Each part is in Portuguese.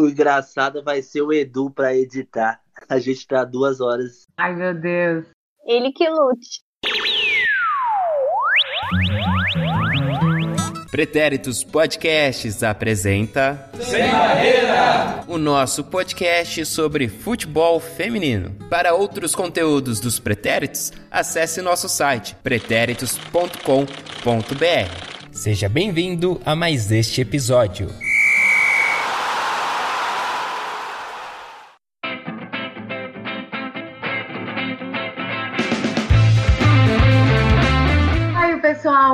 O engraçado vai ser o Edu para editar. A gente tá duas horas. Ai, meu Deus. Ele que lute. Pretéritos Podcasts apresenta Sem Barreira, o nosso podcast sobre futebol feminino. Para outros conteúdos dos Pretéritos, acesse nosso site pretéritos.com.br. Seja bem-vindo a mais este episódio.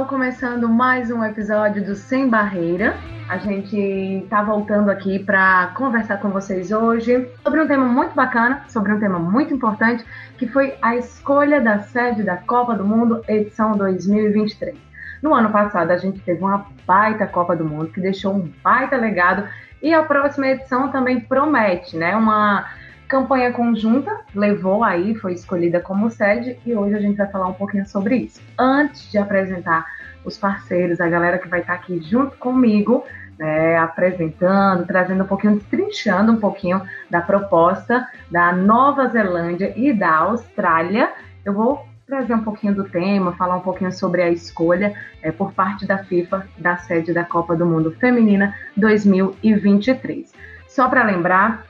Começando mais um episódio do Sem Barreira. A gente tá voltando aqui para conversar com vocês hoje sobre um tema muito bacana, sobre um tema muito importante, que foi a escolha da sede da Copa do Mundo edição 2023. No ano passado, a gente teve uma baita Copa do Mundo que deixou um baita legado e a próxima edição também promete, né? Uma campanha conjunta levou aí, foi escolhida como sede e hoje a gente vai falar um pouquinho sobre isso. Antes de apresentar os parceiros, a galera que vai estar aqui junto comigo, né, apresentando, trazendo um pouquinho, trinchando um pouquinho da proposta da Nova Zelândia e da Austrália, eu vou trazer um pouquinho do tema, falar um pouquinho sobre a escolha é, por parte da FIFA da sede da Copa do Mundo Feminina 2023. Só para lembrar,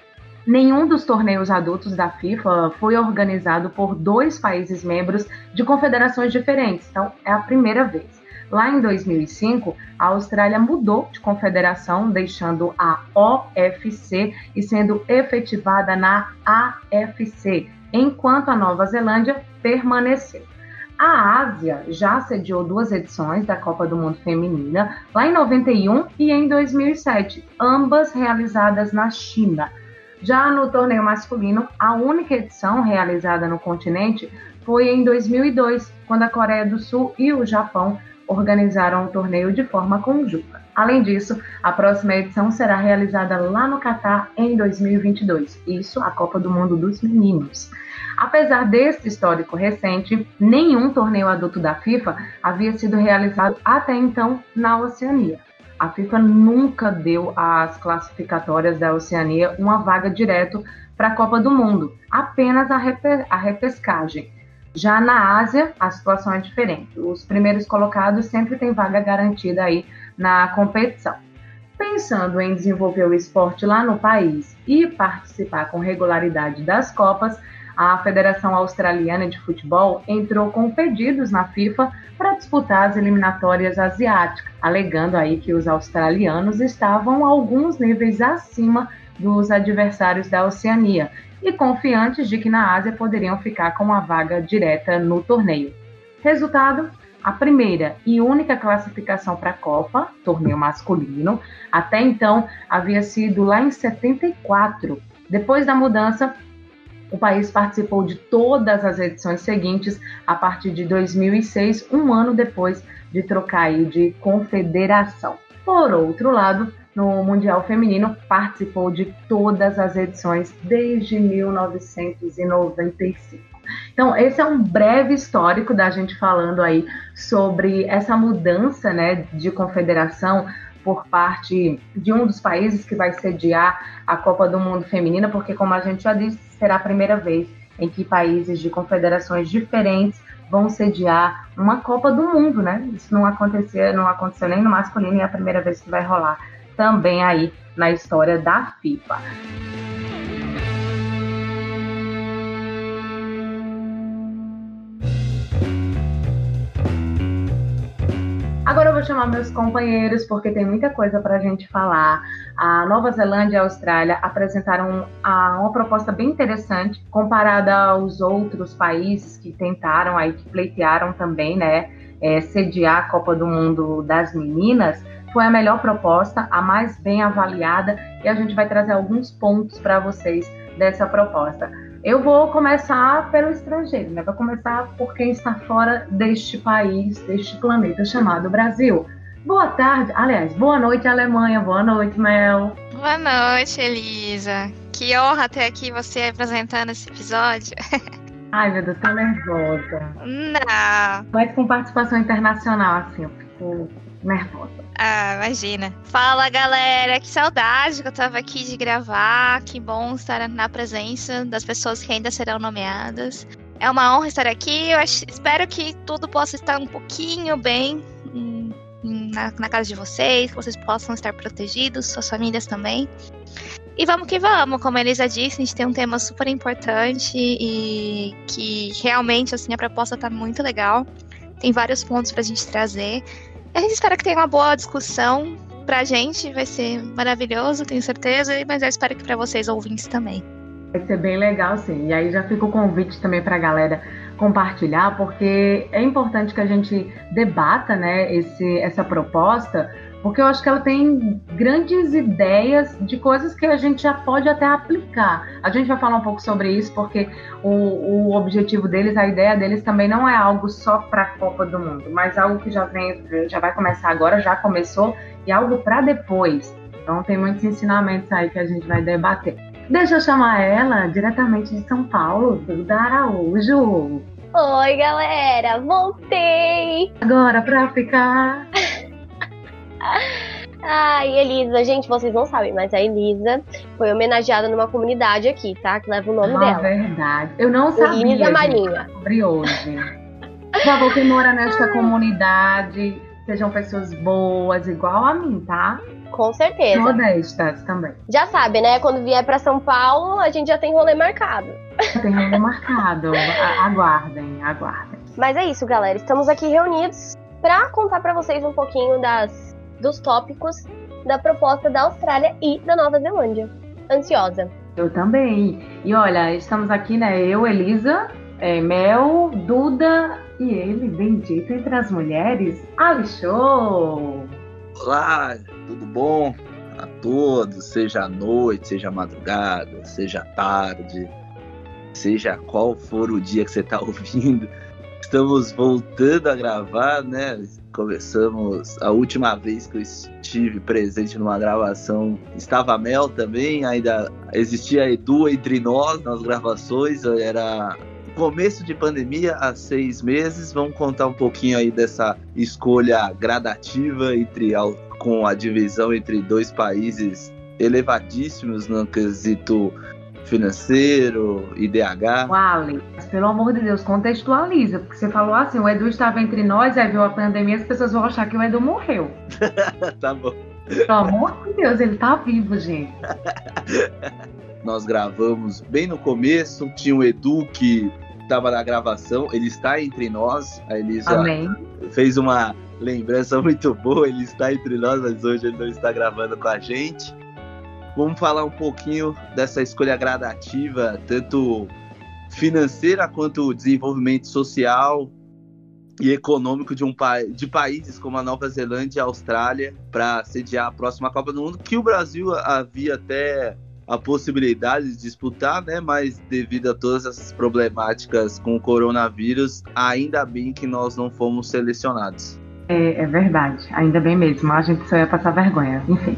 nenhum dos torneios adultos da FIFA foi organizado por dois países membros de confederações diferentes, então é a primeira vez. Lá em 2005, a Austrália mudou de confederação, deixando a OFC e sendo efetivada na AFC, enquanto a Nova Zelândia permaneceu. A Ásia já sediou duas edições da Copa do Mundo Feminina, lá em 91 e em 2007, ambas realizadas na China. Já no torneio masculino, a única edição realizada no continente foi em 2002, quando a Coreia do Sul e o Japão organizaram o torneio de forma conjunta. Além disso, a próxima edição será realizada lá no Catar em 2022. Isso, a Copa do Mundo dos Meninos. Apesar deste histórico recente, nenhum torneio adulto da FIFA havia sido realizado até então na Oceania. A FIFA nunca deu às classificatórias da Oceania uma vaga direto para a Copa do Mundo, apenas a, a repescagem. Já na Ásia, a situação é diferente. Os primeiros colocados sempre têm vaga garantida aí na competição. Pensando em desenvolver o esporte lá no país e participar com regularidade das Copas, a Federação Australiana de Futebol entrou com pedidos na FIFA para disputar as eliminatórias asiáticas, alegando aí que os australianos estavam alguns níveis acima dos adversários da Oceania e confiantes de que na Ásia poderiam ficar com uma vaga direta no torneio. Resultado: a primeira e única classificação para a Copa, torneio masculino, até então havia sido lá em 74. Depois da mudança, o país participou de todas as edições seguintes a partir de 2006, um ano depois de trocar de confederação. Por outro lado, no Mundial Feminino, participou de todas as edições desde 1995. Então, esse é um breve histórico da gente falando aí sobre essa mudança né, de confederação por parte de um dos países que vai sediar a Copa do Mundo Feminina, porque, como a gente já disse, será a primeira vez em que países de confederações diferentes vão sediar uma Copa do Mundo, né? Isso não acontecia, não aconteceu nem no masculino e é a primeira vez que vai rolar também aí na história da FIFA. Agora eu vou chamar meus companheiros porque tem muita coisa para a gente falar. A Nova Zelândia e a Austrália apresentaram uma proposta bem interessante comparada aos outros países que tentaram aí, que pleitearam também, né, é, sediar a Copa do Mundo das Meninas. Foi a melhor proposta, a mais bem avaliada e a gente vai trazer alguns pontos para vocês dessa proposta. Eu vou começar pelo estrangeiro, né? Vou começar por quem está fora deste país, deste planeta chamado Brasil. Boa tarde, aliás, boa noite, Alemanha. Boa noite, Mel. Boa noite, Elisa. Que honra ter aqui você apresentando esse episódio. Ai, meu Deus, tô nervosa. Não. Mas com participação internacional, assim, eu fico nervosa. Ah, imagina. Fala, galera. Que saudade que eu tava aqui de gravar. Que bom estar na presença das pessoas que ainda serão nomeadas. É uma honra estar aqui. Eu acho, espero que tudo possa estar um pouquinho bem hum, na, na casa de vocês, que vocês possam estar protegidos, suas famílias também. E vamos que vamos, como a Elisa disse, a gente tem um tema super importante e que realmente assim a proposta tá muito legal. Tem vários pontos pra gente trazer. A gente espera que tenha uma boa discussão pra gente, vai ser maravilhoso, tenho certeza, mas eu espero que para vocês ouvintes também. Vai ser bem legal, sim. E aí já fica o convite também para a galera compartilhar, porque é importante que a gente debata né, esse, essa proposta, porque eu acho que ela tem grandes ideias de coisas que a gente já pode até aplicar. A gente vai falar um pouco sobre isso, porque o, o objetivo deles, a ideia deles também não é algo só para a Copa do Mundo, mas algo que já vem, já vai começar agora, já começou, e algo para depois. Então tem muitos ensinamentos aí que a gente vai debater. Deixa eu chamar ela diretamente de São Paulo, Duda Araújo. Oi, galera, voltei! Agora pra ficar. Ai, Elisa, gente, vocês não sabem, mas a Elisa foi homenageada numa comunidade aqui, tá? Que leva o nome ah, dela. verdade. Eu não sabia. Elisa Marinha. Sobre hoje. Por favor, quem mora nesta comunidade, sejam pessoas boas, igual a mim, tá? Com certeza. Modestas também. Já sabe, né? Quando vier para São Paulo, a gente já tem rolê marcado. Tem rolê marcado. aguardem, aguardem. Mas é isso, galera. Estamos aqui reunidos para contar para vocês um pouquinho das dos tópicos da proposta da Austrália e da Nova Zelândia. Ansiosa. Eu também. E olha, estamos aqui, né? Eu, Elisa, é, Mel, Duda e ele, bendito entre as mulheres, Alixô! Olá, tudo bom a todos? Seja à noite, seja à madrugada, seja à tarde, seja qual for o dia que você está ouvindo. Estamos voltando a gravar, né? Começamos a última vez que eu estive presente numa gravação. Estava a Mel também, ainda existia Edu entre nós nas gravações. Era começo de pandemia, há seis meses. Vamos contar um pouquinho aí dessa escolha gradativa entre com a divisão entre dois países elevadíssimos no quesito financeiro, IDH. Wally, pelo amor de Deus, contextualiza, porque você falou assim, o Edu estava entre nós, aí viu a pandemia, as pessoas vão achar que o Edu morreu. tá bom. Pelo amor de Deus, ele tá vivo, gente. Nós gravamos bem no começo, tinha o Edu que estava na gravação, ele está entre nós. A Elisa Amém. fez uma lembrança muito boa, ele está entre nós, mas hoje ele não está gravando com a gente. Vamos falar um pouquinho dessa escolha gradativa, tanto financeira quanto desenvolvimento social e econômico de, um de países como a Nova Zelândia e a Austrália para sediar a próxima Copa do Mundo, que o Brasil havia até a possibilidade de disputar, né? Mas devido a todas essas problemáticas com o coronavírus, ainda bem que nós não fomos selecionados. É, é verdade, ainda bem mesmo. A gente só ia passar vergonha, enfim.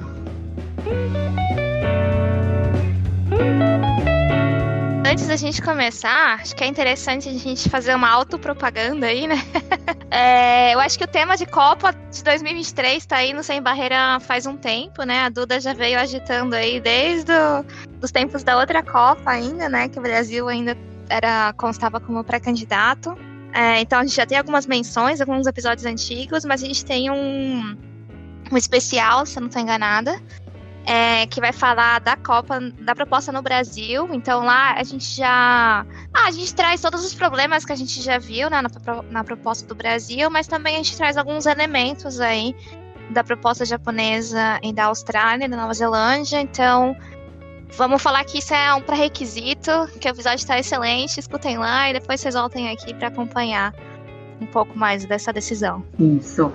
Antes da gente começar, acho que é interessante a gente fazer uma autopropaganda aí, né? É, eu acho que o tema de Copa de 2023 está aí no Sem Barreira faz um tempo, né? A Duda já veio agitando aí desde os tempos da outra Copa ainda, né? Que o Brasil ainda era constava como pré-candidato. É, então a gente já tem algumas menções, alguns episódios antigos, mas a gente tem um, um especial, se eu não estou enganada, é, que vai falar da Copa, da proposta no Brasil. Então lá a gente já. Ah, a gente traz todos os problemas que a gente já viu né, na, na proposta do Brasil, mas também a gente traz alguns elementos aí da proposta japonesa e da Austrália, da Nova Zelândia. Então, vamos falar que isso é um pré-requisito, que o episódio está excelente, escutem lá e depois vocês voltem aqui para acompanhar um pouco mais dessa decisão. Isso.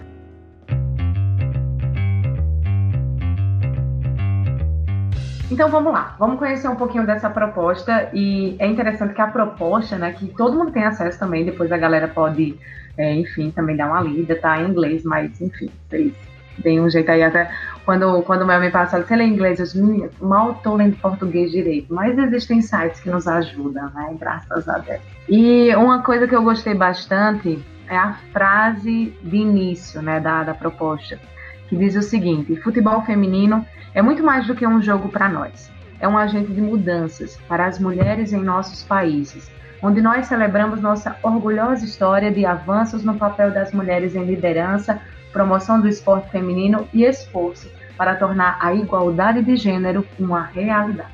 Então vamos lá, vamos conhecer um pouquinho dessa proposta. E é interessante que a proposta, né, que todo mundo tem acesso também, depois a galera pode, é, enfim, também dar uma lida, tá? Em inglês, mas enfim, vocês deem um jeito aí. Até quando, quando o Mel me passa, você lê inglês, eu disse, mal tô lendo português direito, mas existem sites que nos ajudam, né, graças a Deus. E uma coisa que eu gostei bastante é a frase de início, né, da, da proposta, que diz o seguinte: futebol feminino é muito mais do que um jogo para nós. É um agente de mudanças para as mulheres em nossos países, onde nós celebramos nossa orgulhosa história de avanços no papel das mulheres em liderança, promoção do esporte feminino e esforço para tornar a igualdade de gênero uma realidade.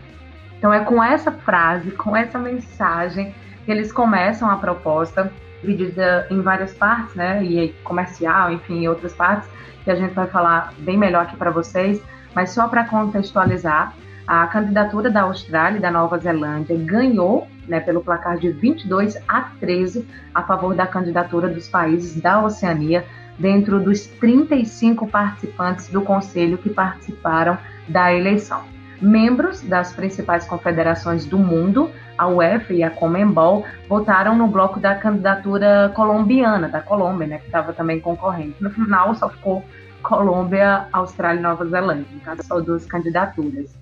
Então é com essa frase, com essa mensagem que eles começam a proposta, dividida em várias partes, né? E comercial, enfim, outras partes, que a gente vai falar bem melhor aqui para vocês. Mas só para contextualizar, a candidatura da Austrália e da Nova Zelândia ganhou né, pelo placar de 22 a 13 a favor da candidatura dos países da Oceania, dentro dos 35 participantes do Conselho que participaram da eleição. Membros das principais confederações do mundo, a UEFA e a Comembol, votaram no bloco da candidatura colombiana, da Colômbia, né, que estava também concorrente. No final, só ficou Colômbia, Austrália e Nova Zelândia, no caso, só duas candidaturas.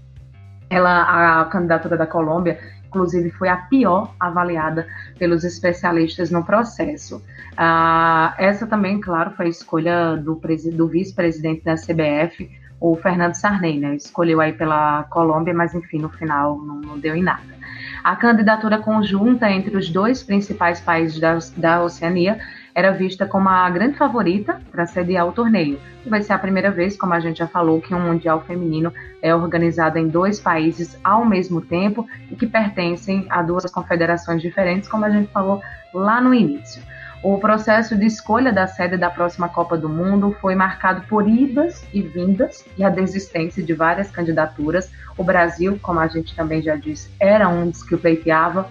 Ela, a candidatura da Colômbia, inclusive, foi a pior avaliada pelos especialistas no processo. Ah, essa também, claro, foi a escolha do, do vice-presidente da CBF, o Fernando Sarney, né? Escolheu aí pela Colômbia, mas enfim, no final não, não deu em nada. A candidatura conjunta entre os dois principais países da, da Oceania era vista como a grande favorita para sediar o torneio. E vai ser a primeira vez, como a gente já falou, que um Mundial Feminino é organizado em dois países ao mesmo tempo e que pertencem a duas confederações diferentes, como a gente falou lá no início. O processo de escolha da sede da próxima Copa do Mundo foi marcado por idas e vindas e a desistência de várias candidaturas. O Brasil, como a gente também já disse, era um dos que pleiteava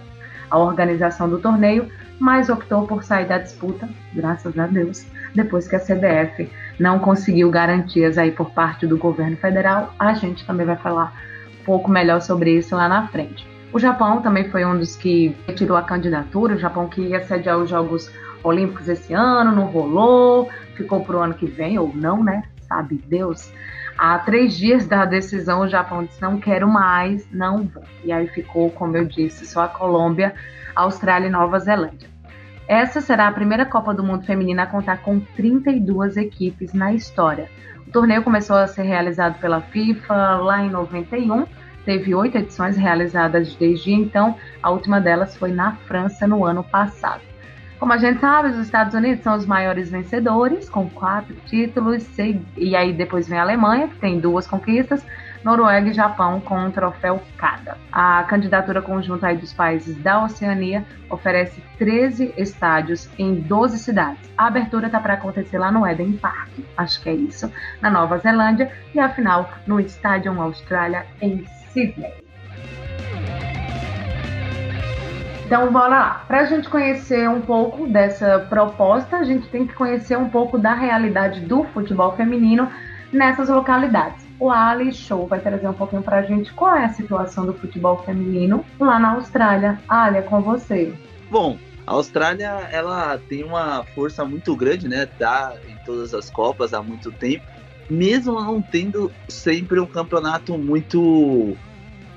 a organização do torneio, mas optou por sair da disputa, graças a Deus, depois que a CBF não conseguiu garantias aí por parte do governo federal. A gente também vai falar um pouco melhor sobre isso lá na frente. O Japão também foi um dos que retirou a candidatura, o Japão que ia sediar os Jogos Olímpicos esse ano, não rolou, ficou para o ano que vem, ou não, né? Sabe Deus. Há três dias da decisão, o Japão disse: não quero mais, não vou. E aí ficou, como eu disse, só a Colômbia, Austrália e Nova Zelândia. Essa será a primeira Copa do Mundo Feminina a contar com 32 equipes na história. O torneio começou a ser realizado pela FIFA lá em 91, teve oito edições realizadas desde então, a última delas foi na França no ano passado. Como a gente sabe, os Estados Unidos são os maiores vencedores, com quatro títulos, e aí depois vem a Alemanha, que tem duas conquistas, Noruega e Japão com um troféu cada. A candidatura conjunta dos países da Oceania oferece 13 estádios em 12 cidades. A abertura está para acontecer lá no Eden Park, acho que é isso, na Nova Zelândia, e a final no Stadium Austrália em Sydney. Então, bora lá. Para a gente conhecer um pouco dessa proposta, a gente tem que conhecer um pouco da realidade do futebol feminino nessas localidades. O Ali Show vai trazer um pouquinho para a gente qual é a situação do futebol feminino lá na Austrália. Ali, é com você. Bom, a Austrália ela tem uma força muito grande, né? Tá em todas as copas há muito tempo, mesmo não tendo sempre um campeonato muito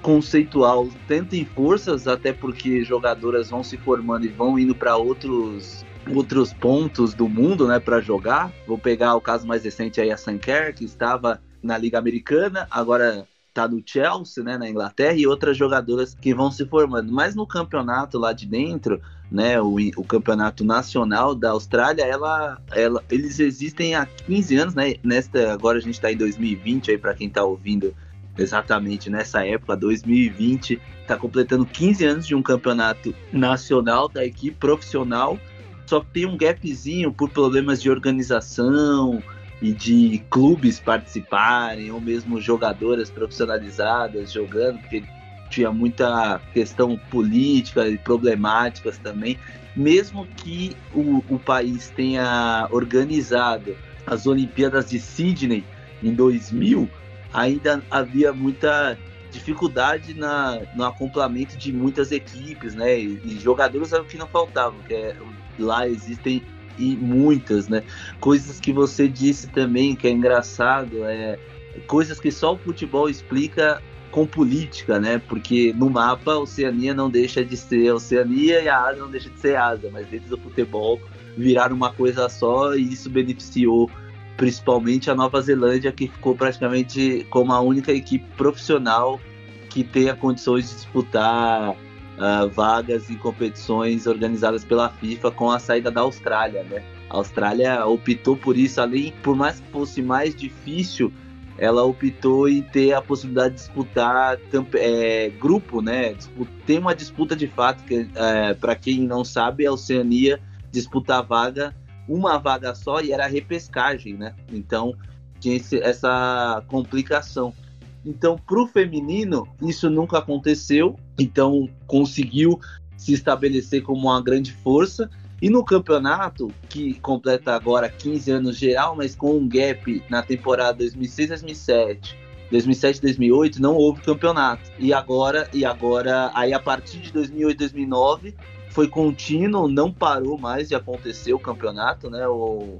conceitual, tanto em forças, até porque jogadoras vão se formando e vão indo para outros outros pontos do mundo, né, para jogar. Vou pegar o caso mais recente aí a Sanker, que estava na Liga Americana, agora tá no Chelsea, né, na Inglaterra, e outras jogadoras que vão se formando. Mas no campeonato lá de dentro, né, o, o campeonato nacional da Austrália, ela, ela, eles existem há 15 anos, né, nesta, agora a gente está em 2020 aí para quem está ouvindo exatamente nessa época, 2020, está completando 15 anos de um campeonato nacional da equipe profissional, só que tem um gapzinho por problemas de organização e de clubes participarem, ou mesmo jogadoras profissionalizadas jogando, porque tinha muita questão política e problemáticas também. Mesmo que o, o país tenha organizado as Olimpíadas de Sydney em 2000, ainda havia muita dificuldade na, no acoplamento de muitas equipes, né? E, e jogadores é o que não faltavam, que é, lá existem e muitas, né? Coisas que você disse também que é engraçado, é coisas que só o futebol explica com política, né? Porque no mapa a Oceania não deixa de ser Oceania e a Ásia não deixa de ser Ásia, mas dentro do futebol viraram uma coisa só e isso beneficiou principalmente a Nova Zelândia, que ficou praticamente como a única equipe profissional que tenha condições de disputar uh, vagas em competições organizadas pela FIFA com a saída da Austrália, né? A Austrália optou por isso, além, por mais que fosse mais difícil, ela optou em ter a possibilidade de disputar é, grupo, né? Tem uma disputa de fato, que é, para quem não sabe, a Oceania disputa vaga, uma vaga só, e era repescagem, né? Então tinha esse, essa complicação. Então, para o feminino, isso nunca aconteceu. Então, conseguiu se estabelecer como uma grande força. E no campeonato, que completa agora 15 anos geral, mas com um gap na temporada 2006-2007, 2007-2008, não houve campeonato. E agora, e agora, aí a partir de 2008-2009 foi contínuo, não parou mais de acontecer o campeonato, né? O,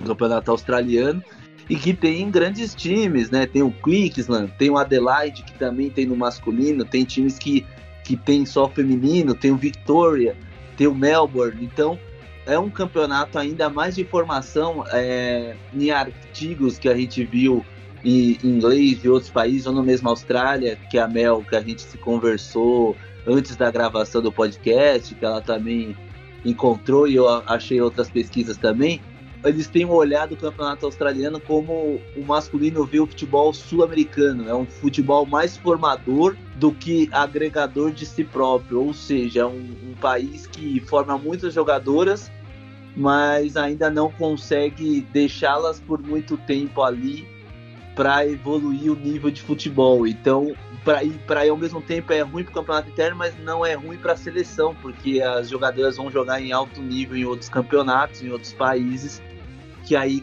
o campeonato australiano e que tem grandes times, né? Tem o Queensland, tem o Adelaide, que também tem no masculino, tem times que, que tem só feminino, tem o Victoria, tem o Melbourne. Então, é um campeonato ainda mais de formação é, em artigos que a gente viu em inglês de outros países, ou no mesmo Austrália, que é a Mel, que a gente se conversou antes da gravação do podcast, que ela também encontrou e eu achei outras pesquisas também eles têm olhado o campeonato australiano como o masculino vê o futebol sul-americano. É um futebol mais formador do que agregador de si próprio. Ou seja, é um, um país que forma muitas jogadoras, mas ainda não consegue deixá-las por muito tempo ali para evoluir o nível de futebol. Então, para ir, ir ao mesmo tempo é ruim para o campeonato interno, mas não é ruim para a seleção, porque as jogadoras vão jogar em alto nível em outros campeonatos, em outros países, que aí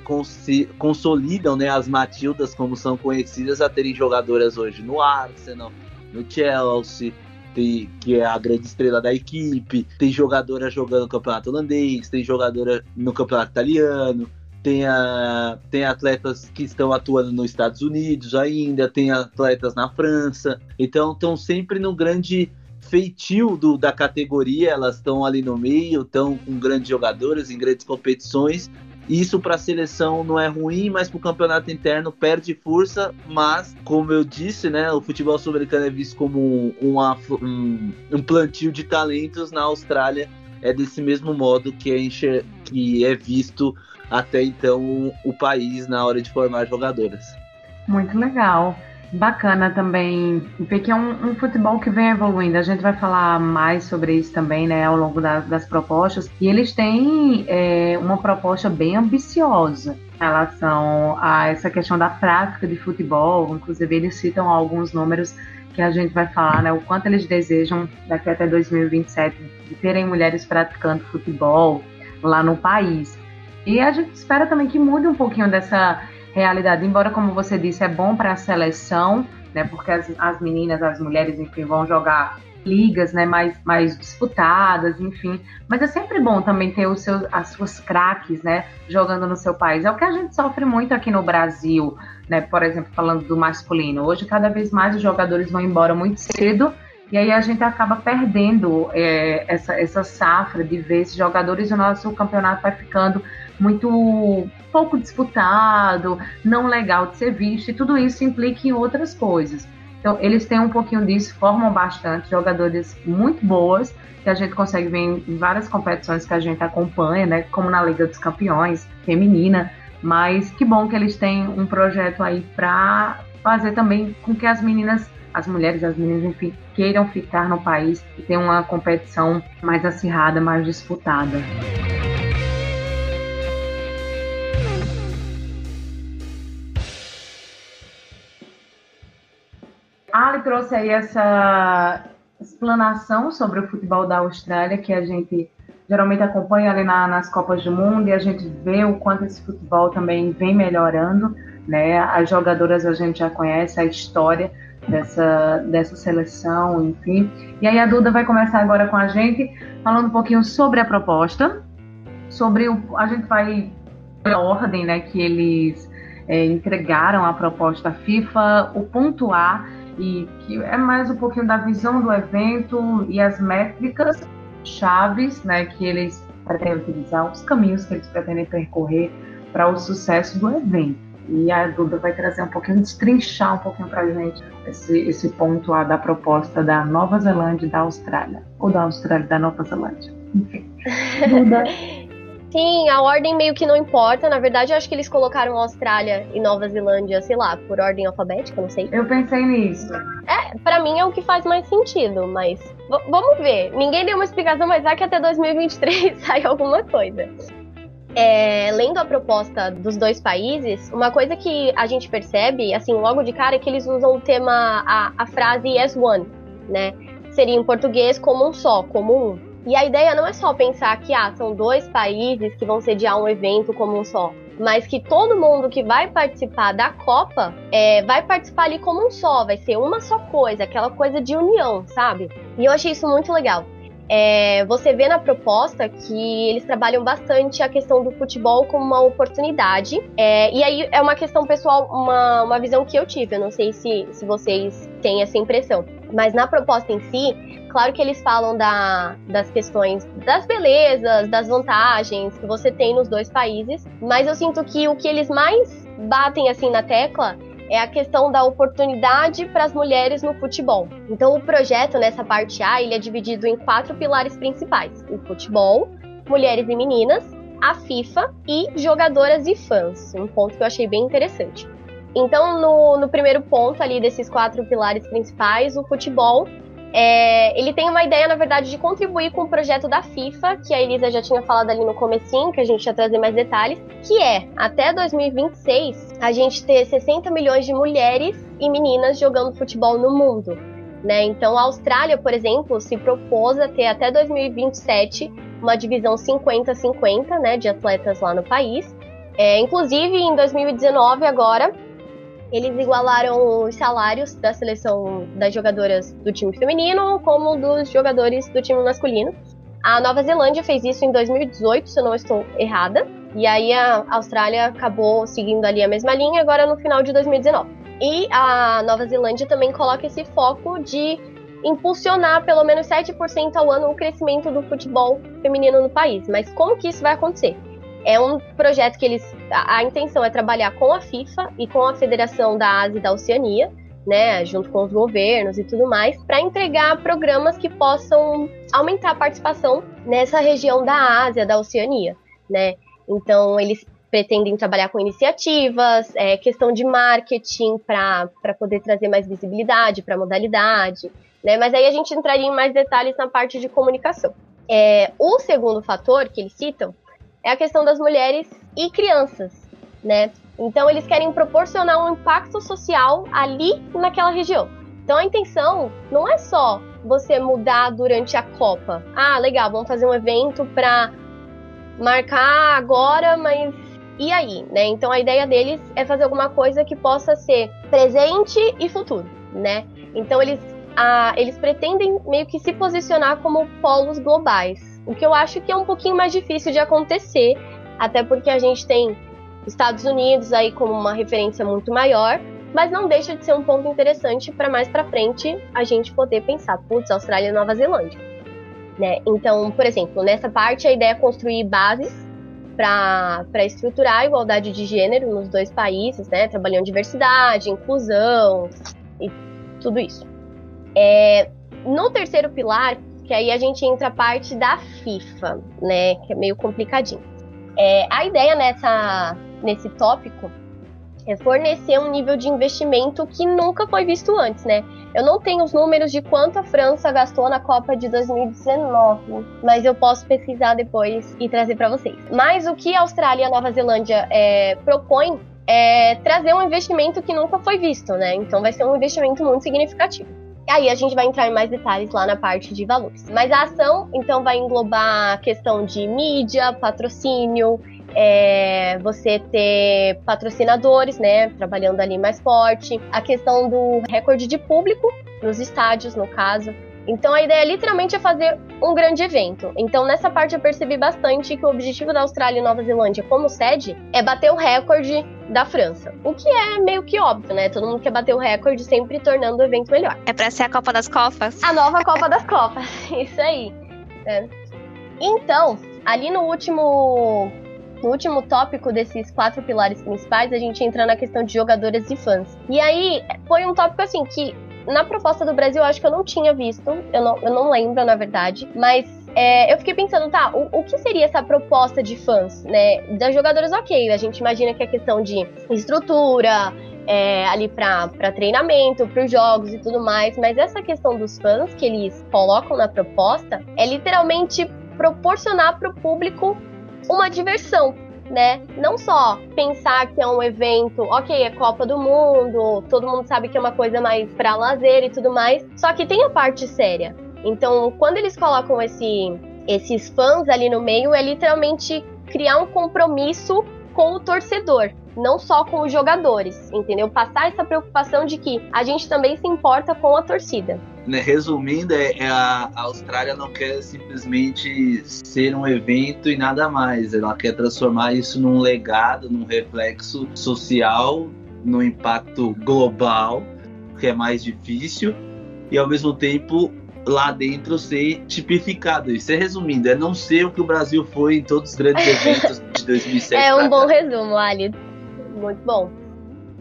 consolidam né, as Matildas, como são conhecidas, a terem jogadoras hoje no Arsenal, no Chelsea, tem, que é a grande estrela da equipe, tem jogadora jogando no campeonato holandês, tem jogadora no campeonato italiano, tem, a, tem atletas que estão atuando nos Estados Unidos ainda, tem atletas na França, então estão sempre no grande feitio do, da categoria, elas estão ali no meio, estão com grandes jogadoras em grandes competições isso para a seleção não é ruim, mas para o campeonato interno perde força. Mas, como eu disse, né, o futebol sul-americano é visto como um, um, um, plantio de talentos. Na Austrália é desse mesmo modo que é, que é visto até então o país na hora de formar jogadoras. Muito legal. Bacana também, porque é um, um, futebol que vem evoluindo. A gente vai falar mais sobre isso também, né, ao longo da, das propostas. E eles têm é, uma proposta bem ambiciosa em relação a essa questão da prática de futebol. Inclusive, eles citam alguns números que a gente vai falar, né, o quanto eles desejam daqui até 2027 de terem mulheres praticando futebol lá no país. E a gente espera também que mude um pouquinho dessa realidade. Embora, como você disse, é bom para a seleção, né? Porque as, as meninas, as mulheres, enfim, vão jogar ligas, né, mais, mais disputadas, enfim. Mas é sempre bom também ter os seus, as suas craques, né, jogando no seu país. É o que a gente sofre muito aqui no Brasil, né, por exemplo, falando do masculino. Hoje, cada vez mais os jogadores vão embora muito cedo e aí a gente acaba perdendo é, essa, essa safra de ver esses jogadores e o nosso campeonato vai ficando muito pouco disputado, não legal de ser visto, e tudo isso implica em outras coisas. Então, eles têm um pouquinho disso, formam bastante jogadores muito boas, que a gente consegue ver em várias competições que a gente acompanha, né, como na Liga dos Campeões feminina, mas que bom que eles têm um projeto aí para fazer também com que as meninas, as mulheres, as meninas, enfim, queiram ficar no país e ter uma competição mais acirrada, mais disputada. Ali trouxe aí essa explanação sobre o futebol da Austrália, que a gente geralmente acompanha ali na, nas Copas do Mundo e a gente vê o quanto esse futebol também vem melhorando, né? As jogadoras a gente já conhece a história dessa, dessa seleção, enfim. E aí a Duda vai começar agora com a gente falando um pouquinho sobre a proposta, sobre o, a gente vai a ordem, né, que eles é, entregaram a proposta à FIFA, o ponto A e que é mais um pouquinho da visão do evento e as métricas chaves, né, que eles pretendem utilizar, os caminhos que eles pretendem percorrer para o sucesso do evento. E a Duda vai trazer um pouquinho, destrinchar um pouquinho para a gente esse, esse ponto lá da proposta da Nova Zelândia e da Austrália. Ou da Austrália e da Nova Zelândia. Enfim. Duda. Sim, a ordem meio que não importa. Na verdade, eu acho que eles colocaram Austrália e Nova Zelândia, sei lá, por ordem alfabética, não sei. Eu pensei nisso. É, para mim é o que faz mais sentido, mas vamos ver. Ninguém deu uma explicação, mas vai que até 2023 sai alguma coisa. É, lendo a proposta dos dois países, uma coisa que a gente percebe, assim, logo de cara, é que eles usam o tema, a, a frase as one, né? Seria em português como um só, como um. E a ideia não é só pensar que ah, são dois países que vão sediar um evento como um só, mas que todo mundo que vai participar da Copa é, vai participar ali como um só, vai ser uma só coisa, aquela coisa de união, sabe? E eu achei isso muito legal. É, você vê na proposta que eles trabalham bastante a questão do futebol como uma oportunidade. É, e aí é uma questão pessoal, uma, uma visão que eu tive. Eu não sei se, se vocês têm essa impressão. Mas na proposta em si, claro que eles falam da, das questões das belezas, das vantagens que você tem nos dois países. Mas eu sinto que o que eles mais batem assim na tecla é a questão da oportunidade para as mulheres no futebol. Então, o projeto nessa parte A ele é dividido em quatro pilares principais: o futebol, mulheres e meninas, a FIFA e jogadoras e fãs. Um ponto que eu achei bem interessante. Então, no, no primeiro ponto ali desses quatro pilares principais, o futebol é, ele tem uma ideia, na verdade, de contribuir com o projeto da FIFA, que a Elisa já tinha falado ali no comecinho, que a gente ia trazer mais detalhes, que é, até 2026, a gente ter 60 milhões de mulheres e meninas jogando futebol no mundo. Né? Então, a Austrália, por exemplo, se propôs a ter até 2027 uma divisão 50-50 né, de atletas lá no país. É, inclusive, em 2019, agora, eles igualaram os salários da seleção das jogadoras do time feminino como dos jogadores do time masculino. A Nova Zelândia fez isso em 2018, se eu não estou errada. E aí a Austrália acabou seguindo ali a mesma linha agora no final de 2019. E a Nova Zelândia também coloca esse foco de impulsionar pelo menos 7% ao ano o crescimento do futebol feminino no país. Mas como que isso vai acontecer? É um projeto que eles. A, a intenção é trabalhar com a FIFA e com a Federação da Ásia e da Oceania, né, junto com os governos e tudo mais, para entregar programas que possam aumentar a participação nessa região da Ásia, da Oceania, né? Então, eles pretendem trabalhar com iniciativas, é, questão de marketing para poder trazer mais visibilidade para a modalidade, né? Mas aí a gente entraria em mais detalhes na parte de comunicação. É, o segundo fator que eles citam é a questão das mulheres e crianças, né? Então eles querem proporcionar um impacto social ali naquela região. Então a intenção não é só você mudar durante a Copa. Ah, legal, vamos fazer um evento para marcar agora, mas e aí, né? Então a ideia deles é fazer alguma coisa que possa ser presente e futuro, né? Então eles, ah, eles pretendem meio que se posicionar como polos globais. O que eu acho que é um pouquinho mais difícil de acontecer, até porque a gente tem Estados Unidos aí como uma referência muito maior, mas não deixa de ser um ponto interessante para mais para frente a gente poder pensar, putz, Austrália e Nova Zelândia. Né? Então, por exemplo, nessa parte a ideia é construir bases para estruturar a igualdade de gênero nos dois países, né? trabalhando diversidade, inclusão e tudo isso. É, no terceiro pilar, que aí a gente entra a parte da FIFA, né? Que é meio complicadinho. É, a ideia nessa, nesse tópico é fornecer um nível de investimento que nunca foi visto antes, né? Eu não tenho os números de quanto a França gastou na Copa de 2019, mas eu posso pesquisar depois e trazer para vocês. Mas o que a Austrália e a Nova Zelândia é, propõem é trazer um investimento que nunca foi visto, né? Então vai ser um investimento muito significativo. Aí a gente vai entrar em mais detalhes lá na parte de valores. Mas a ação, então, vai englobar a questão de mídia, patrocínio, é, você ter patrocinadores, né, trabalhando ali mais forte, a questão do recorde de público nos estádios, no caso, então a ideia literalmente é fazer um grande evento. Então nessa parte eu percebi bastante que o objetivo da Austrália e Nova Zelândia como sede é bater o recorde da França. O que é meio que óbvio, né? Todo mundo quer bater o recorde sempre tornando o evento melhor. É pra ser a Copa das Copas? A nova Copa das Copas. Isso aí. É. Então, ali no último no último tópico desses quatro pilares principais, a gente entra na questão de jogadores e fãs. E aí foi um tópico assim que na proposta do Brasil eu acho que eu não tinha visto, eu não, eu não lembro na verdade, mas é, eu fiquei pensando, tá, o, o, que seria essa proposta de fãs, né? Das jogadores, ok, a gente imagina que a questão de estrutura, é, ali para treinamento, para os jogos e tudo mais, mas essa questão dos fãs que eles colocam na proposta é literalmente proporcionar para o público uma diversão, né? Não só pensar que é um evento, ok, é Copa do Mundo, todo mundo sabe que é uma coisa mais para lazer e tudo mais, só que tem a parte séria. Então, quando eles colocam esse, esses fãs ali no meio, é literalmente criar um compromisso com o torcedor, não só com os jogadores, entendeu? Passar essa preocupação de que a gente também se importa com a torcida. Né, resumindo, é, é a, a Austrália não quer simplesmente ser um evento e nada mais. Ela quer transformar isso num legado, num reflexo social, num impacto global, que é mais difícil, e ao mesmo tempo lá dentro ser tipificado. Isso é resumindo, é não ser o que o Brasil foi em todos os grandes eventos de 2007. É um bom resumo, Ali. Muito bom.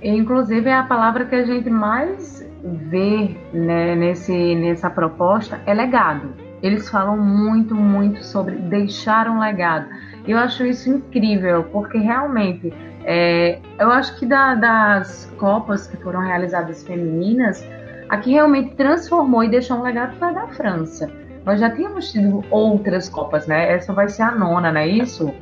Inclusive, é a palavra que a gente mais vê né, nesse, nessa proposta é legado. Eles falam muito, muito sobre deixar um legado. Eu acho isso incrível, porque realmente é, eu acho que da, das Copas que foram realizadas femininas, a que realmente transformou e deixou um legado foi a da França. Nós já tínhamos tido outras Copas, né? Essa vai ser a nona, não é isso?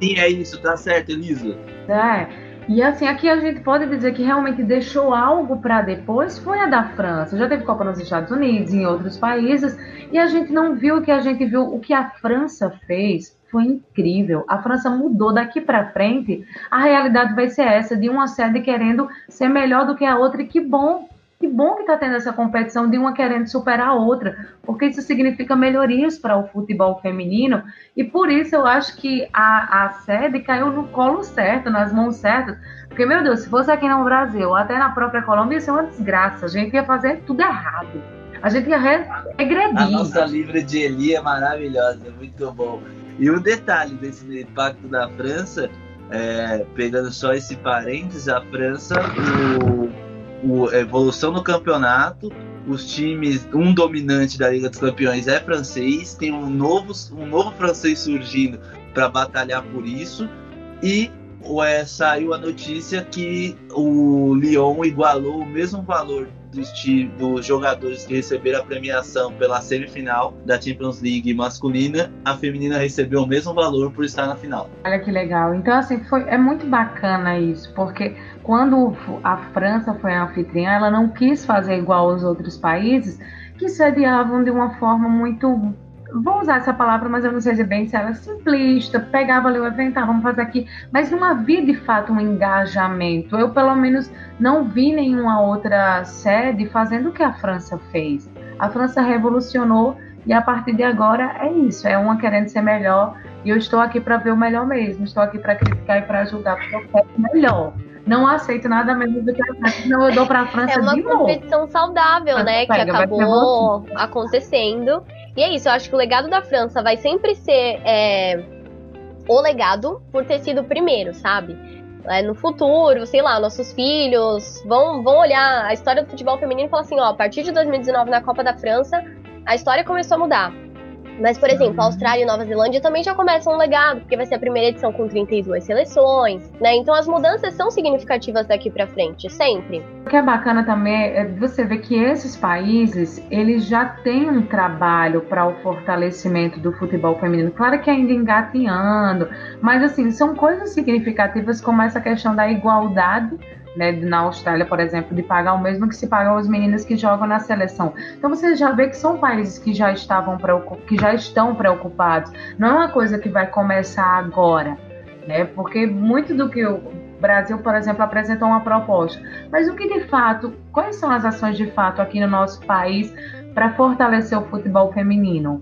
Sim, é isso, tá certo, Elisa. É. E assim, aqui a gente pode dizer que realmente deixou algo para depois foi a da França. Já teve Copa nos Estados Unidos, em outros países, e a gente não viu o que a gente viu, o que a França fez foi incrível. A França mudou daqui para frente. A realidade vai ser essa de uma sede querendo ser melhor do que a outra, e que bom que bom que está tendo essa competição de uma querendo superar a outra, porque isso significa melhorias para o futebol feminino e por isso eu acho que a, a sede caiu no colo certo, nas mãos certas. Porque, meu Deus, se fosse aqui no Brasil, até na própria Colômbia, ia ser uma desgraça. A gente ia fazer tudo errado. A gente ia regredir. A nossa livre de Eli é maravilhosa, muito bom. E um detalhe desse impacto da França, é, pegando só esse parênteses, a França, o o, a evolução no campeonato. Os times, um dominante da Liga dos Campeões é francês, tem um novo, um novo francês surgindo para batalhar por isso. E é, saiu a notícia que o Lyon igualou o mesmo valor dos, dos jogadores que receberam a premiação pela semifinal da Champions League masculina, a feminina recebeu o mesmo valor por estar na final. Olha que legal. Então, assim, foi, é muito bacana isso, porque quando a França foi a anfitriã, ela não quis fazer igual aos outros países que sediavam de uma forma muito vou usar essa palavra, mas eu não sei se bem se era simplista, pegava ali o evento, ah, vamos fazer aqui, mas não havia de fato um engajamento. Eu, pelo menos, não vi nenhuma outra sede fazendo o que a França fez. A França revolucionou e a partir de agora é isso, é uma querendo ser melhor e eu estou aqui para ver o melhor mesmo, estou aqui para criticar e para ajudar porque eu quero melhor. Não aceito nada menos do que a França, senão eu dou para a França É uma competição saudável, né, que acabou acontecendo. E é isso, eu acho que o legado da França vai sempre ser é, o legado por ter sido o primeiro, sabe? É, no futuro, sei lá, nossos filhos vão, vão olhar a história do futebol feminino e falar assim, ó, a partir de 2019 na Copa da França, a história começou a mudar. Mas, por exemplo, a Austrália e Nova Zelândia também já começam um legado, porque vai ser a primeira edição com 32 seleções, né? Então as mudanças são significativas daqui para frente, sempre. O que é bacana também é você ver que esses países, eles já têm um trabalho para o fortalecimento do futebol feminino. Claro que ainda engatinhando, mas assim, são coisas significativas como essa questão da igualdade né, na Austrália, por exemplo, de pagar o mesmo que se paga aos meninos que jogam na seleção. Então você já vê que são países que já estavam que já estão preocupados. Não é uma coisa que vai começar agora, né? Porque muito do que o Brasil, por exemplo, apresentou uma proposta. Mas o que de fato, quais são as ações de fato aqui no nosso país para fortalecer o futebol feminino?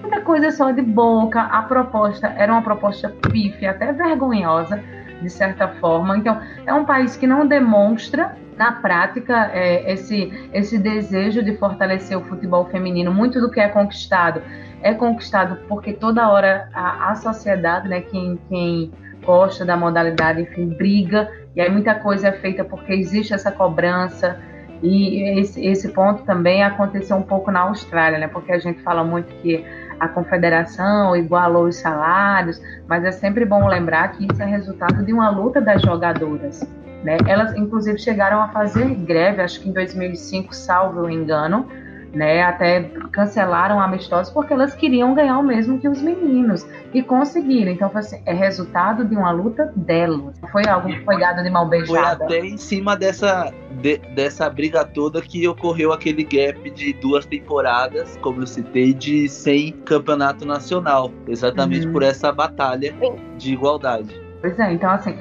Muita coisa só de boca. A proposta era uma proposta pífia, até vergonhosa de certa forma. Então, é um país que não demonstra na prática é, esse, esse desejo de fortalecer o futebol feminino. Muito do que é conquistado é conquistado porque toda hora a, a sociedade, né, quem, quem gosta da modalidade, enfim, briga, e aí muita coisa é feita porque existe essa cobrança, e esse, esse ponto também aconteceu um pouco na Austrália, né? Porque a gente fala muito que a confederação igualou os salários, mas é sempre bom lembrar que isso é resultado de uma luta das jogadoras. Né? Elas, inclusive, chegaram a fazer greve, acho que em 2005, salvo o engano, né? Até cancelaram amistosos porque elas queriam ganhar o mesmo que os meninos e conseguiram. Então, assim, é resultado de uma luta delas. Foi algo que foi dado de mal beijada. Foi até em cima dessa, de, dessa briga toda que ocorreu aquele gap de duas temporadas, como eu citei, de sem campeonato nacional, exatamente uhum. por essa batalha de igualdade. Pois é, então assim,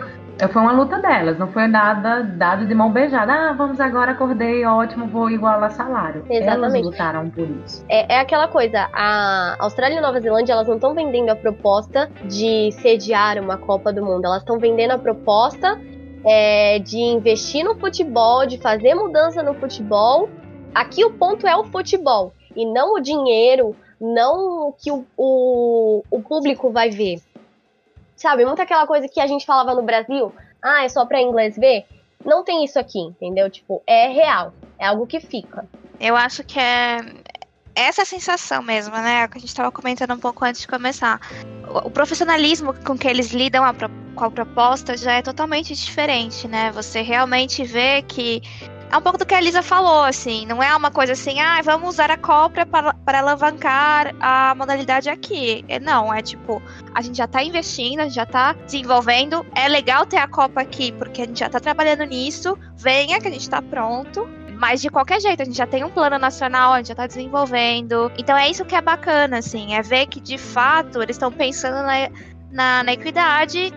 foi uma luta delas, não foi nada dado de mão beijada. Ah, vamos agora, acordei, ótimo, vou igualar salário. Exatamente. Elas lutaram por isso. É, é aquela coisa, a Austrália e Nova Zelândia, elas não estão vendendo a proposta de sediar uma Copa do Mundo, elas estão vendendo a proposta é, de investir no futebol, de fazer mudança no futebol. Aqui o ponto é o futebol, e não o dinheiro, não o que o, o, o público vai ver. Sabe, muito aquela coisa que a gente falava no Brasil, ah, é só pra inglês ver. Não tem isso aqui, entendeu? Tipo, é real. É algo que fica. Eu acho que é essa sensação mesmo, né? Que a gente estava comentando um pouco antes de começar. O profissionalismo com que eles lidam com a proposta já é totalmente diferente, né? Você realmente vê que é um pouco do que a Elisa falou, assim, não é uma coisa assim, ah, vamos usar a Copa para, para alavancar a modalidade aqui. É, não, é tipo, a gente já está investindo, a gente já está desenvolvendo, é legal ter a Copa aqui, porque a gente já está trabalhando nisso, venha que a gente está pronto. Mas de qualquer jeito, a gente já tem um plano nacional, a gente já tá desenvolvendo. Então é isso que é bacana, assim, é ver que de fato eles estão pensando na, na, na equidade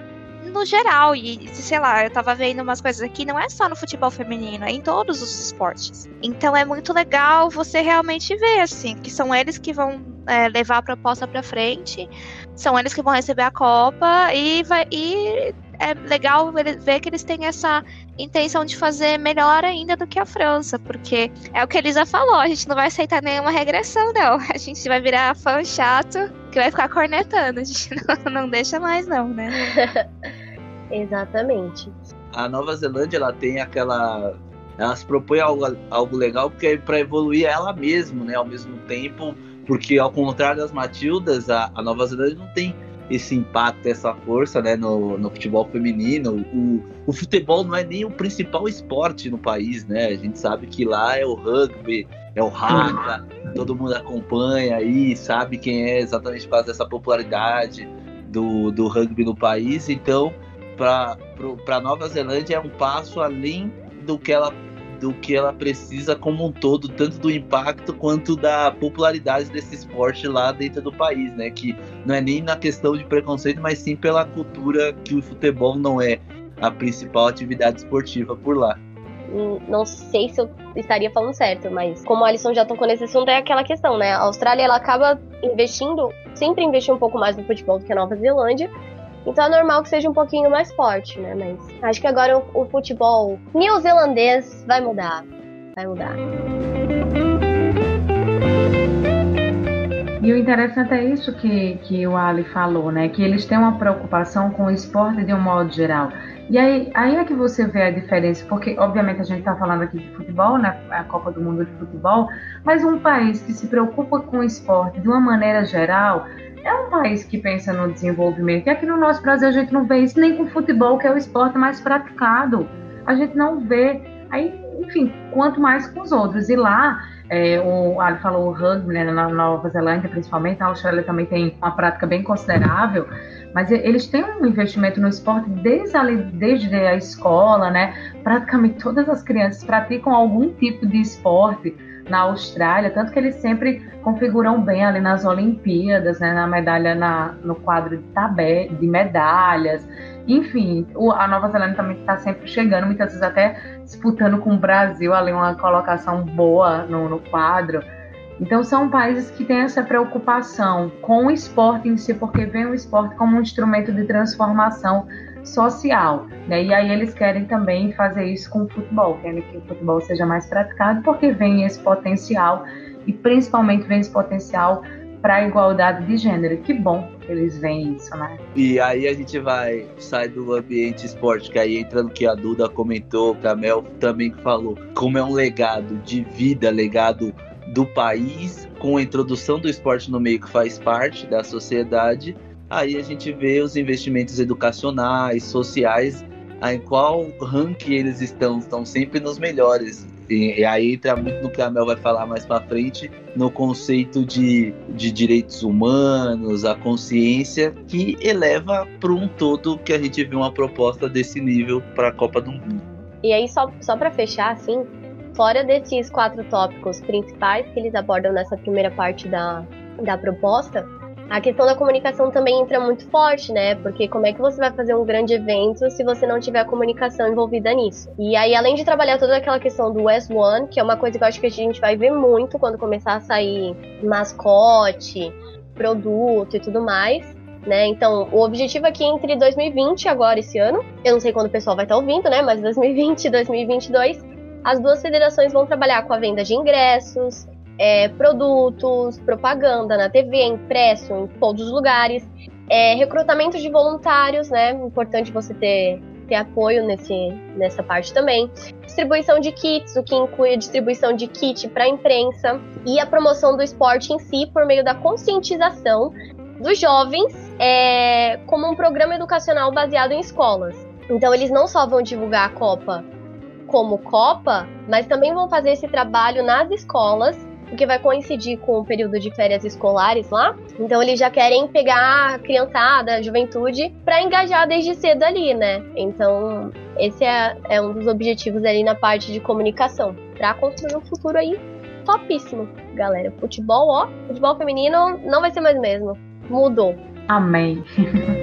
no geral. E, sei lá, eu tava vendo umas coisas aqui, não é só no futebol feminino, é em todos os esportes. Então é muito legal você realmente ver, assim, que são eles que vão é, levar a proposta pra frente, são eles que vão receber a Copa e, vai, e é legal ver que eles têm essa intenção de fazer melhor ainda do que a França, porque é o que a Elisa falou, a gente não vai aceitar nenhuma regressão, não. A gente vai virar fã chato que vai ficar cornetando, a gente não, não deixa mais, não, né? Exatamente. A Nova Zelândia, ela tem aquela. Ela se propõe algo, algo legal porque é para evoluir ela mesma, né? Ao mesmo tempo, porque ao contrário das Matildas, a, a Nova Zelândia não tem esse impacto, essa força né, no, no futebol feminino. O, o futebol não é nem o principal esporte no país, né? A gente sabe que lá é o rugby, é o haka, todo mundo acompanha aí, sabe quem é exatamente por causa dessa popularidade do, do rugby no país. Então, para Nova Zelândia é um passo além do que ela do que ela precisa como um todo, tanto do impacto quanto da popularidade desse esporte lá dentro do país, né? Que não é nem na questão de preconceito, mas sim pela cultura que o futebol não é a principal atividade esportiva por lá. Hum, não sei se eu estaria falando certo, mas como a Alisson já tocou nesse assunto, é aquela questão, né? A Austrália ela acaba investindo, sempre investiu um pouco mais no futebol do que a Nova Zelândia, então é normal que seja um pouquinho mais forte, né? Mas acho que agora o, o futebol neozelandês vai mudar. Vai mudar. E o interessante é isso que, que o Ali falou, né? Que eles têm uma preocupação com o esporte de um modo geral. E aí, aí é que você vê a diferença, porque obviamente a gente está falando aqui de futebol, né? A Copa do Mundo de Futebol, mas um país que se preocupa com o esporte de uma maneira geral é um país que pensa no desenvolvimento. E aqui no nosso Brasil a gente não vê isso nem com o futebol, que é o esporte mais praticado. A gente não vê. Aí, enfim, quanto mais com os outros. E lá, é, o Ali falou o rugby, né, na Nova Zelândia principalmente, na Austrália também tem uma prática bem considerável, mas eles têm um investimento no esporte desde a, desde a escola, né? Praticamente todas as crianças praticam algum tipo de esporte na Austrália, tanto que eles sempre configuram bem ali nas Olimpíadas, né, na medalha na, no quadro de, tabé, de medalhas. Enfim, o, a Nova Zelândia também está sempre chegando, muitas vezes até disputando com o Brasil ali uma colocação boa no, no quadro. Então são países que têm essa preocupação com o esporte em si, porque vem o esporte como um instrumento de transformação social. Né? E aí eles querem também fazer isso com o futebol, querem que o futebol seja mais praticado, porque vem esse potencial, e principalmente vem esse potencial para a igualdade de gênero. Que bom eles veem isso, né? E aí a gente vai sai do ambiente esporte, que aí entra no que a Duda comentou, que a Mel também falou, como é um legado de vida, legado do país, com a introdução do esporte no meio que faz parte da sociedade. Aí a gente vê os investimentos educacionais, sociais, em qual ranking eles estão, estão sempre nos melhores. E, e, aí entra muito no que a Mel vai falar mais para frente, no conceito de, de direitos humanos, a consciência, que eleva para um todo que a gente vê uma proposta desse nível para a Copa do Mundo. E aí, só, só para fechar, assim, fora desses quatro tópicos principais que eles abordam nessa primeira parte da, da proposta, a questão da comunicação também entra muito forte, né? Porque como é que você vai fazer um grande evento se você não tiver a comunicação envolvida nisso? E aí, além de trabalhar toda aquela questão do S1, que é uma coisa que eu acho que a gente vai ver muito quando começar a sair mascote, produto e tudo mais, né? Então, o objetivo aqui entre 2020 agora esse ano, eu não sei quando o pessoal vai estar ouvindo, né? Mas 2020 e 2022, as duas federações vão trabalhar com a venda de ingressos, é, produtos, propaganda na TV, impresso em todos os lugares, é, recrutamento de voluntários, né? Importante você ter, ter apoio nesse, nessa parte também. Distribuição de kits, o que inclui a distribuição de kit para a imprensa e a promoção do esporte em si por meio da conscientização dos jovens é, como um programa educacional baseado em escolas. Então eles não só vão divulgar a Copa como Copa, mas também vão fazer esse trabalho nas escolas porque vai coincidir com o período de férias escolares lá. Então eles já querem pegar a criançada, a juventude, para engajar desde cedo ali, né? Então esse é, é um dos objetivos ali na parte de comunicação, para construir um futuro aí topíssimo, galera. Futebol, ó, futebol feminino não vai ser mais mesmo. Mudou. Amém.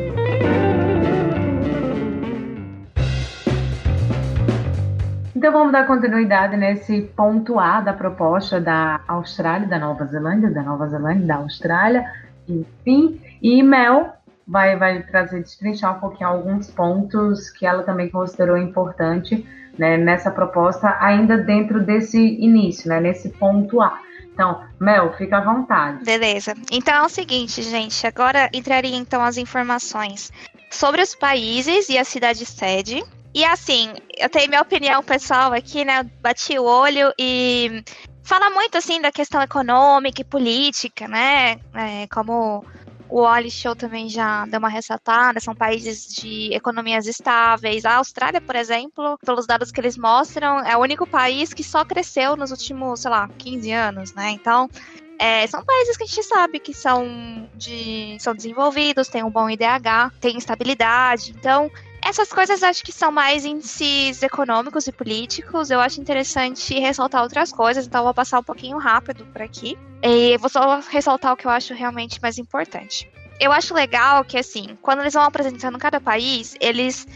Então vamos dar continuidade nesse ponto A da proposta da Austrália, da Nova Zelândia, da Nova Zelândia, da Austrália, enfim. E Mel vai, vai trazer, destrinchar um pouquinho alguns pontos que ela também considerou importante né, nessa proposta, ainda dentro desse início, né, nesse ponto A. Então, Mel, fica à vontade. Beleza. Então é o seguinte, gente. Agora entraria então as informações sobre os países e a cidade sede e assim, eu tenho minha opinião pessoal aqui, né? Bati o olho e fala muito assim da questão econômica e política, né? É, como o Oli Show também já deu uma ressaltada, são países de economias estáveis. A Austrália, por exemplo, pelos dados que eles mostram, é o único país que só cresceu nos últimos, sei lá, 15 anos, né? Então, é, são países que a gente sabe que são, de, são desenvolvidos, têm um bom IDH, têm estabilidade. Então, essas coisas acho que são mais índices econômicos e políticos. Eu acho interessante ressaltar outras coisas, então vou passar um pouquinho rápido por aqui. E vou só ressaltar o que eu acho realmente mais importante. Eu acho legal que, assim, quando eles vão apresentando cada país, eles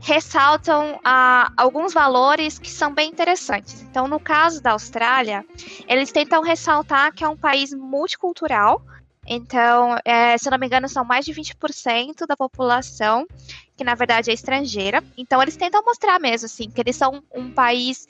ressaltam ah, alguns valores que são bem interessantes. Então, no caso da Austrália, eles tentam ressaltar que é um país multicultural. Então, é, se não me engano, são mais de 20% da população que na verdade é estrangeira. Então eles tentam mostrar mesmo, assim, que eles são um país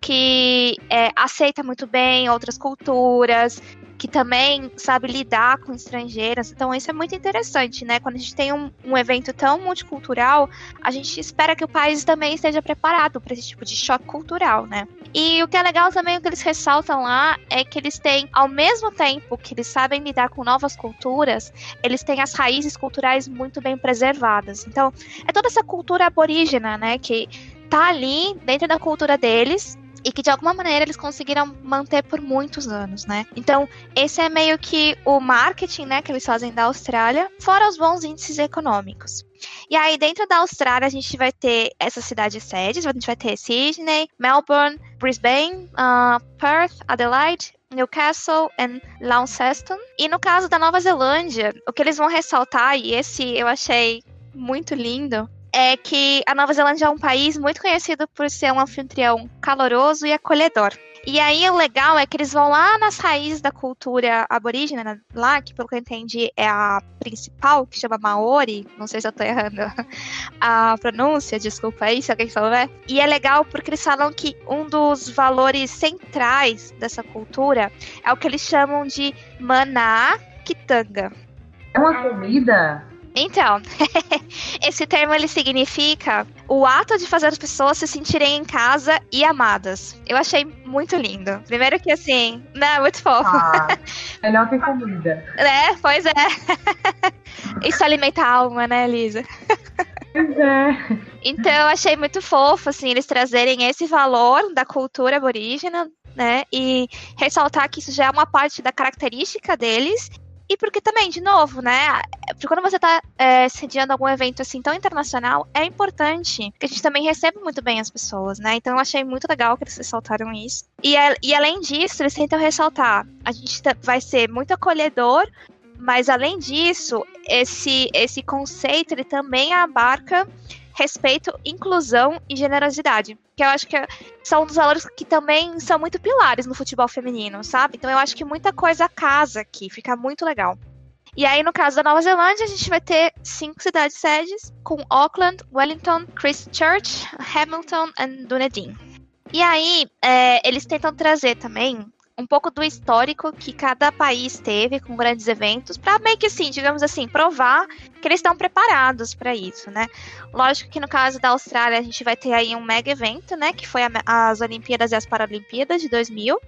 que é, aceita muito bem outras culturas, que também sabe lidar com estrangeiras. Então, isso é muito interessante, né? Quando a gente tem um, um evento tão multicultural, a gente espera que o país também esteja preparado para esse tipo de choque cultural, né? E o que é legal também, o que eles ressaltam lá, é que eles têm, ao mesmo tempo que eles sabem lidar com novas culturas, eles têm as raízes culturais muito bem preservadas. Então, é toda essa cultura aborígena, né? Que tá ali dentro da cultura deles e que de alguma maneira eles conseguiram manter por muitos anos, né? Então, esse é meio que o marketing, né, que eles fazem da Austrália, fora os bons índices econômicos. E aí, dentro da Austrália, a gente vai ter essas cidades sedes, a gente vai ter Sydney, Melbourne, Brisbane, uh, Perth, Adelaide, Newcastle e Launceston. E no caso da Nova Zelândia, o que eles vão ressaltar, e esse eu achei muito lindo, é que a Nova Zelândia é um país muito conhecido por ser um anfitrião caloroso e acolhedor. E aí o legal é que eles vão lá nas raízes da cultura aborígena, né, lá, que pelo que eu entendi é a principal, que chama Maori, não sei se eu tô errando a pronúncia, desculpa aí se alguém souber. E é legal porque eles falam que um dos valores centrais dessa cultura é o que eles chamam de maná kitanga. É uma comida? Então, esse termo ele significa o ato de fazer as pessoas se sentirem em casa e amadas. Eu achei muito lindo. Primeiro que assim, né, muito fofo. Ah, melhor que comida. É, pois é. Isso alimenta a alma, né, Elisa? Pois é. Então eu achei muito fofo, assim, eles trazerem esse valor da cultura aborígena, né? E ressaltar que isso já é uma parte da característica deles e porque também, de novo, né? Porque quando você está é, sediando algum evento assim tão internacional, é importante que a gente também receba muito bem as pessoas, né? Então eu achei muito legal que eles ressaltaram isso. E, e além disso, eles tentam ressaltar: a gente vai ser muito acolhedor, mas além disso, esse, esse conceito ele também abarca respeito, inclusão e generosidade. Que eu acho que são dos valores que também são muito pilares no futebol feminino, sabe? Então eu acho que muita coisa casa aqui, fica muito legal. E aí, no caso da Nova Zelândia, a gente vai ter cinco cidades sedes, com Auckland, Wellington, Christchurch, Hamilton e Dunedin. E aí, é, eles tentam trazer também um pouco do histórico que cada país teve com grandes eventos, para meio que assim, digamos assim, provar que eles estão preparados para isso, né? Lógico que no caso da Austrália a gente vai ter aí um mega evento, né, que foi a, as Olimpíadas e as Paralimpíadas de 2000,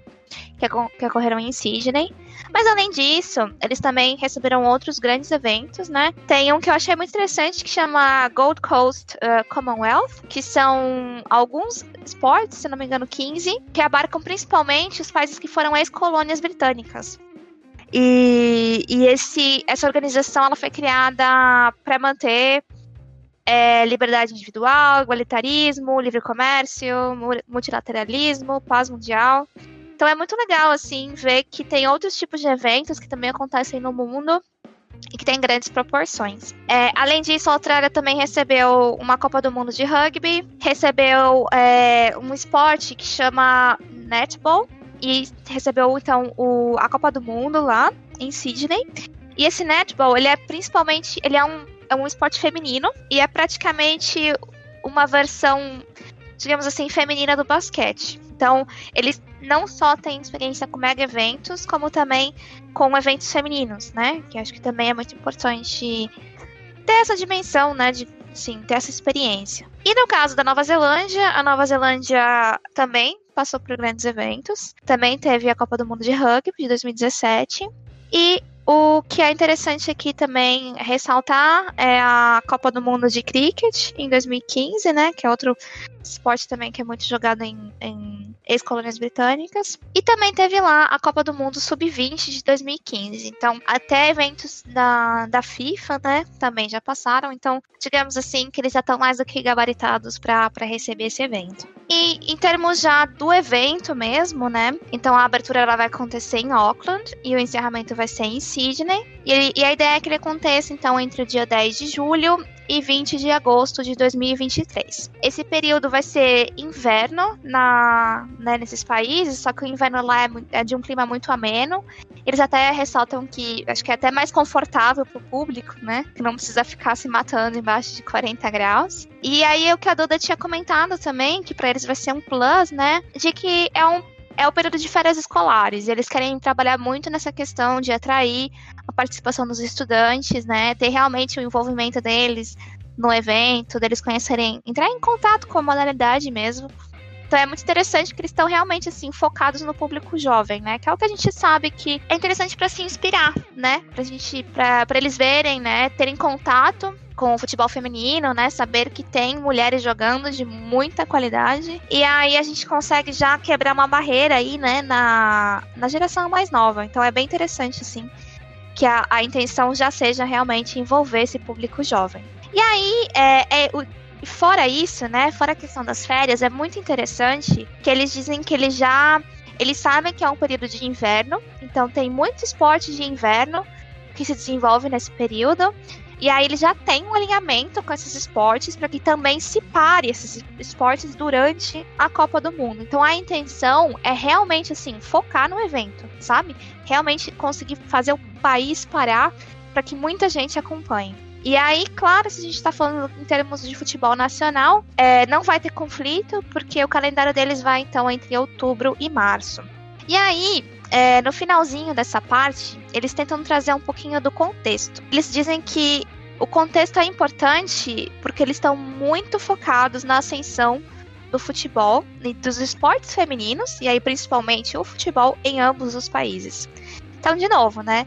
que, que ocorreram em Sydney. Mas além disso, eles também receberam outros grandes eventos, né? Tem um que eu achei muito interessante que chama Gold Coast uh, Commonwealth, que são alguns esportes, se não me engano, 15, que abarcam principalmente os países que foram ex-colônias britânicas. E, e esse, essa organização ela foi criada para manter é, liberdade individual, igualitarismo, livre comércio, multilateralismo, paz mundial. Então é muito legal, assim, ver que tem outros tipos de eventos que também acontecem no mundo e que tem grandes proporções. É, além disso, a Austrália também recebeu uma Copa do Mundo de rugby, recebeu é, um esporte que chama netball e recebeu então o, a Copa do Mundo lá em Sydney. E esse netball, ele é principalmente, ele é um, é um esporte feminino e é praticamente uma versão, digamos assim, feminina do basquete. Então, eles não só têm experiência com mega eventos, como também com eventos femininos, né? Que acho que também é muito importante ter essa dimensão, né? De sim, ter essa experiência. E no caso da Nova Zelândia, a Nova Zelândia também passou por grandes eventos. Também teve a Copa do Mundo de Rugby de 2017. E o que é interessante aqui também ressaltar é a Copa do Mundo de Cricket em 2015, né? Que é outro esporte também que é muito jogado em, em ex-colônias britânicas. E também teve lá a Copa do Mundo Sub-20 de 2015. Então, até eventos da, da FIFA, né? Também já passaram. Então, digamos assim, que eles já estão mais do que gabaritados para receber esse evento. E em termos já do evento mesmo, né? Então a abertura ela vai acontecer em Auckland e o encerramento vai ser em Sydney. E, e a ideia é que ele aconteça então entre o dia 10 de julho e 20 de agosto de 2023. Esse período vai ser inverno na, né, nesses países, só que o inverno lá é, é, de um clima muito ameno. Eles até ressaltam que acho que é até mais confortável para o público, né? Que não precisa ficar se matando embaixo de 40 graus. E aí o que a Duda tinha comentado também, que para eles vai ser um plus, né? De que é um é o período de férias escolares. E eles querem trabalhar muito nessa questão de atrair a participação dos estudantes, né? Ter realmente o envolvimento deles no evento, deles conhecerem, entrar em contato com a modalidade mesmo. Então é muito interessante que eles estão realmente assim focados no público jovem, né? Que é o que a gente sabe que é interessante para se inspirar, né? Pra gente para eles verem, né, terem contato com o futebol feminino, né? Saber que tem mulheres jogando de muita qualidade. E aí a gente consegue já quebrar uma barreira aí, né, na, na geração mais nova. Então é bem interessante, assim, que a, a intenção já seja realmente envolver esse público jovem. E aí, é, é, o, fora isso, né, fora a questão das férias, é muito interessante que eles dizem que eles já. Eles sabem que é um período de inverno, então tem muito esporte de inverno que se desenvolve nesse período. E aí ele já tem um alinhamento com esses esportes para que também se pare esses esportes durante a Copa do Mundo. Então a intenção é realmente assim focar no evento, sabe? Realmente conseguir fazer o país parar para que muita gente acompanhe. E aí, claro, se a gente está falando em termos de futebol nacional, é, não vai ter conflito, porque o calendário deles vai então entre outubro e março. E aí, é, no finalzinho dessa parte, eles tentam trazer um pouquinho do contexto. Eles dizem que o contexto é importante porque eles estão muito focados na ascensão do futebol e dos esportes femininos, e aí principalmente o futebol em ambos os países. Então, de novo, né?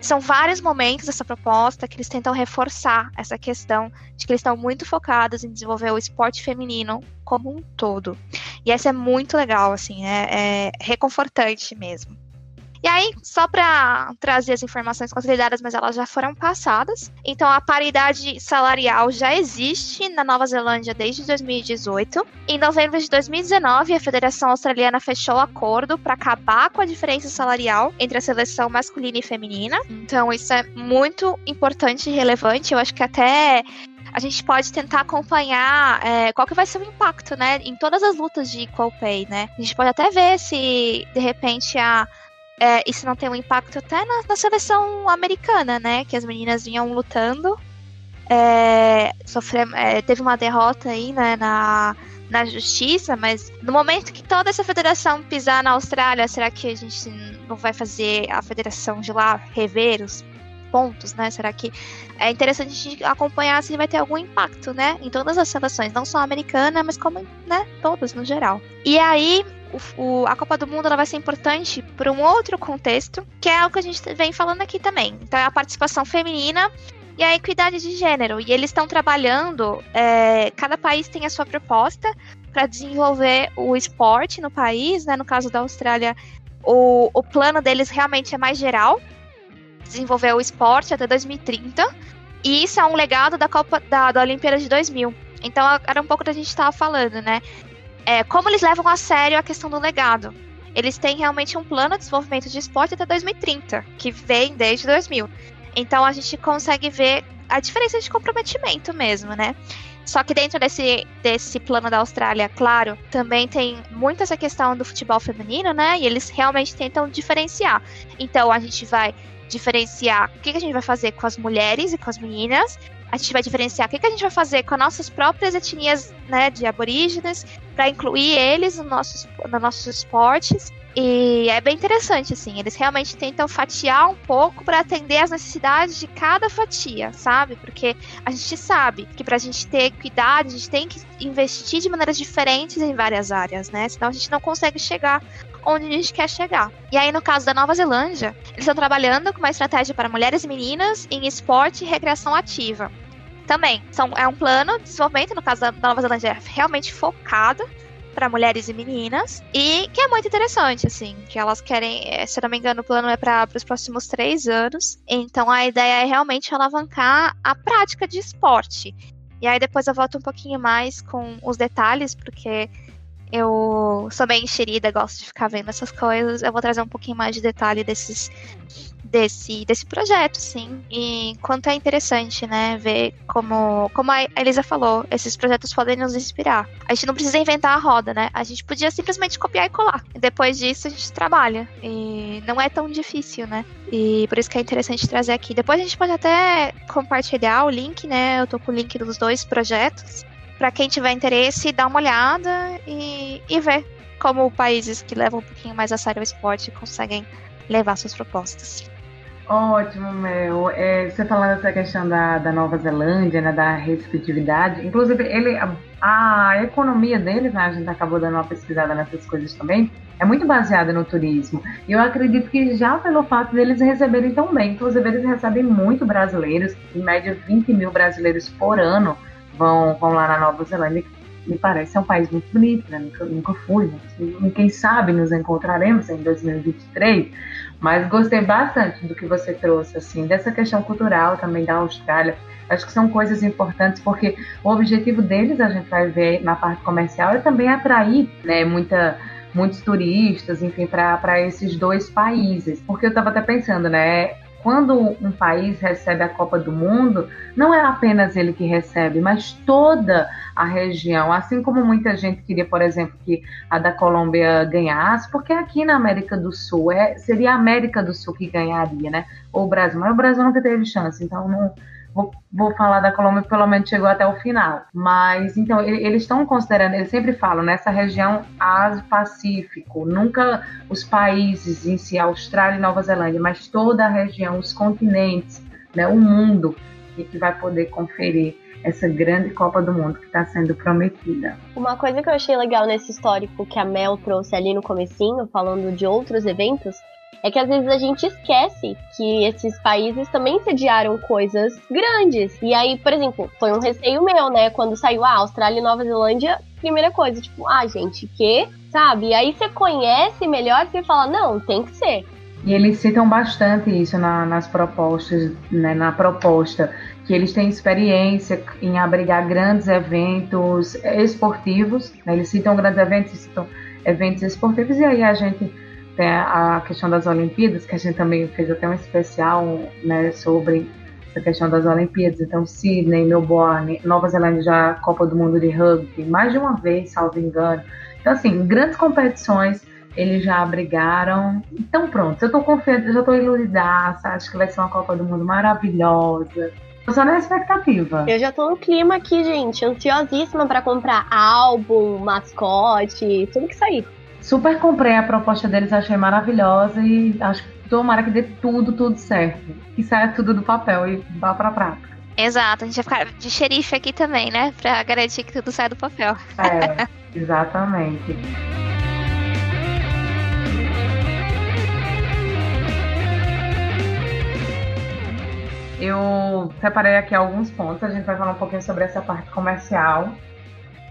São vários momentos dessa proposta que eles tentam reforçar essa questão de que eles estão muito focados em desenvolver o esporte feminino como um todo. E essa é muito legal, assim, é, é reconfortante mesmo. E aí, só para trazer as informações consolidadas, mas elas já foram passadas. Então, a paridade salarial já existe na Nova Zelândia desde 2018. Em novembro de 2019, a Federação Australiana fechou o acordo para acabar com a diferença salarial entre a seleção masculina e feminina. Então, isso é muito importante e relevante. Eu acho que até a gente pode tentar acompanhar é, qual que vai ser o impacto, né, em todas as lutas de equal pay, né? A gente pode até ver se, de repente, a é, isso não tem um impacto até na, na, seleção americana, né? Que as meninas vinham lutando. É, é, teve uma derrota aí né, na, na justiça, mas no momento que toda essa federação pisar na Austrália, será que a gente não vai fazer a federação de lá rever os pontos, né? Será que é interessante a gente acompanhar se vai ter algum impacto, né? Em todas as seleções, não só a americana, mas como, né? Todas no geral. E aí, o, o, a Copa do Mundo ela vai ser importante por um outro contexto, que é o que a gente vem falando aqui também. Então, é a participação feminina e a equidade de gênero. E eles estão trabalhando, é, cada país tem a sua proposta para desenvolver o esporte no país, né? No caso da Austrália, o, o plano deles realmente é mais geral, desenvolver o esporte até 2030. E isso é um legado da Copa da, da Olimpíada de 2000. Então era um pouco da gente estava falando, né? é, como eles levam a sério a questão do legado. Eles têm realmente um plano de desenvolvimento de esporte até 2030, que vem desde 2000. Então a gente consegue ver a diferença de comprometimento mesmo, né? Só que dentro desse, desse plano da Austrália, claro, também tem muito essa questão do futebol feminino, né? E eles realmente tentam diferenciar. Então a gente vai diferenciar o que, a gente vai fazer com as mulheres e com as meninas, a gente vai diferenciar o que, a gente vai fazer com as nossas próprias etnias né, de aborígenes, para incluir eles no nossos, nos nossos esportes. E é bem interessante, assim, eles realmente tentam fatiar um pouco para atender as necessidades de cada fatia, sabe? Porque a gente sabe que para a gente ter equidade, a gente tem que investir de maneiras diferentes em várias áreas, né? Senão a gente não consegue chegar onde a gente quer chegar. E aí, no caso da Nova Zelândia, eles estão trabalhando com uma estratégia para mulheres e meninas em esporte e recreação ativa. Também, são, é um plano de desenvolvimento, no caso da Nova Zelândia, é realmente focado para mulheres e meninas e que é muito interessante, assim, que elas querem, é, se não me engano, o plano é para os próximos três anos. Então a ideia é realmente alavancar a prática de esporte. E aí depois eu volto um pouquinho mais com os detalhes, porque eu sou bem enxerida, gosto de ficar vendo essas coisas. Eu vou trazer um pouquinho mais de detalhe desses desse, desse projeto, sim. E quanto é interessante, né, ver como, como a Elisa falou, esses projetos podem nos inspirar. A gente não precisa inventar a roda, né? A gente podia simplesmente copiar e colar. Depois disso a gente trabalha. E não é tão difícil, né? E por isso que é interessante trazer aqui. Depois a gente pode até compartilhar o link, né? Eu tô com o link dos dois projetos. Para quem tiver interesse, dar uma olhada e, e ver como países que levam um pouquinho mais a sério o esporte conseguem levar suas propostas. Ótimo, Mel. É, você falando essa questão da, da Nova Zelândia, né, da receptividade, inclusive ele, a, a economia deles, né, a gente acabou dando uma pesquisada nessas coisas também, é muito baseada no turismo. E eu acredito que já pelo fato deles receberem tão bem, inclusive eles recebem muito brasileiros, em média 20 mil brasileiros por ano vão, vão lá na Nova Zelândia, me parece é um país muito bonito, né? Nunca, nunca fui, né? quem sabe nos encontraremos em 2023, mas gostei bastante do que você trouxe, assim, dessa questão cultural também da Austrália. Acho que são coisas importantes porque o objetivo deles, a gente vai ver na parte comercial, é também atrair né, muita, muitos turistas, enfim, para esses dois países. Porque eu estava até pensando, né? Quando um país recebe a Copa do Mundo, não é apenas ele que recebe, mas toda a região. Assim como muita gente queria, por exemplo, que a da Colômbia ganhasse, porque aqui na América do Sul é, seria a América do Sul que ganharia, né? Ou o Brasil, mas o Brasil nunca teve chance, então não, vou, vou falar da Colômbia, pelo menos chegou até o final. Mas, então, eles estão considerando, eles sempre falam, nessa região Ásia-Pacífico, nunca os países em si, Austrália e Nova Zelândia, mas toda a região, os continentes, né, o mundo, que vai poder conferir essa grande Copa do Mundo que está sendo prometida. Uma coisa que eu achei legal nesse histórico que a Mel trouxe ali no comecinho, falando de outros eventos, é que às vezes a gente esquece que esses países também sediaram coisas grandes. E aí, por exemplo, foi um receio meu, né? Quando saiu a Austrália e Nova Zelândia, primeira coisa, tipo, ah, gente, que? Sabe? E aí você conhece melhor e fala, não, tem que ser. E eles citam bastante isso na, nas propostas, né, na proposta, que eles têm experiência em abrigar grandes eventos esportivos. Né, eles citam grandes eventos, citam eventos esportivos, e aí a gente a questão das Olimpíadas, que a gente também fez até um especial né, sobre a questão das Olimpíadas. Então, Sydney, Melbourne, Nova Zelândia já Copa do Mundo de Rugby, mais de uma vez, salvo engano. Então, assim, grandes competições eles já abrigaram. Então, pronto, eu tô confiante, eu já tô iludidaça, acho que vai ser uma Copa do Mundo maravilhosa. Tô só na expectativa. Eu já tô no clima aqui, gente, ansiosíssima para comprar álbum, mascote, tudo que sair. Super comprei a proposta deles, achei maravilhosa e acho que tomara que dê tudo, tudo certo. Que saia tudo do papel e vá pra prática. Exato, a gente vai ficar de xerife aqui também, né? Pra garantir que tudo saia do papel. É, exatamente. Eu separei aqui alguns pontos, a gente vai falar um pouquinho sobre essa parte comercial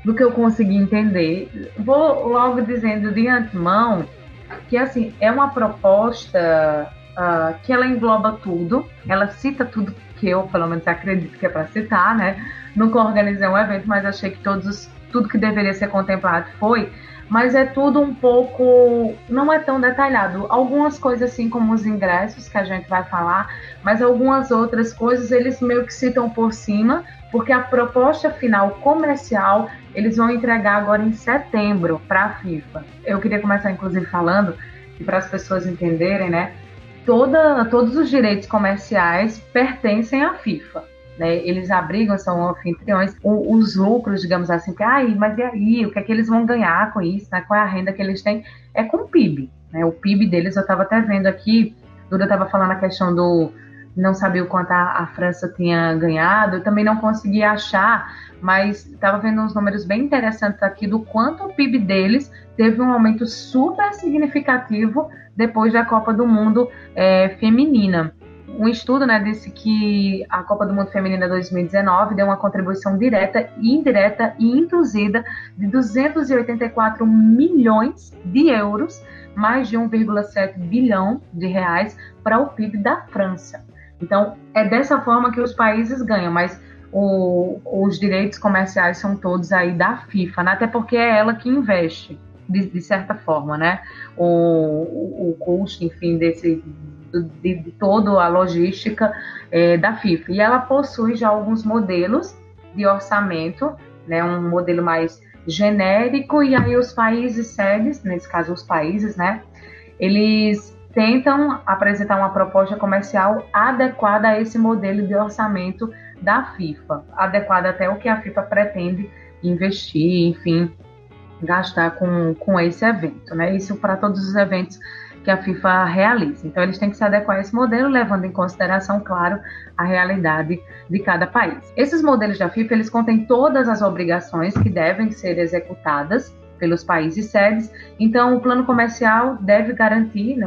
do que eu consegui entender. Vou logo dizendo de antemão que assim é uma proposta uh, que ela engloba tudo, ela cita tudo que eu, pelo menos, acredito que é para citar, né? Nunca organizei um evento, mas achei que todos, tudo que deveria ser contemplado foi. Mas é tudo um pouco. não é tão detalhado. Algumas coisas, assim como os ingressos, que a gente vai falar, mas algumas outras coisas eles meio que citam por cima, porque a proposta final comercial eles vão entregar agora em setembro para a FIFA. Eu queria começar, inclusive, falando, para as pessoas entenderem, né? Toda, todos os direitos comerciais pertencem à FIFA. Né? Eles abrigam, são anfitriões, os lucros, digamos assim, que, ai, mas e aí? O que é que eles vão ganhar com isso? Né? Qual é a renda que eles têm? É com o PIB. Né? O PIB deles, eu estava até vendo aqui, Duda estava falando a questão do não sabia o quanto a, a França tinha ganhado, eu também não consegui achar, mas estava vendo uns números bem interessantes aqui do quanto o PIB deles teve um aumento super significativo depois da Copa do Mundo é, feminina. Um estudo né, disse que a Copa do Mundo Feminina 2019 deu uma contribuição direta, indireta e induzida de 284 milhões de euros, mais de 1,7 bilhão de reais para o PIB da França. Então, é dessa forma que os países ganham, mas o, os direitos comerciais são todos aí da FIFA, né? até porque é ela que investe, de, de certa forma, né? O, o, custo, enfim, desse, de, de toda a logística é, da FIFA. E ela possui já alguns modelos de orçamento, né? Um modelo mais genérico, e aí os países sedes, nesse caso os países, né? Eles tentam apresentar uma proposta comercial adequada a esse modelo de orçamento da FIFA, adequada até o que a FIFA pretende investir, enfim, gastar com, com esse evento, né? Isso para todos os eventos que a FIFA realiza. Então, eles têm que se adequar a esse modelo, levando em consideração, claro, a realidade de cada país. Esses modelos da FIFA, eles contêm todas as obrigações que devem ser executadas pelos países sedes. Então, o plano comercial deve garantir, né,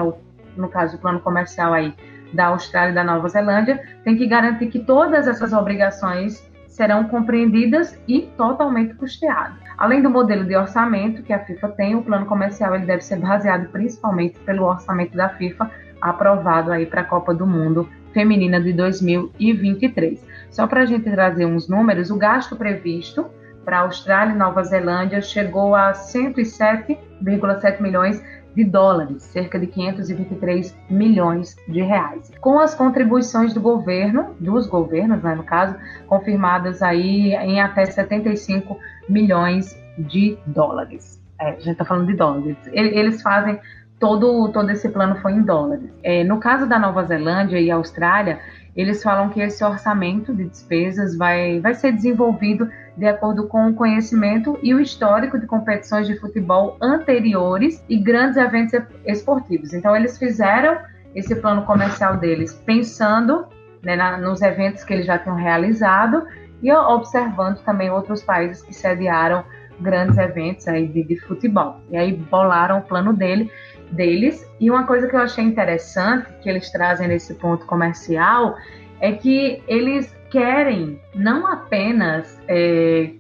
no caso o plano comercial aí da Austrália e da Nova Zelândia, tem que garantir que todas essas obrigações serão compreendidas e totalmente custeadas. Além do modelo de orçamento que a FIFA tem, o plano comercial ele deve ser baseado principalmente pelo orçamento da FIFA aprovado aí para a Copa do Mundo Feminina de 2023. Só para a gente trazer uns números, o gasto previsto para Austrália e Nova Zelândia chegou a 107,7 milhões de dólares, cerca de 523 milhões de reais. Com as contribuições do governo, dos governos, né, no caso, confirmadas aí em até 75 milhões de dólares. É, a gente está falando de dólares. Eles fazem todo, todo esse plano foi em dólares. É, no caso da Nova Zelândia e Austrália, eles falam que esse orçamento de despesas vai, vai ser desenvolvido de acordo com o conhecimento e o histórico de competições de futebol anteriores e grandes eventos esportivos. Então, eles fizeram esse plano comercial deles pensando né, na, nos eventos que eles já tinham realizado e observando também outros países que sediaram grandes eventos aí de, de futebol. E aí bolaram o plano dele deles. E uma coisa que eu achei interessante que eles trazem nesse ponto comercial é que eles querem não apenas é,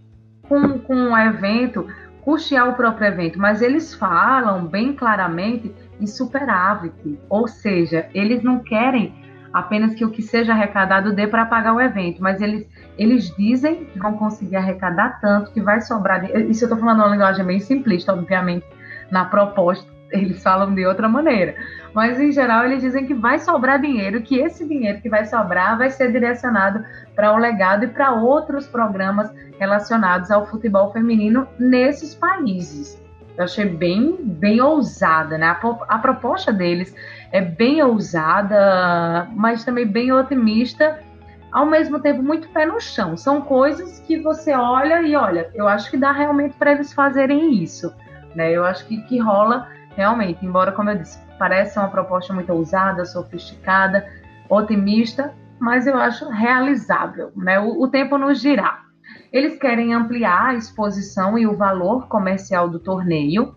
com, com o evento custear o próprio evento, mas eles falam bem claramente em superávit, ou seja, eles não querem apenas que o que seja arrecadado dê para pagar o evento, mas eles, eles dizem que vão conseguir arrecadar tanto que vai sobrar. Isso eu estou falando uma linguagem bem simplista, obviamente, na proposta eles falam de outra maneira. Mas em geral eles dizem que vai sobrar dinheiro, que esse dinheiro que vai sobrar vai ser direcionado para o legado e para outros programas relacionados ao futebol feminino nesses países. Eu achei bem, bem ousada, né? A, a proposta deles é bem ousada, mas também bem otimista, ao mesmo tempo muito pé no chão. São coisas que você olha e olha, eu acho que dá realmente para eles fazerem isso, né? Eu acho que, que rola realmente, embora, como eu disse, pareça uma proposta muito ousada, sofisticada, otimista, mas eu acho realizável, né? O, o tempo nos dirá. Eles querem ampliar a exposição e o valor comercial do torneio.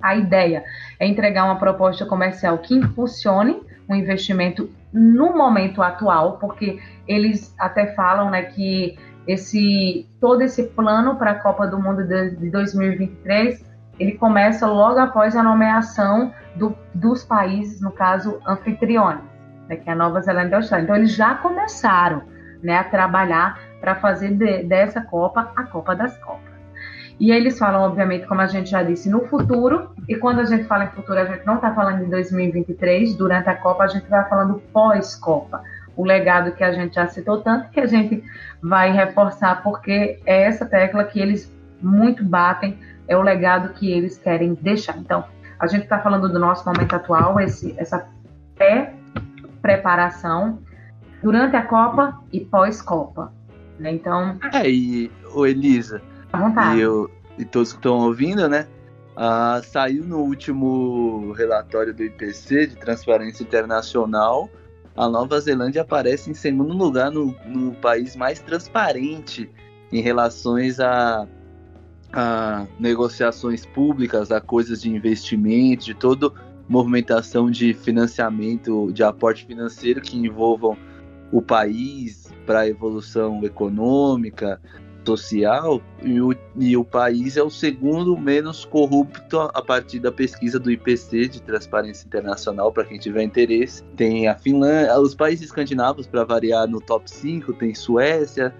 A ideia é entregar uma proposta comercial que impulsione o investimento no momento atual, porque eles até falam né, que esse todo esse plano para a Copa do Mundo de, de 2023 ele começa logo após a nomeação do, dos países, no caso, anfitriones, né, que é a Nova Zelândia e a Austrália. Então, eles já começaram né, a trabalhar para fazer de, dessa Copa a Copa das Copas. E eles falam, obviamente, como a gente já disse, no futuro. E quando a gente fala em futuro, a gente não está falando em 2023. Durante a Copa, a gente vai falando pós-Copa. O legado que a gente já citou tanto, que a gente vai reforçar, porque é essa tecla que eles muito batem é o legado que eles querem deixar. Então, a gente está falando do nosso momento atual, esse, essa pré-preparação durante a Copa e pós-Copa. Né? Então. É, e o Elisa. E, eu, e todos que estão ouvindo, né? Ah, saiu no último relatório do IPC de Transparência Internacional. A Nova Zelândia aparece em segundo lugar no, no país mais transparente em relações a a negociações públicas, a coisas de investimento, de toda movimentação de financiamento, de aporte financeiro que envolvam o país para a evolução econômica, social, e o, e o país é o segundo menos corrupto a partir da pesquisa do IPC de Transparência Internacional, para quem tiver interesse. Tem a Finlândia, os países escandinavos, para variar no top 5, tem Suécia,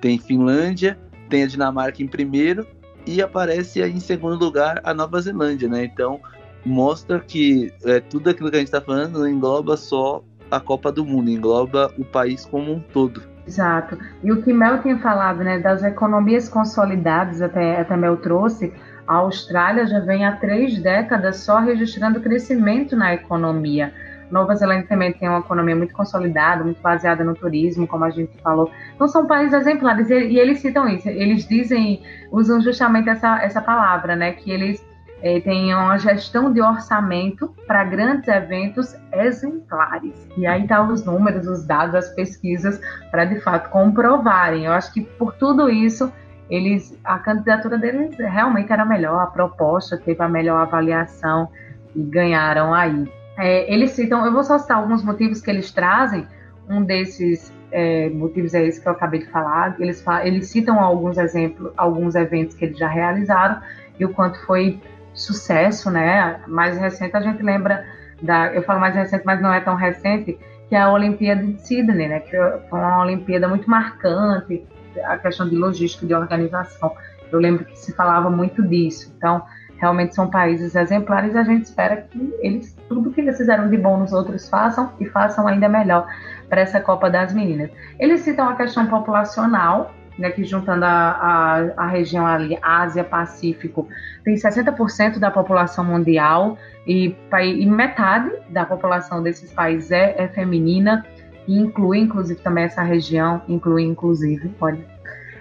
tem Finlândia, tem a Dinamarca em primeiro e aparece em segundo lugar a Nova Zelândia, né? Então mostra que é, tudo aquilo que a gente está falando engloba só a Copa do Mundo, engloba o país como um todo. Exato. E o que Mel tinha falado, né, das economias consolidadas, até, até Mel trouxe, a Austrália já vem há três décadas só registrando crescimento na economia. Nova Zelândia também tem uma economia muito consolidada, muito baseada no turismo, como a gente falou. Então são países exemplares e, e eles citam isso. Eles dizem, usam justamente essa, essa palavra, né? Que eles é, têm uma gestão de orçamento para grandes eventos exemplares. E aí tá os números, os dados, as pesquisas para de fato comprovarem. Eu acho que por tudo isso eles a candidatura deles realmente era melhor, a proposta teve a melhor avaliação e ganharam aí. É, eles citam, eu vou só citar alguns motivos que eles trazem. Um desses é, motivos é esse que eu acabei de falar. Eles, eles citam alguns exemplos, alguns eventos que eles já realizaram e o quanto foi sucesso, né? Mais recente a gente lembra da, eu falo mais recente, mas não é tão recente, que é a Olimpíada de Sydney, né? Que foi uma Olimpíada muito marcante, a questão de logística, de organização. Eu lembro que se falava muito disso. Então, realmente são países exemplares e a gente espera que eles, tudo que eles fizeram de bom nos outros façam e façam ainda melhor para essa Copa das Meninas. Eles citam a questão populacional, né, que juntando a, a, a região ali, Ásia-Pacífico, tem 60% da população mundial e, e, metade da população desses países é, é feminina. e inclui inclusive também essa região, inclui inclusive, olha,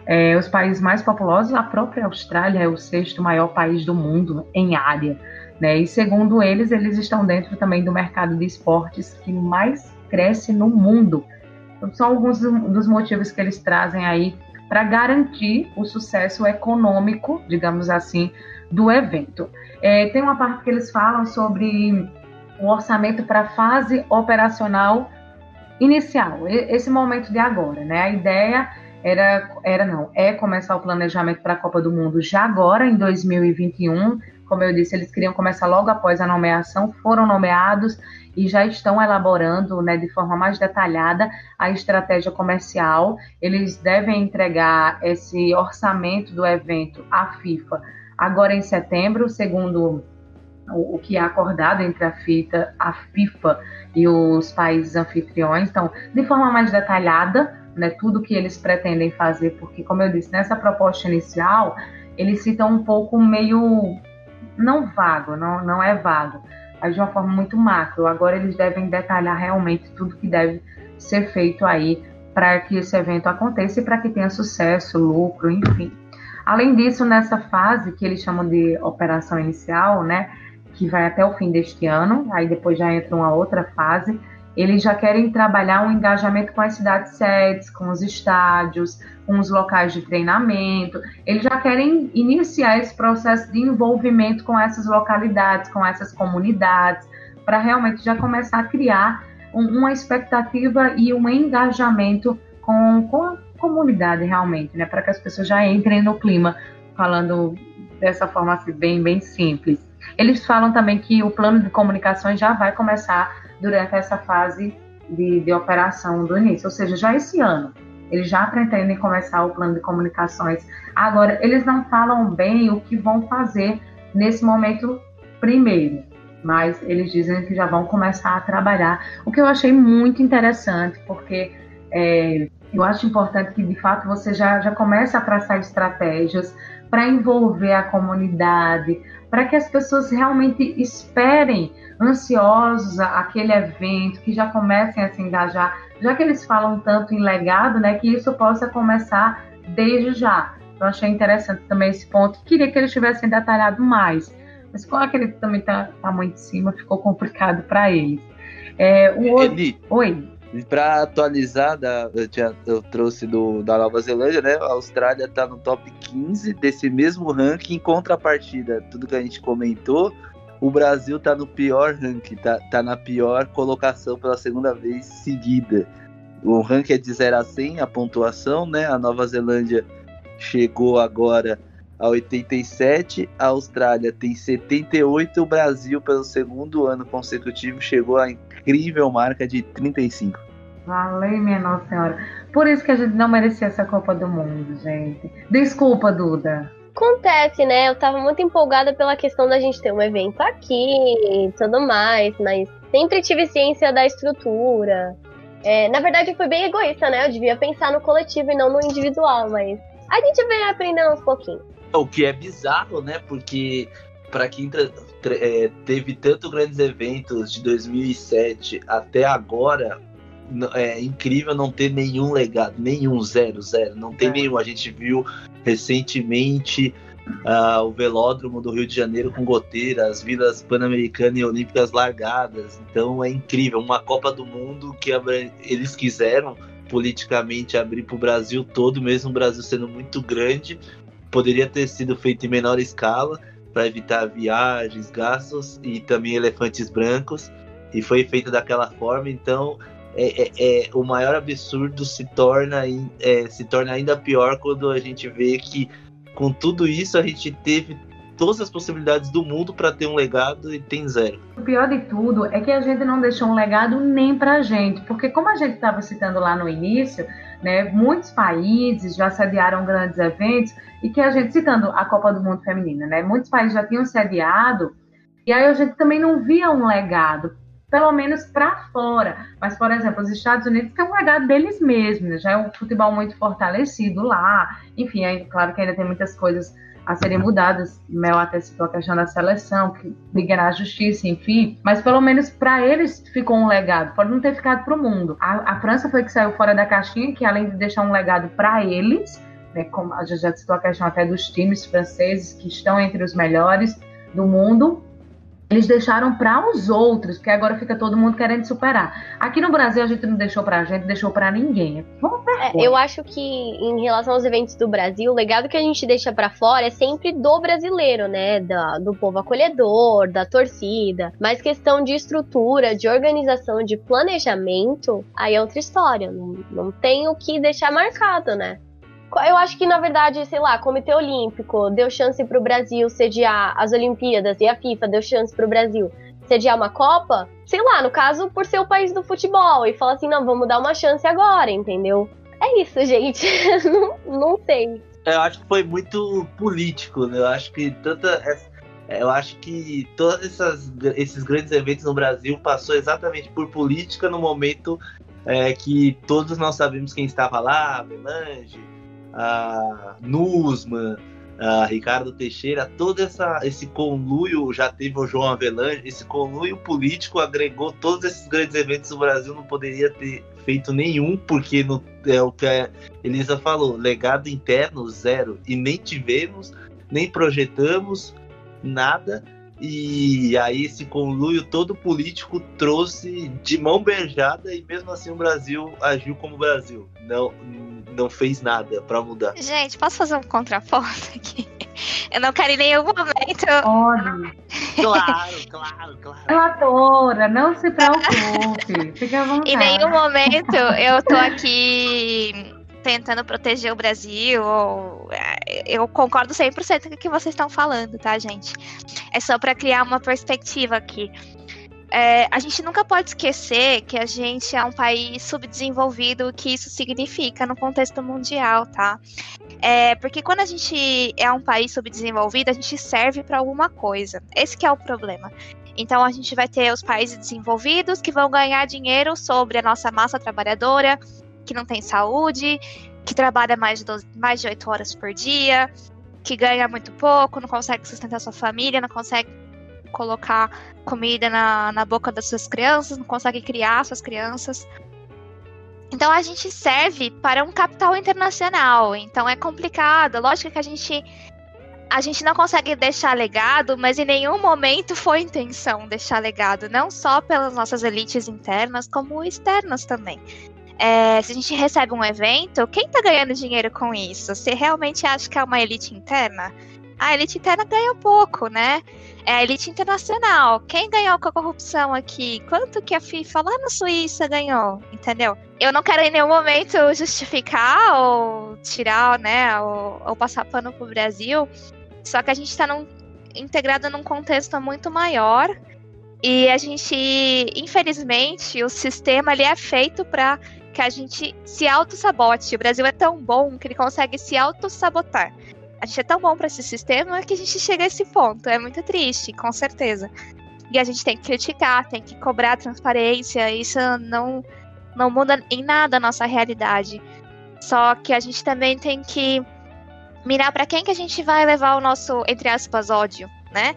é, os países mais populosos, a própria Austrália é o sexto maior país do mundo em área, né? E segundo eles, eles estão dentro também do mercado de esportes que mais cresce no mundo. Então, são alguns dos motivos que eles trazem aí para garantir o sucesso econômico, digamos assim, do evento. É, tem uma parte que eles falam sobre o orçamento para a fase operacional inicial, esse momento de agora, né? A ideia era, era não, é começar o planejamento para a Copa do Mundo já agora, em 2021. Como eu disse, eles queriam começar logo após a nomeação, foram nomeados e já estão elaborando né, de forma mais detalhada a estratégia comercial. Eles devem entregar esse orçamento do evento à FIFA agora em setembro, segundo o, que é acordado entre a, a FIFA e os países anfitriões. Então, de forma mais detalhada, né, tudo que eles pretendem fazer, porque, como eu disse, nessa proposta inicial, eles citam um pouco meio. não vago, não, não é vago, mas de uma forma muito macro. Agora eles devem detalhar realmente tudo que deve ser feito aí para que esse evento aconteça e para que tenha sucesso, lucro, enfim. Além disso, nessa fase que eles chamam de operação inicial, né, que vai até o fim deste ano, aí depois já entra uma outra fase, eles já querem trabalhar um engajamento com as cidades sedes, com os estádios, com os locais de treinamento. Eles já querem iniciar esse processo de envolvimento com essas localidades, com essas comunidades, para realmente já começar a criar um, uma expectativa e um engajamento com, com a comunidade realmente, né? Para que as pessoas já entrem no clima, falando dessa forma assim, bem, bem simples. Eles falam também que o plano de comunicações já vai começar durante essa fase de, de operação do início, ou seja, já esse ano. Eles já pretendem começar o plano de comunicações. Agora, eles não falam bem o que vão fazer nesse momento primeiro, mas eles dizem que já vão começar a trabalhar, o que eu achei muito interessante, porque é, eu acho importante que, de fato, você já, já comece a traçar estratégias para envolver a comunidade, para que as pessoas realmente esperem ansiosos aquele evento, que já comecem a se engajar, já que eles falam tanto em legado, né, que isso possa começar desde já. Eu achei interessante também esse ponto. Queria que eles tivessem detalhado mais, mas como aquele também está tá muito em cima, ficou complicado para eles. É, o outro... Oi. Para atualizar, da, eu, tinha, eu, trouxe do, da Nova Zelândia, né? A Austrália está no top 15 desse mesmo ranking. Em contrapartida, tudo que a gente comentou, o Brasil está no pior ranking, está tá na pior colocação pela segunda vez seguida. O ranking é de 0 a 100, a pontuação, né? A Nova Zelândia chegou agora a 87, a Austrália tem 78, o Brasil, pelo segundo ano consecutivo, chegou à incrível marca de 35. Valeu, minha Nossa Senhora. Por isso que a gente não merecia essa Copa do Mundo, gente. Desculpa, Duda. Acontece, né? Eu tava muito empolgada pela questão da gente ter um evento aqui e tudo mais, mas sempre tive ciência da estrutura. É, na verdade, eu fui bem egoísta, né? Eu devia pensar no coletivo e não no individual, mas a gente vem aprendendo aos pouquinhos. O que é bizarro, né? Porque para quem é, teve tanto grandes eventos de 2007 até agora, é incrível não ter nenhum legado, nenhum zero, zero, não tem é. nenhum. A gente viu recentemente uh, o velódromo do Rio de Janeiro com goteira, as vilas pan-americanas e olímpicas largadas. Então é incrível, uma Copa do Mundo que eles quiseram politicamente abrir para o Brasil todo, mesmo o Brasil sendo muito grande, poderia ter sido feito em menor escala para evitar viagens, gastos e também elefantes brancos. E foi feito daquela forma, então é, é, é o maior absurdo se torna, é, se torna ainda pior quando a gente vê que com tudo isso a gente teve todas as possibilidades do mundo para ter um legado e tem zero. O pior de tudo é que a gente não deixou um legado nem para a gente, porque como a gente estava citando lá no início, né, muitos países já sediaram grandes eventos e que a gente, citando a Copa do Mundo Feminina, né, muitos países já tinham sediado e aí a gente também não via um legado. pelo menos para fora. Mas, por exemplo, os Estados Unidos têm um legado deles mesmos, já é um futebol muito fortalecido lá. Enfim, é claro que ainda tem muitas coisas a serem mudadas. Mel até citou a questão da seleção, que liga na justiça, enfim. Mas pelo menos para eles ficou um legado. Pode não ter ficado para o mundo. A, a, França foi que saiu fora da caixinha, que além de deixar um legado para eles, né, como a gente já citou a questão até dos times franceses que estão entre os melhores do mundo, eles deixaram para os outros, porque agora fica todo mundo querendo superar. Aqui no Brasil a gente não deixou para a gente, deixou para ninguém. É, eu acho que em relação aos eventos do Brasil, o legado que a gente deixa para fora é sempre do brasileiro, né? Da, do povo acolhedor, da torcida. Mas questão de estrutura, de organização, de planejamento, aí é outra história. Não, não tem o que deixar marcado, né? Eu acho que, na verdade, sei lá, Comitê Olímpico deu chance para o Brasil sediar as Olimpíadas e a FIFA deu chance para o Brasil sediar uma Copa, sei lá, no caso, por ser o país do futebol, e fala assim: não, vamos dar uma chance agora, entendeu? É isso, gente. não, não sei. Eu acho que foi muito político, né? Eu acho que tanta. Eu acho que todos essas, esses grandes eventos no Brasil passou exatamente por política no momento é, que todos nós sabemos quem estava lá, Melange, a Nusman, a Ricardo Teixeira, todo essa, esse conluio, já teve o João Avelange, esse conluio político agregou todos esses grandes eventos do Brasil, não poderia ter feito nenhum, porque no, é o que a Elisa falou, legado interno zero, e nem tivemos, nem projetamos nada, e aí esse conluio todo político trouxe de mão beijada e mesmo assim o Brasil agiu como o Brasil. Não, não fez nada para mudar. Gente, posso fazer um contraponto aqui? Eu não quero em nenhum momento. Pode. Claro, claro, claro. Relatora, não se preocupe. Fica à vontade. Em nenhum momento eu tô aqui tentando proteger o Brasil. Ou... Eu concordo 100% com o que vocês estão falando, tá, gente? É só para criar uma perspectiva aqui. É, a gente nunca pode esquecer que a gente é um país subdesenvolvido, o que isso significa no contexto mundial, tá? É, porque quando a gente é um país subdesenvolvido, a gente serve para alguma coisa. Esse é o problema. Então a gente vai ter os países desenvolvidos que vão ganhar dinheiro sobre a nossa massa trabalhadora, que não tem saúde, que trabalha mais de, 12, mais de 8 horas por dia, que ganha muito pouco, não consegue sustentar sua família, não consegue colocar comida na, na boca das suas crianças, não consegue criar suas crianças. Então a gente serve para um capital internacional. Então é complicado. Lógico que a gente a gente não consegue deixar legado, mas em nenhum momento foi intenção deixar legado, não só pelas nossas elites internas, como externas também é, se a gente recebe um evento, quem está ganhando dinheiro com isso? Você realmente acha que é uma elite interna? A elite interna ganha pouco, né? É a elite internacional. Quem ganhou com a corrupção aqui? Quanto que a FIFA lá na Suíça ganhou? Entendeu? Eu não quero em nenhum momento justificar ou tirar, né, ou, ou passar pano pro Brasil. Só que a gente está num, integrado num contexto muito maior. E a gente, infelizmente, o sistema ali é feito para que a gente se auto-sabote. O Brasil é tão bom que ele consegue se auto-sabotar. A gente é tão bom para esse sistema que a gente chega a esse ponto. É muito triste, com certeza. E a gente tem que criticar, tem que cobrar transparência. Isso não, não muda em nada a nossa realidade. Só que a gente também tem que mirar para quem que a gente vai levar o nosso, entre aspas, ódio, né?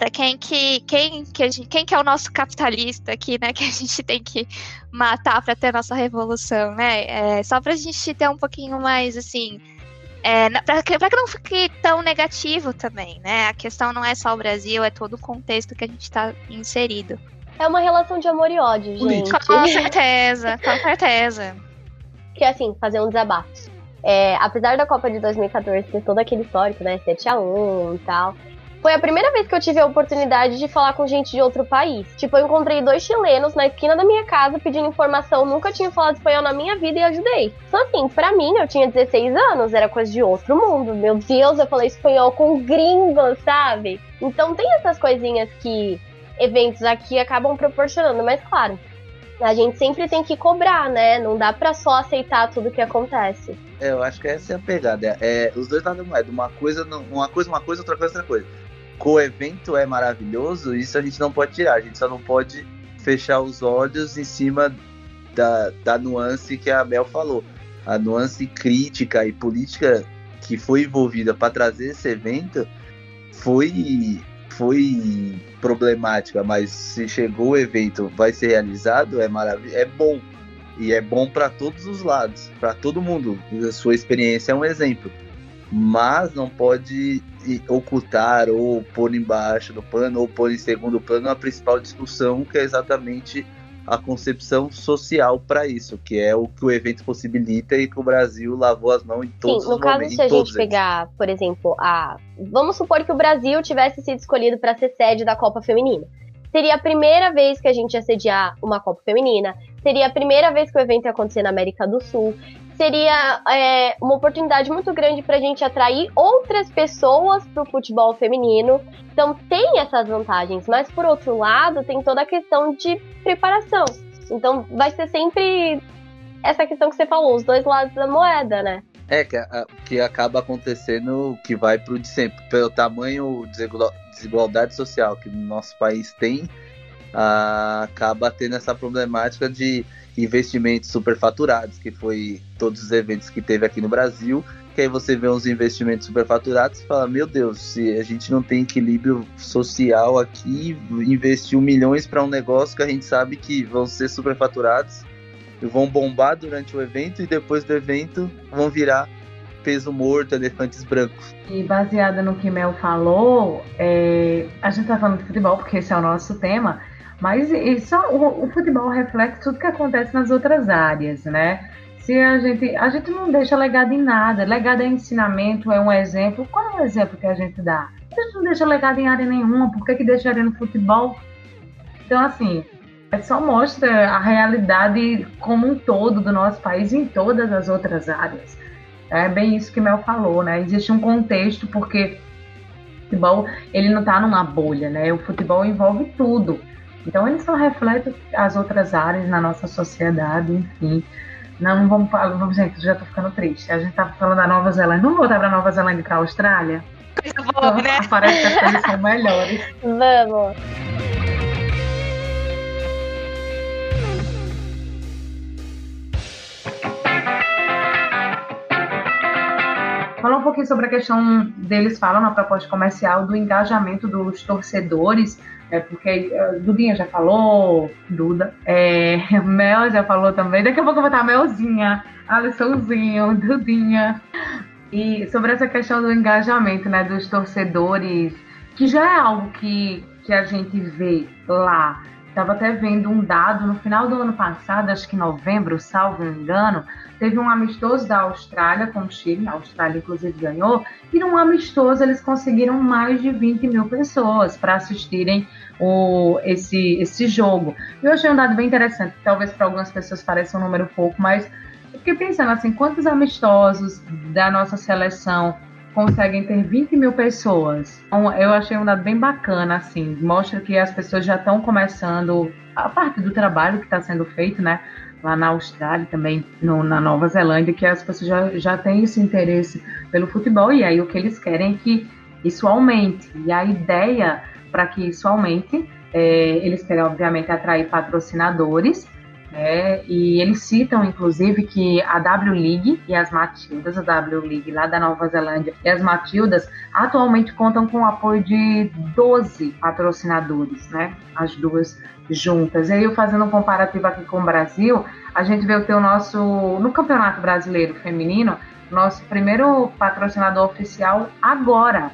Para quem que quem que gente, quem que é o nosso capitalista aqui, né? Que a gente tem que matar para ter a nossa revolução, né? É, só para a gente ter um pouquinho mais assim, é, para que, que não fique tão negativo também, né? A questão não é só o Brasil, é todo o contexto que a gente está inserido. É uma relação de amor e ódio, gente. Com certeza, com certeza. Que assim, fazer um desabafo. É, apesar da Copa de 2014 ter todo aquele histórico, né? 7x1 e tal. Foi a primeira vez que eu tive a oportunidade de falar com gente de outro país. Tipo, eu encontrei dois chilenos na esquina da minha casa pedindo informação, nunca tinha falado espanhol na minha vida e ajudei. Então, assim, pra mim, eu tinha 16 anos, era coisa de outro mundo. Meu Deus, eu falei espanhol com gringos, sabe? Então tem essas coisinhas que eventos aqui acabam proporcionando, mas claro, a gente sempre tem que cobrar, né? Não dá para só aceitar tudo que acontece. É, eu acho que essa é a pegada. É, os dois lados da moeda. Uma coisa, uma coisa, uma coisa, outra coisa, outra coisa o evento é maravilhoso, isso a gente não pode tirar, a gente só não pode fechar os olhos em cima da, da nuance que a Mel falou. A nuance crítica e política que foi envolvida para trazer esse evento foi, foi problemática, mas se chegou o evento, vai ser realizado, é maravilhoso, é bom. E é bom para todos os lados, para todo mundo. A sua experiência é um exemplo. Mas não pode ocultar ou pôr embaixo do pano ou pôr em segundo plano a principal discussão, que é exatamente a concepção social para isso, que é o que o evento possibilita e que o Brasil lavou as mãos em todos Sim, no os caso, momentos. se a gente pegar, por exemplo, a. Vamos supor que o Brasil tivesse sido escolhido para ser sede da Copa Feminina. Seria a primeira vez que a gente ia sediar uma Copa Feminina. Seria a primeira vez que o evento ia acontecer na América do Sul. Seria é, uma oportunidade muito grande para a gente atrair outras pessoas para o futebol feminino. Então tem essas vantagens, mas por outro lado tem toda a questão de preparação. Então vai ser sempre essa questão que você falou, os dois lados da moeda, né? É, que, a, que acaba acontecendo que vai pro de sempre. Pelo tamanho desigualdade social que no nosso país tem, a, acaba tendo essa problemática de investimentos superfaturados, que foi todos os eventos que teve aqui no Brasil, que aí você vê uns investimentos superfaturados e fala, meu Deus, se a gente não tem equilíbrio social aqui, investiu milhões para um negócio que a gente sabe que vão ser superfaturados vão bombar durante o evento e depois do evento vão virar peso morto, elefantes brancos. E baseada no que Mel falou, é, a gente tá falando de futebol porque esse é o nosso tema, mas isso, o, o futebol reflete tudo que acontece nas outras áreas, né? Se a gente, a gente não deixa legado em nada, legado é ensinamento, é um exemplo. Qual é o exemplo que a gente dá? A gente não deixa legado em área nenhuma, por que, que deixaria no futebol? Então, assim, é só mostra a realidade como um todo do nosso país em todas as outras áreas. É bem isso que Mel falou, né? Existe um contexto porque o futebol ele não está numa bolha, né? O futebol envolve tudo. Então ele só reflete as outras áreas na nossa sociedade, enfim. Não, não vamos falar, vamos, gente, já tô ficando triste. A gente tá falando da Nova Zelândia. Vamos voltar pra Nova Zelândia e pra Austrália? Coisa boa, então, né? Parece que as coisas são melhores. Vamos. Falar um pouquinho sobre a questão deles falam na proposta comercial do engajamento dos torcedores, é, porque uh, Dudinha já falou, Duda, é, Mel já falou também, daqui a pouco eu vou botar Melzinha, Alissonzinho, Dudinha. E sobre essa questão do engajamento né, dos torcedores, que já é algo que, que a gente vê lá. Estava até vendo um dado no final do ano passado, acho que novembro, salvo engano, Teve um amistoso da Austrália com o Chile, a Austrália inclusive ganhou, e num amistoso eles conseguiram mais de 20 mil pessoas para assistirem o, esse, esse jogo. Eu achei um dado bem interessante, talvez para algumas pessoas pareça um número pouco, mas eu fiquei pensando assim, quantos amistosos da nossa seleção conseguem ter 20 mil pessoas. Então, eu achei um dado bem bacana, assim, mostra que as pessoas já estão começando a parte do trabalho que está sendo feito, né? Lá na Austrália, também no, na Nova Zelândia, que as pessoas já, já têm esse interesse pelo futebol, e aí o que eles querem é que isso aumente. E a ideia para que isso aumente, é, eles querem, obviamente, atrair patrocinadores, né? E eles citam, inclusive, que a W League e as Matildas, a W League lá da Nova Zelândia e as Matildas, atualmente contam com o apoio de 12 patrocinadores, né? As duas juntas. E aí, eu fazendo um comparativo aqui com o Brasil, a gente vê o nosso, no Campeonato Brasileiro Feminino, nosso primeiro patrocinador oficial agora,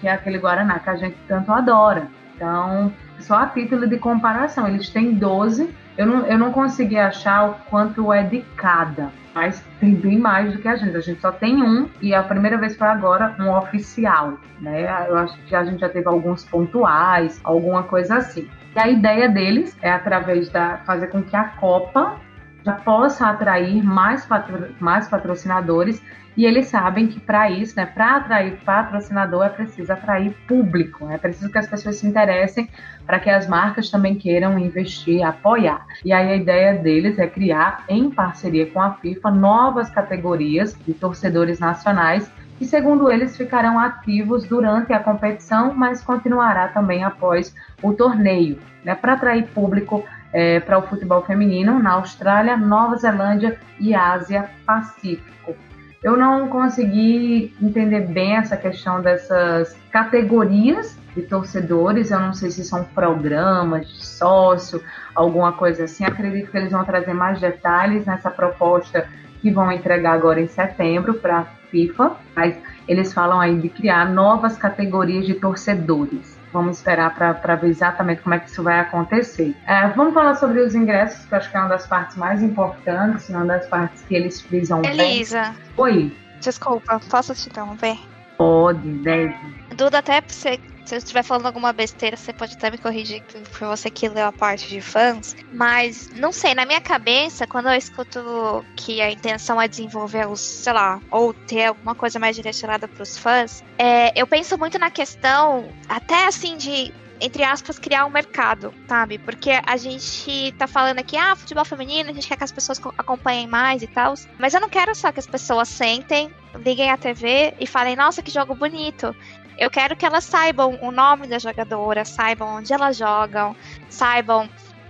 que é aquele Guaraná que a gente tanto adora. Então, só a título de comparação, eles têm 12 eu não, eu não consegui achar o quanto é de cada, mas tem bem mais do que a gente. A gente só tem um e a primeira vez foi agora um oficial, né? Eu acho que a gente já teve alguns pontuais, alguma coisa assim. E a ideia deles é através da fazer com que a Copa já possa atrair mais, patro, mais patrocinadores e eles sabem que para isso, né, para atrair patrocinador, é preciso atrair público, é preciso que as pessoas se interessem para que as marcas também queiram investir, apoiar. E aí a ideia deles é criar, em parceria com a FIFA, novas categorias de torcedores nacionais que, segundo eles, ficarão ativos durante a competição, mas continuará também após o torneio. Né? Para atrair público, é, para o futebol feminino na Austrália, Nova Zelândia e Ásia Pacífico. Eu não consegui entender bem essa questão dessas categorias de torcedores. Eu não sei se são programas de sócio, alguma coisa assim. Acredito que eles vão trazer mais detalhes nessa proposta que vão entregar agora em setembro para a FIFA. Mas eles falam aí de criar novas categorias de torcedores. Vamos esperar para ver exatamente como é que isso vai acontecer. É, vamos falar sobre os ingressos, que eu acho que é uma das partes mais importantes, uma das partes que eles frisam Elisa. Bem. Oi. Desculpa, posso te interromper? Pode, deve. Duda, até você se eu estiver falando alguma besteira, você pode até me corrigir por você que leu a parte de fãs. Mas, não sei, na minha cabeça, quando eu escuto que a intenção é desenvolver os, sei lá, ou ter alguma coisa mais direcionada para os fãs, é, eu penso muito na questão, até assim, de entre aspas, criar um mercado, sabe? Porque a gente tá falando aqui, ah, futebol feminino, a gente quer que as pessoas acompanhem mais e tal. Mas eu não quero só que as pessoas sentem, liguem a TV e falem, nossa, que jogo bonito. Eu quero que elas saibam o nome da jogadora, saibam onde elas jogam, saibam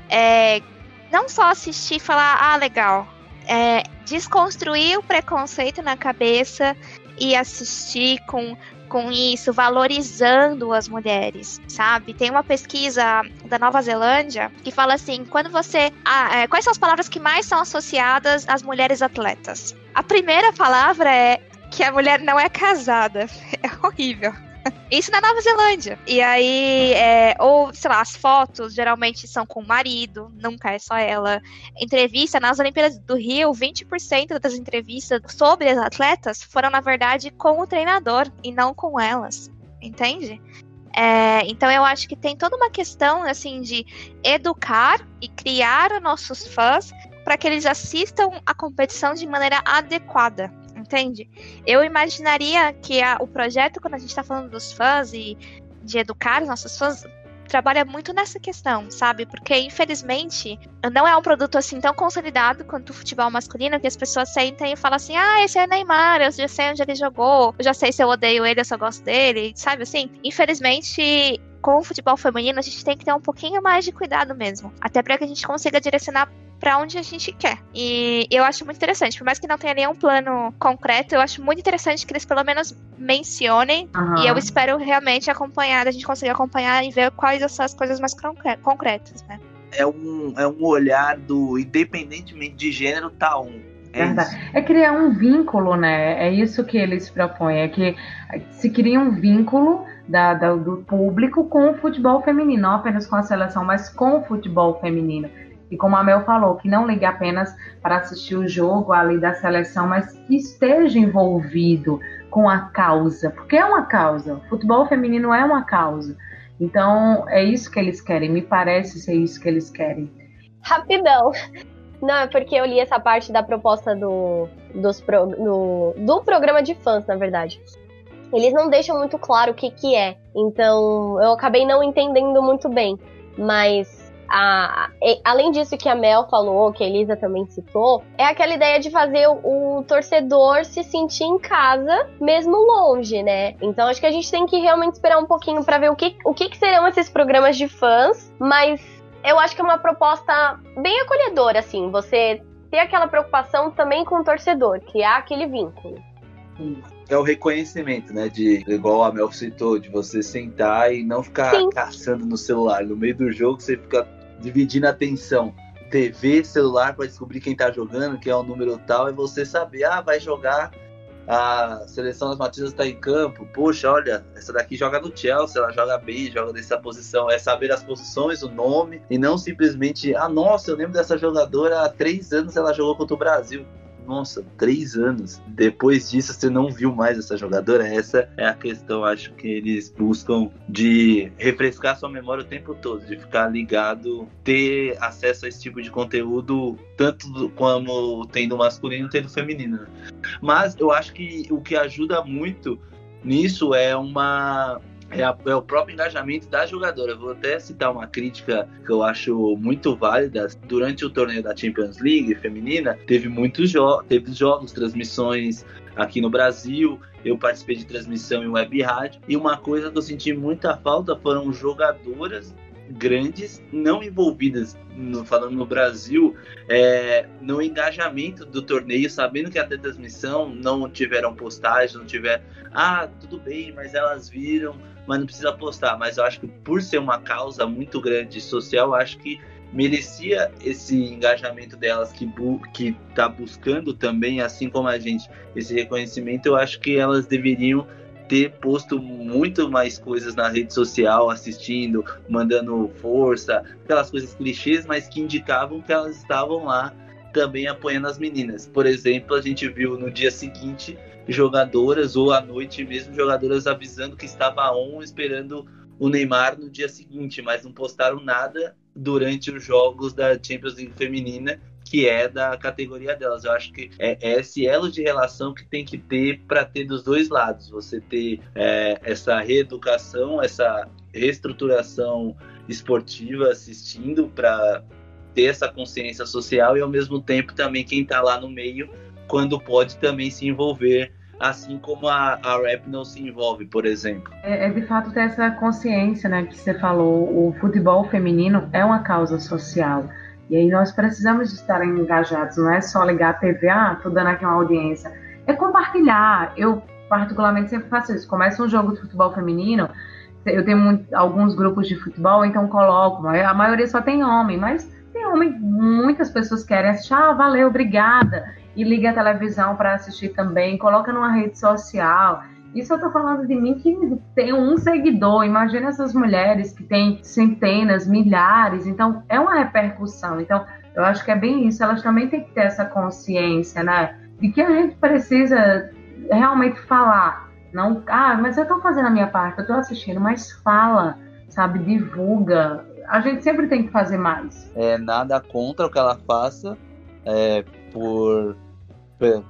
é, não só assistir e falar, ah, legal. É, desconstruir o preconceito na cabeça e assistir com, com isso, valorizando as mulheres, sabe? Tem uma pesquisa da Nova Zelândia que fala assim: quando você. Ah, é, quais são as palavras que mais são associadas às mulheres atletas? A primeira palavra é que a mulher não é casada. É horrível. Isso na Nova Zelândia. E aí, é, ou, sei lá, as fotos geralmente são com o marido, nunca é só ela. Entrevista nas Olimpíadas do Rio, 20% das entrevistas sobre as atletas foram, na verdade, com o treinador e não com elas. Entende? É, então eu acho que tem toda uma questão assim de educar e criar nossos fãs para que eles assistam a competição de maneira adequada entende? Eu imaginaria que a, o projeto, quando a gente está falando dos fãs e de educar os nossos fãs, trabalha muito nessa questão, sabe? Porque, infelizmente, não é um produto assim tão consolidado quanto o futebol masculino, que as pessoas sentem e falam assim: ah, esse é Neymar, eu já sei onde ele jogou, eu já sei se eu odeio ele, eu só gosto dele, sabe assim? Infelizmente, com o futebol feminino, a gente tem que ter um pouquinho mais de cuidado mesmo. Até para que a gente consiga direcionar para onde a gente quer. E eu acho muito interessante, por mais que não tenha nenhum plano concreto, eu acho muito interessante que eles pelo menos mencionem. Uhum. E eu espero realmente acompanhar, a gente conseguir acompanhar e ver quais são as coisas mais concretas, né? É um, é um olhar do, independentemente de gênero, tá um. É, é criar um vínculo, né? É isso que eles propõem. É que se cria um vínculo da, da, do público com o futebol feminino, não apenas com a seleção, mas com o futebol feminino. E como a Mel falou, que não ligue apenas para assistir o jogo ali da seleção, mas que esteja envolvido com a causa, porque é uma causa. O futebol feminino é uma causa. Então, é isso que eles querem, me parece ser isso que eles querem. Rapidão. Não, é porque eu li essa parte da proposta do, dos pro, no, do programa de fãs, na verdade. Eles não deixam muito claro o que, que é. Então, eu acabei não entendendo muito bem. Mas a, além disso que a Mel falou, que a Elisa também citou, é aquela ideia de fazer o, o, torcedor se sentir em casa, mesmo longe, né? Então acho que a gente tem que realmente esperar um pouquinho para ver o que, o que, que serão esses programas de fãs, mas eu acho que é uma proposta bem acolhedora, assim, você ter aquela preocupação também com o torcedor, criar aquele vínculo. É o reconhecimento, né? De, igual a Mel citou, de você sentar e não ficar Sim. caçando no celular. No meio do jogo, você fica dividindo a atenção. TV, celular para descobrir quem tá jogando, que é o número tal, e você saber, ah, vai jogar a seleção das Matildas está em campo. Poxa, olha, essa daqui joga no Chelsea, ela joga bem, joga nessa posição. É saber as posições, o nome, e não simplesmente, ah, nossa, eu lembro dessa jogadora há três anos ela jogou contra o Brasil nossa, três anos. Depois disso, você não viu mais essa jogadora? Essa é a questão, acho que eles buscam de refrescar sua memória o tempo todo, de ficar ligado, ter acesso a esse tipo de conteúdo, tanto como tendo masculino, tendo feminino. Né? Mas eu acho que o que ajuda muito nisso é uma é, a, é, o próprio engajamento da jogadora. Vou até citar uma crítica que eu acho muito válida. Durante o torneio da Champions League feminina, teve muitos jo teve jogos, transmissões aqui no Brasil. Eu participei de transmissão em web rádio. E uma coisa que eu senti muita falta foram jogadoras grandes não envolvidas, no, falando no Brasil, é, no engajamento do torneio, sabendo que até transmissão não tiveram postagem, não tiveram. Ah, tudo bem, mas elas viram, mas não precisa postar. Mas eu acho que por ser uma causa muito grande social, acho que merecia esse engajamento delas que bu que está buscando também, assim como a gente, esse reconhecimento. Eu acho que elas deveriam ter posto muito mais coisas na rede social, assistindo, mandando força, aquelas coisas clichês, mas que indicavam que elas estavam lá também apoiando as meninas. Por exemplo, a gente viu no dia seguinte jogadoras, ou à noite mesmo, jogadoras avisando que estava on esperando o Neymar no dia seguinte, mas não postaram nada durante os jogos da Champions League feminina que é da categoria delas. Eu acho que é, é esse elo de relação que tem que ter para ter dos dois lados. Você ter é, essa reeducação, essa reestruturação esportiva assistindo para ter essa consciência social e ao mesmo tempo também quem está lá no meio quando pode também se envolver assim como a, a rap não se envolve, por exemplo. É, é, de fato ter essa consciência, né, que você falou, o futebol feminino é uma causa social. E aí nós precisamos estar engajados, não é só ligar a TV, ah, tô dando aqui uma audiência. É compartilhar. Eu, particularmente, sempre faço isso. Começa um jogo de futebol feminino, eu tenho muito, alguns grupos de futebol, então coloco. A maioria só tem homem, mas tem homem, muitas pessoas querem assistir. Ah, valeu, obrigada. E liga a televisão para assistir também, coloca numa rede social. Isso eu tô falando de mim que tem um seguidor. Imagina essas mulheres que têm centenas, milhares. Então, é uma repercussão. Então, eu acho que é bem isso. Elas também têm que ter essa consciência, né? De que a gente precisa realmente falar. Não, ah, mas eu tô fazendo a minha parte, eu tô assistindo, mas fala, sabe? Divulga. A gente sempre tem que fazer mais. É nada contra o que ela faça, é, por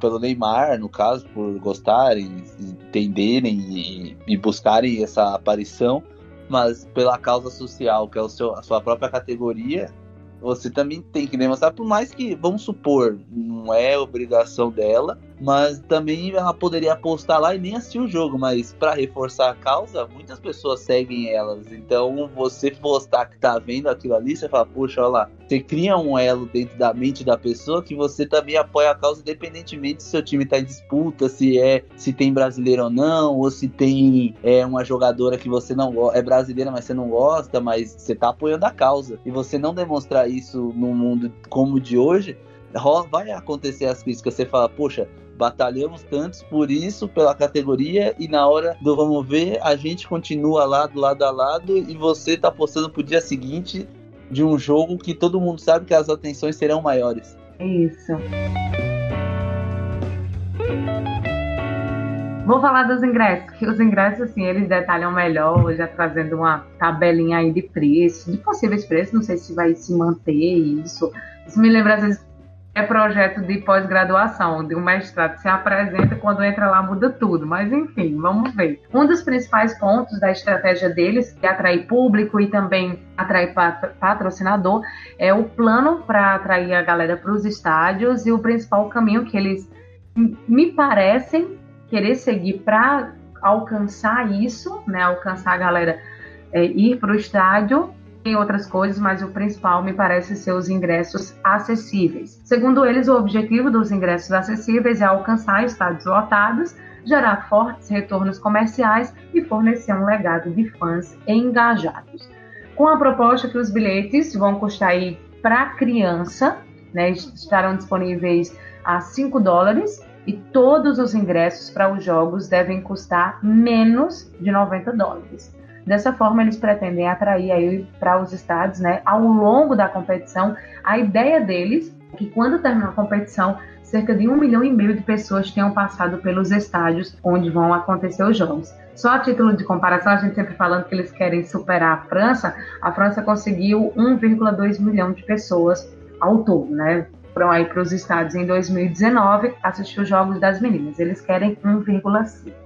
pelo Neymar, no caso, por gostarem, entenderem e, e, buscarem essa aparição, mas pela causa social, que é o seu, a sua própria categoria, você também tem que demonstrar, por mais que, vamos supor, não é obrigação dela, mas também ela poderia postar lá e nem assistir o jogo, mas para reforçar a causa, muitas pessoas seguem elas. Então, você postar que tá vendo aquilo ali, você fala, poxa, olha lá, você cria um elo dentro da mente da pessoa que você também apoia a causa independentemente se seu time tá em disputa, se é se tem brasileiro ou não, ou se tem é uma jogadora que você não é brasileira, mas você não gosta, mas você tá apoiando a causa. E você não demonstrar isso num mundo como o de hoje, vai acontecer as críticas. Você fala, poxa, batalhamos tantos por isso, pela categoria, e na hora do vamos ver, a gente continua lá do lado a lado e você tá postando pro dia seguinte de um jogo que todo mundo sabe que as atenções serão maiores. Isso. Vou falar dos ingressos, que os ingressos, assim, eles detalham melhor, já trazendo uma tabelinha aí de preço, de possíveis preços, não sei se vai se manter isso. Isso me lembra, às vezes, é projeto de pós-graduação, de um mestrado se apresenta quando entra lá muda tudo, mas enfim, vamos ver. Um dos principais pontos da estratégia deles, de atrair público e também atrair patrocinador, é o plano para atrair a galera para os estádios e o principal caminho que eles me parecem querer seguir para alcançar isso, né, alcançar a galera é, ir para o estádio tem outras coisas, mas o principal me parece ser os ingressos acessíveis. Segundo eles, o objetivo dos ingressos acessíveis é alcançar estádios lotados, gerar fortes retornos comerciais e fornecer um legado de fãs engajados. Com a proposta que os bilhetes vão custar aí para criança, né, estarão disponíveis a 5 dólares e todos os ingressos para os jogos devem custar menos de 90 dólares. Dessa forma, eles pretendem atrair aí para os estados, né, ao longo da competição. A ideia deles é que quando terminar a competição, cerca de um milhão e meio de pessoas tenham passado pelos estádios onde vão acontecer os jogos. Só a título de comparação, a gente sempre falando que eles querem superar a França, a França conseguiu 1,2 milhão de pessoas ao todo, né? Foram aí para os estádios em 2019 assistir os jogos das meninas. Eles querem 1,5.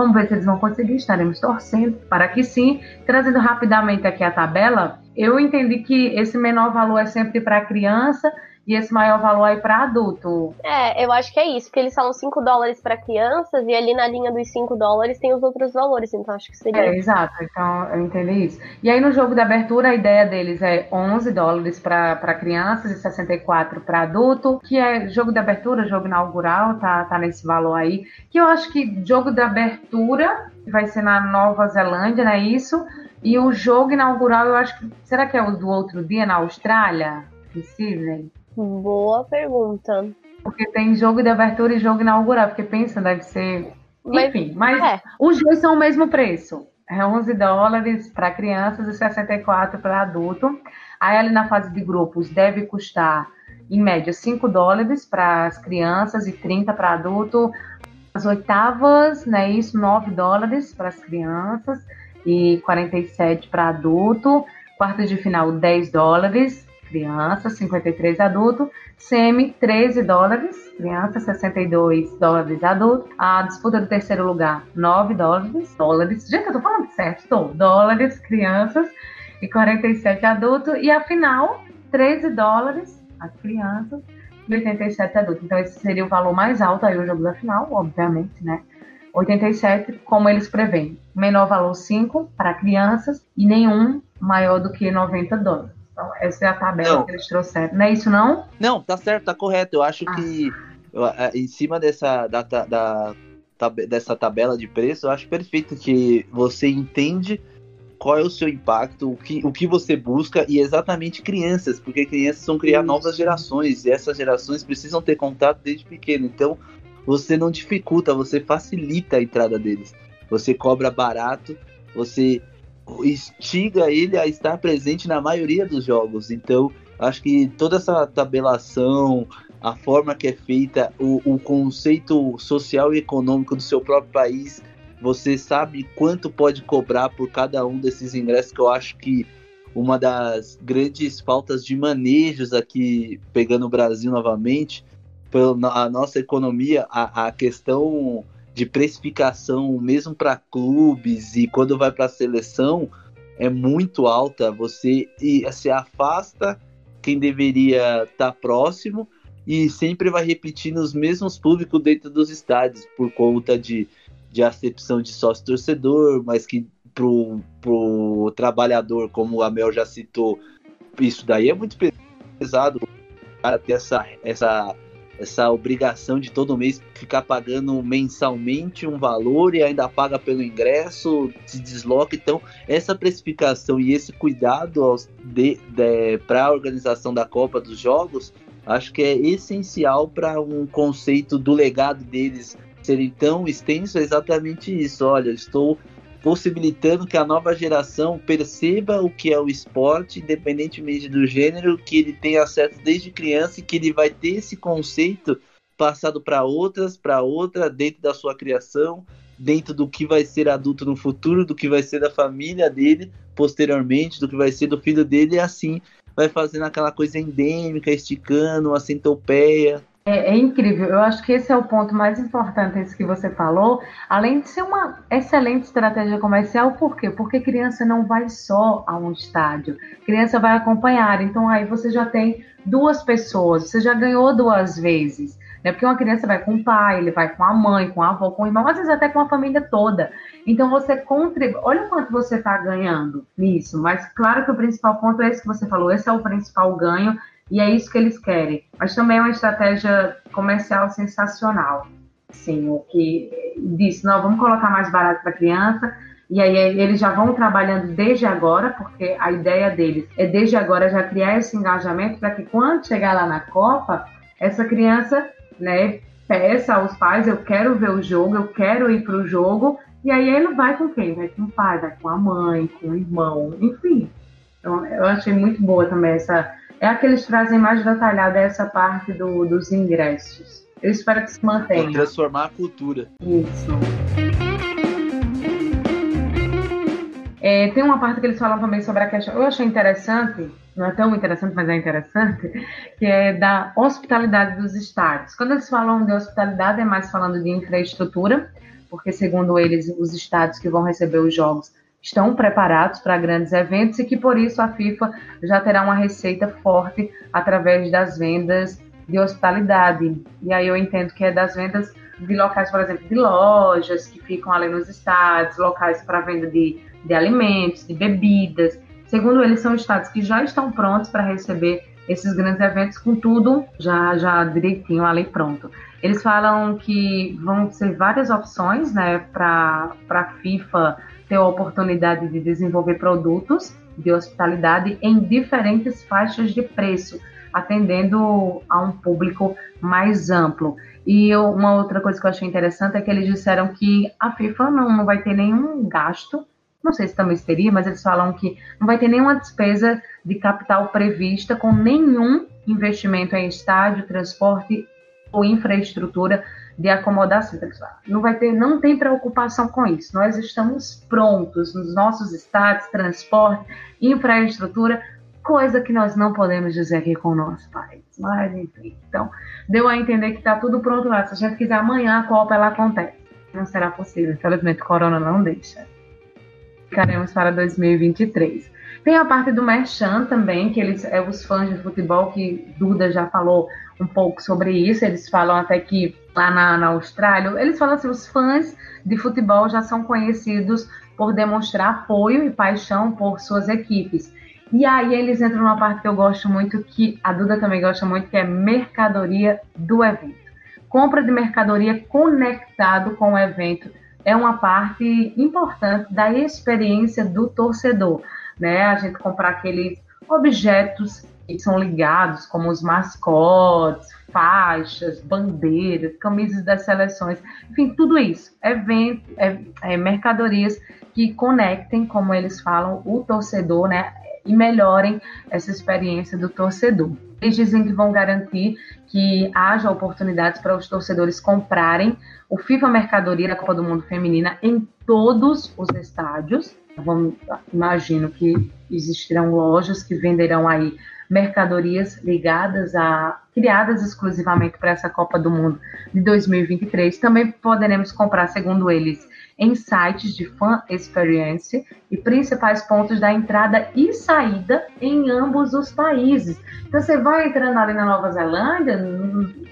Vamos ver se eles vão conseguir, estaremos torcendo para que sim. Trazendo rapidamente aqui a tabela, eu entendi que esse menor valor é sempre para criança e esse maior valor aí para adulto. É, eu acho que é isso, porque eles falam 5 dólares para crianças e ali na linha dos 5 dólares tem os outros valores, então acho que seria. É, exato, então eu entendi isso. E aí no jogo da abertura a ideia deles é 11 dólares para crianças e 64 para adulto, que é jogo da abertura, jogo inaugural, tá, tá nesse valor aí, que eu acho que jogo da abertura vai ser na Nova Zelândia, não é isso? E o jogo inaugural, eu acho que. Será que é o do outro dia na Austrália? Em Sydney? Boa pergunta. Porque tem jogo de abertura e jogo inaugural, porque pensa, deve ser. Mas, Enfim, mas é. os dois são o mesmo preço. É 11 dólares para crianças e 64 para adulto. Aí ali na fase de grupos deve custar, em média, 5 dólares para as crianças e 30 para adulto. As oitavas, né, isso, 9 dólares para as crianças e 47 para adulto. Quartas de final, 10 dólares criança, 53 adulto, semi 13 dólares, criança 62 dólares adulto, a disputa do terceiro lugar 9 dólares, dólares, gente, eu tô falando certo, tô, dólares, crianças e 47 adulto, e a final 13 dólares, as crianças e 87 adultos. Então esse seria o valor mais alto aí o jogo da final, obviamente, né? 87, como eles prevêem. Menor valor 5 para crianças e nenhum maior do que 90 dólares. Então, essa é a tabela não. que eles trouxeram. Não é isso, não? Não, tá certo, tá correto. Eu acho ah. que em cima dessa, da, da, dessa tabela de preço, eu acho perfeito que você entende qual é o seu impacto, o que, o que você busca e exatamente crianças, porque crianças vão criar Isso. novas gerações e essas gerações precisam ter contato desde pequeno. Então, você não dificulta, você facilita a entrada deles. Você cobra barato, você instiga ele a estar presente na maioria dos jogos. Então, acho que toda essa tabelação, a forma que é feita, o, o conceito social e econômico do seu próprio país, você sabe quanto pode cobrar por cada um desses ingressos, que eu acho que uma das grandes faltas de manejos aqui, pegando o Brasil novamente, pela nossa economia, a, a questão de precificação, mesmo para clubes e quando vai para a seleção, é muito alta. Você se afasta quem deveria estar tá próximo e sempre vai repetindo os mesmos públicos dentro dos estádios por conta de, de acepção de sócio torcedor, mas que pro, pro trabalhador, como o Amel já citou, isso daí é muito pesado. Cara, ter essa, essa essa obrigação de todo mês ficar pagando mensalmente um valor e ainda paga pelo ingresso, se desloca. Então, essa precificação e esse cuidado para a organização da Copa dos Jogos, acho que é essencial para um conceito do legado deles serem tão extenso. É exatamente isso. Olha, estou possibilitando que a nova geração perceba o que é o esporte, independentemente do gênero, que ele tem acesso desde criança e que ele vai ter esse conceito passado para outras, para outra, dentro da sua criação, dentro do que vai ser adulto no futuro, do que vai ser da família dele posteriormente, do que vai ser do filho dele, e assim vai fazendo aquela coisa endêmica, esticando, uma centopeia, é, é, incrível. Eu acho que esse é o ponto mais importante esse que você falou. Além de ser uma excelente estratégia comercial, por quê? Porque criança não vai só a um estádio. Criança vai acompanhar. Então aí você já tem duas pessoas. Você já ganhou duas vezes. Né? Porque uma criança vai com o pai, ele vai com a mãe, com a avó, com o irmão, às vezes até com a família toda. Então você contribui. Olha o quanto você está ganhando nisso. Mas claro que o principal ponto é esse que você falou. Esse é o principal ganho e é isso que eles querem. Mas também é uma estratégia comercial sensacional. Sim, o que disse, não, vamos colocar mais barato para a criança. E aí eles já vão trabalhando desde agora, porque a ideia deles é desde agora já criar esse engajamento para que quando chegar lá na Copa, essa criança, né, peça aos pais, eu quero ver o jogo, eu quero ir para o jogo, e aí ele vai com quem? Vai com o pai, vai com a mãe, com o irmão, enfim. Então, eu achei muito boa também essa, é a que eles trazem mais detalhada essa parte do, dos ingressos. Eu espero que se mantenha. Transformar a cultura. Isso. É, tem uma parte que eles falam também sobre a questão. Eu achei interessante, não é tão interessante, mas é interessante, que é da hospitalidade dos estádios. Quando eles falam de hospitalidade, é mais falando de infraestrutura, porque, segundo eles, os estádios que vão receber os jogos estão preparados para grandes eventos e que por isso a FIFA já terá uma receita forte através das vendas de hospitalidade. E aí eu entendo que é das vendas de locais, por exemplo, de lojas que ficam ali nos estados, locais para venda de, de alimentos, de bebidas. Segundo eles, são estados que já estão prontos para receber esses grandes eventos com tudo já, já direitinho ali pronto. Eles falam que vão ser várias opções né, para a FIFA ter a oportunidade de desenvolver produtos de hospitalidade em diferentes faixas de preço, atendendo a um público mais amplo. E eu, uma outra coisa que eu achei interessante é que eles disseram que a FIFA não, não vai ter nenhum gasto, não sei se também seria, mas eles falam que não vai ter nenhuma despesa de capital prevista com nenhum investimento em estádio, transporte ou infraestrutura de acomodação. Não vai ter, não tem preocupação com isso. Nós estamos prontos nos nossos estados, transporte, infraestrutura, coisa que nós não podemos dizer aqui com o nosso país. Mas enfim, então deu a entender que está tudo pronto lá. Se a gente quiser amanhã a Copa ela acontece. Não será possível. Infelizmente, Corona não deixa. Ficaremos para 2023. Tem a parte do Merchan também, que eles é os fãs de futebol, que Duda já falou um pouco sobre isso. Eles falam até que lá na, na Austrália, eles falam assim, os fãs de futebol já são conhecidos por demonstrar apoio e paixão por suas equipes. E aí eles entram numa parte que eu gosto muito, que a Duda também gosta muito, que é mercadoria do evento. Compra de mercadoria conectado com o evento é uma parte importante da experiência do torcedor né? A gente comprar aqueles objetos que são ligados, como os mascotes, faixas, bandeiras, camisas das seleções, enfim, tudo isso. Evento, é, é, mercadorias que conectem, como eles falam, o torcedor, né? E melhorem essa experiência do torcedor. Eles dizem que vão garantir que haja oportunidades para os torcedores comprarem o FIFA Mercadoria da Copa do Mundo Feminina em todos os estádios, Imagino que existirão lojas que venderão aí mercadorias ligadas a criadas exclusivamente para essa Copa do Mundo de 2023. Também poderemos comprar, segundo eles, em sites de fan experience e principais pontos da entrada e saída em ambos os países. Então você vai entrando ali na Nova Zelândia,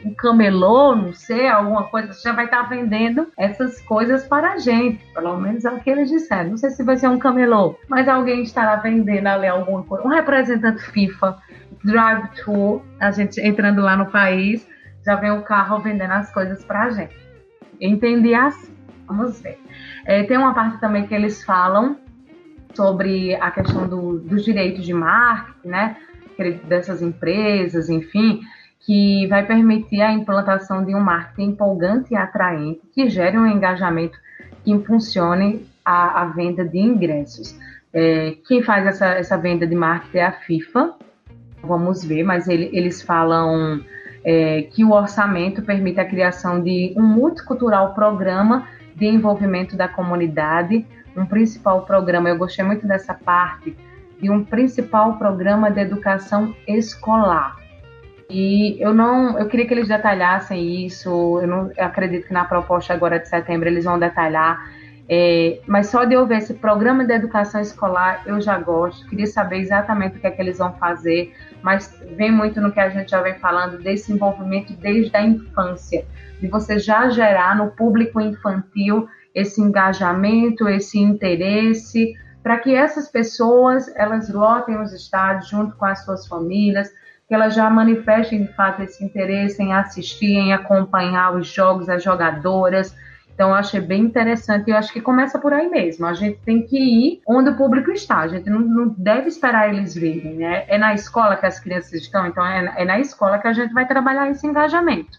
um camelô, não sei, alguma coisa, você já vai estar vendendo essas coisas para a gente. Pelo menos é o que eles disseram. Não sei se vai ser um camelô, mas alguém estará vendendo ali alguma coisa. Um representante FIFA, drive-thru, a gente entrando lá no país, já vem o carro vendendo as coisas para a gente. Entendi assim. Vamos ver. É, tem uma parte também que eles falam sobre a questão do, dos direitos de marketing, né? Dessas empresas, enfim, que vai permitir a implantação de um marketing empolgante e atraente, que gere um engajamento que impulsione a, a venda de ingressos. É, quem faz essa, essa venda de marketing é a FIFA, vamos ver, mas ele, eles falam é, que o orçamento permite a criação de um multicultural programa de envolvimento da comunidade, um principal programa, eu gostei muito dessa parte, de um principal programa de educação escolar. E eu não, eu queria que eles detalhassem isso. Eu não eu acredito que na proposta agora de setembro eles vão detalhar. É, mas só de eu ver esse programa de educação escolar eu já gosto. Queria saber exatamente o que é que eles vão fazer, mas vem muito no que a gente já vem falando desse envolvimento desde a infância de você já gerar no público infantil esse engajamento, esse interesse, para que essas pessoas elas lotem os estádios junto com as suas famílias, que elas já manifestem de fato esse interesse em assistir, em acompanhar os jogos, as jogadoras. Então, eu achei bem interessante e eu acho que começa por aí mesmo. A gente tem que ir onde o público está, a gente não, não deve esperar eles virem, né? É na escola que as crianças estão, então é, é na escola que a gente vai trabalhar esse engajamento.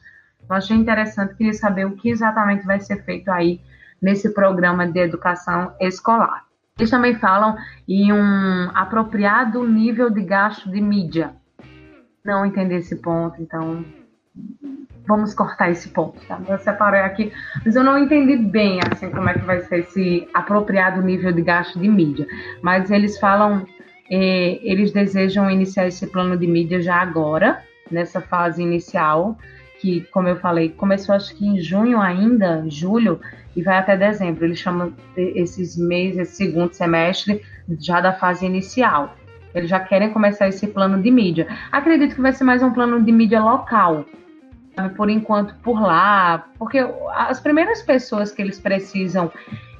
Eu achei interessante, queria saber o que exatamente vai ser feito aí nesse programa de educação escolar. Eles também falam em um apropriado nível de gasto de mídia. Não entendi esse ponto, então vamos cortar esse ponto, tá? Eu separei aqui, mas eu não entendi bem assim como é que vai ser esse apropriado nível de gasto de mídia. Mas eles falam, eh, eles desejam iniciar esse plano de mídia já agora, nessa fase inicial, que, como eu falei, começou acho que em junho ainda, julho, e vai até dezembro. Eles chamam esses meses, esse segundo semestre, já da fase inicial. Eles já querem começar esse plano de mídia. Acredito que vai ser mais um plano de mídia local, por enquanto por lá, porque as primeiras pessoas que eles precisam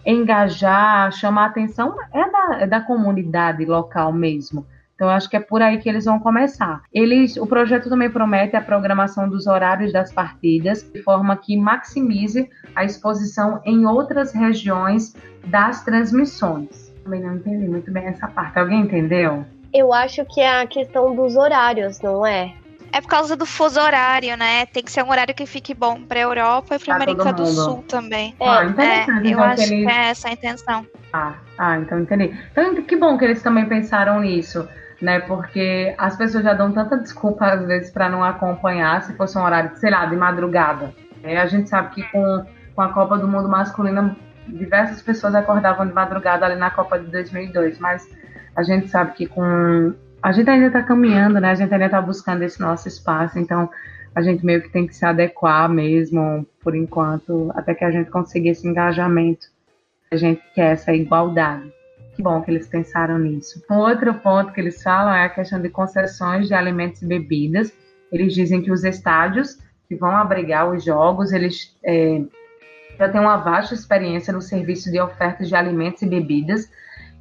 engajar, chamar atenção é da, é da comunidade local mesmo. Então, acho que é por aí que eles vão começar. Eles, o projeto também promete a programação dos horários das partidas, de forma que maximize a exposição em outras regiões das transmissões. Também não entendi muito bem essa parte. Alguém entendeu? Eu acho que é a questão dos horários, não é? É por causa do fuso horário, né? Tem que ser um horário que fique bom para a Europa e para a América do Sul também. Ah, interessante. É, eu então, acho que, eles... que é essa a intenção. Ah, ah, então entendi. Então que bom que eles também pensaram nisso né? Porque as pessoas já dão tanta desculpa às vezes para não acompanhar se fosse um horário, sei lá, de madrugada. É, a gente sabe que com, com a Copa do Mundo masculina diversas pessoas acordavam de madrugada ali na Copa de 2002, mas a gente sabe que com a gente ainda está caminhando, né? A gente ainda está buscando esse nosso espaço, então a gente meio que tem que se adequar mesmo, por enquanto, até que a gente consiga esse engajamento. A gente quer essa igualdade. Que bom que eles pensaram nisso. Um outro ponto que eles falam é a questão de concessões de alimentos e bebidas. Eles dizem que os estádios que vão abrigar os jogos, eles é, já têm uma vasta experiência no serviço de ofertas de alimentos e bebidas.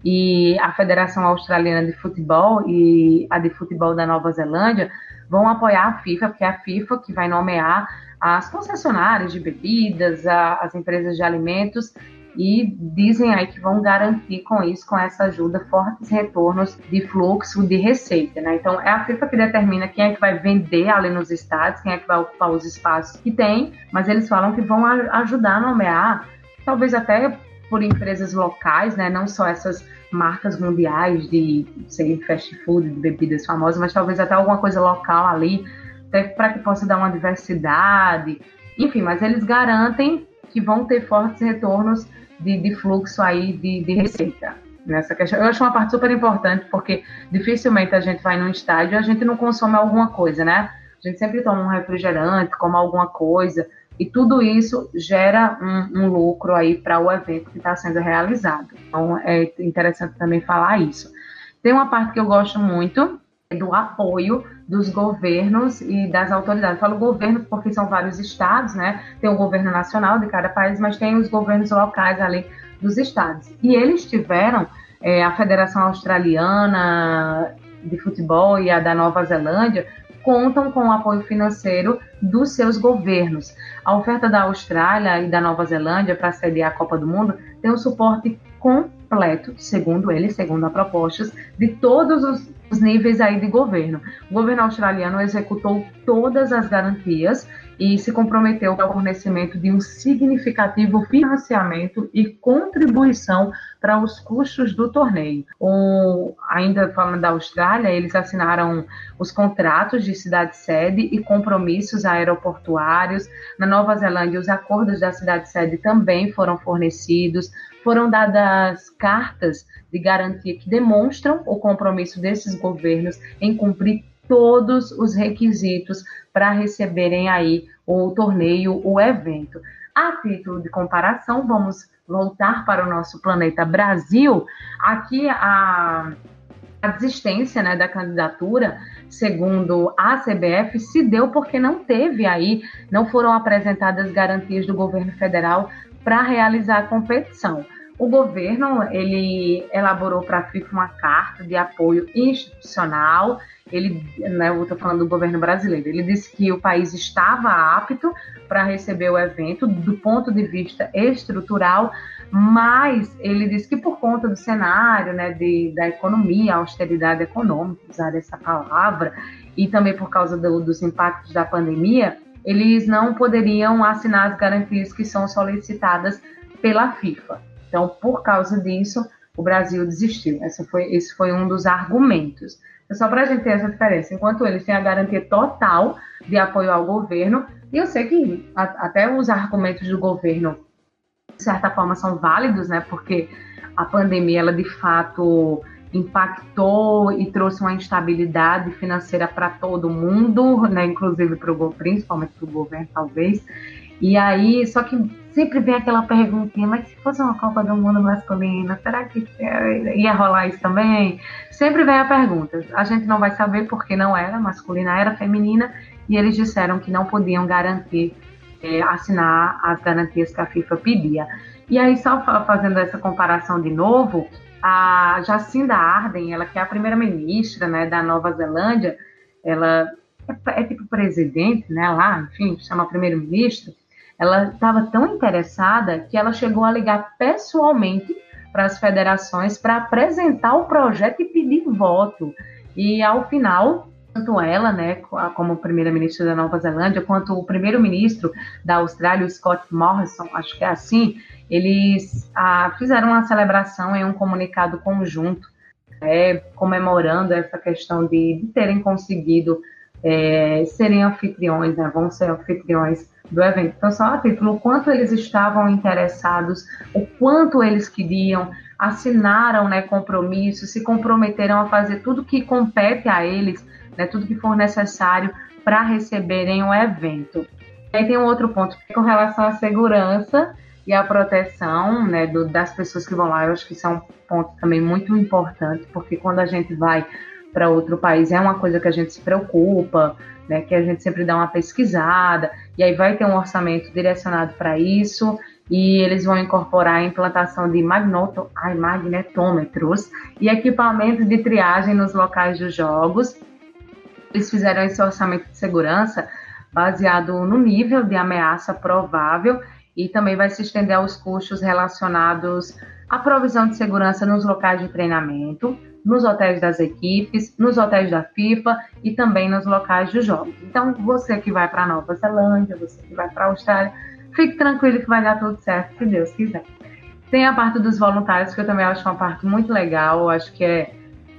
E a Federação Australiana de Futebol e a de Futebol da Nova Zelândia vão apoiar a FIFA, porque é a FIFA que vai nomear as concessionárias de bebidas, a, as empresas de alimentos e dizem aí que vão garantir com isso, com essa ajuda, fortes retornos de fluxo de receita, né? Então é a FIFA que determina quem é que vai vender ali nos estados, quem é que vai ocupar os espaços que tem, mas eles falam que vão ajudar a nomear, talvez até por empresas locais, né? Não só essas marcas mundiais de sei, fast food, de bebidas famosas, mas talvez até alguma coisa local ali, para que possa dar uma diversidade. Enfim, mas eles garantem que vão ter fortes retornos de, de fluxo aí de, de receita nessa questão. Eu acho uma parte super importante, porque dificilmente a gente vai num estádio e a gente não consome alguma coisa, né? A gente sempre toma um refrigerante, come alguma coisa, e tudo isso gera um, um lucro aí para o evento que está sendo realizado. Então é interessante também falar isso. Tem uma parte que eu gosto muito, do apoio dos governos e das autoridades. Eu falo governos porque são vários estados, né? Tem o governo nacional de cada país, mas tem os governos locais ali dos estados. E eles tiveram é, a Federação Australiana de Futebol e a da Nova Zelândia contam com o apoio financeiro dos seus governos. A oferta da Austrália e da Nova Zelândia para sediar a Copa do Mundo tem um suporte completo, segundo eles, segundo a propostas, de todos os os níveis aí de governo. O governo australiano executou todas as garantias e se comprometeu ao fornecimento de um significativo financiamento e contribuição para os custos do torneio. O, ainda falando da Austrália, eles assinaram os contratos de cidade-sede e compromissos aeroportuários. Na Nova Zelândia, os acordos da cidade-sede também foram fornecidos. Foram dadas cartas de garantia que demonstram o compromisso desses governos em cumprir todos os requisitos para receberem aí o torneio, o evento. A título de comparação, vamos voltar para o nosso planeta Brasil. Aqui a, a desistência né, da candidatura, segundo a CBF, se deu porque não teve aí, não foram apresentadas garantias do governo federal para realizar a competição. O governo ele elaborou para a FIFA uma carta de apoio institucional. Ele, né, eu estou falando do governo brasileiro. Ele disse que o país estava apto para receber o evento do ponto de vista estrutural, mas ele disse que por conta do cenário, né, de, da economia, austeridade econômica, usar essa palavra, e também por causa do, dos impactos da pandemia, eles não poderiam assinar as garantias que são solicitadas pela FIFA. Então, por causa disso, o Brasil desistiu. Essa foi, esse foi um dos argumentos. É só para a gente ter essa diferença. Enquanto eles têm a garantia total de apoio ao governo, e eu sei que a, até os argumentos do governo, de certa forma, são válidos, né? Porque a pandemia, ela de fato impactou e trouxe uma instabilidade financeira para todo mundo, né, inclusive para o principalmente para o governo, talvez. E aí, só que sempre vem aquela perguntinha, mas se fosse uma Copa do Mundo masculina, será que ia rolar isso também? Sempre vem a pergunta. A gente não vai saber porque não era masculina, era feminina, e eles disseram que não podiam garantir, é, assinar as garantias que a FIFA pedia. E aí, só fazendo essa comparação de novo, a Jacinda Arden, ela que é a primeira-ministra né, da Nova Zelândia, ela é, é tipo presidente, né, lá, enfim, chama primeiro-ministro, ela estava tão interessada que ela chegou a ligar pessoalmente para as federações para apresentar o projeto e pedir voto. E ao final, tanto ela, né, como primeira-ministra da Nova Zelândia, quanto o primeiro-ministro da Austrália, o Scott Morrison, acho que é assim, eles ah, fizeram uma celebração em um comunicado conjunto, é, comemorando essa questão de, de terem conseguido é, serem anfitriões, né, vão ser anfitriões do evento. Então, só título, o quanto eles estavam interessados, o quanto eles queriam, assinaram né, compromissos, se comprometeram a fazer tudo que compete a eles, né, tudo que for necessário para receberem o evento. Aí tem um outro ponto é com relação à segurança e à proteção né, do, das pessoas que vão lá. Eu acho que isso é um ponto também muito importante, porque quando a gente vai para outro país é uma coisa que a gente se preocupa, né, que a gente sempre dá uma pesquisada, e aí vai ter um orçamento direcionado para isso, e eles vão incorporar a implantação de magnoto, ai, magnetômetros e equipamentos de triagem nos locais dos jogos. Eles fizeram esse orçamento de segurança baseado no nível de ameaça provável e também vai se estender aos custos relacionados à provisão de segurança nos locais de treinamento, nos hotéis das equipes, nos hotéis da FIFA e também nos locais de jogos. Então, você que vai para Nova Zelândia, você que vai para a Austrália, fique tranquilo que vai dar tudo certo, se Deus quiser. Tem a parte dos voluntários, que eu também acho uma parte muito legal, eu acho que é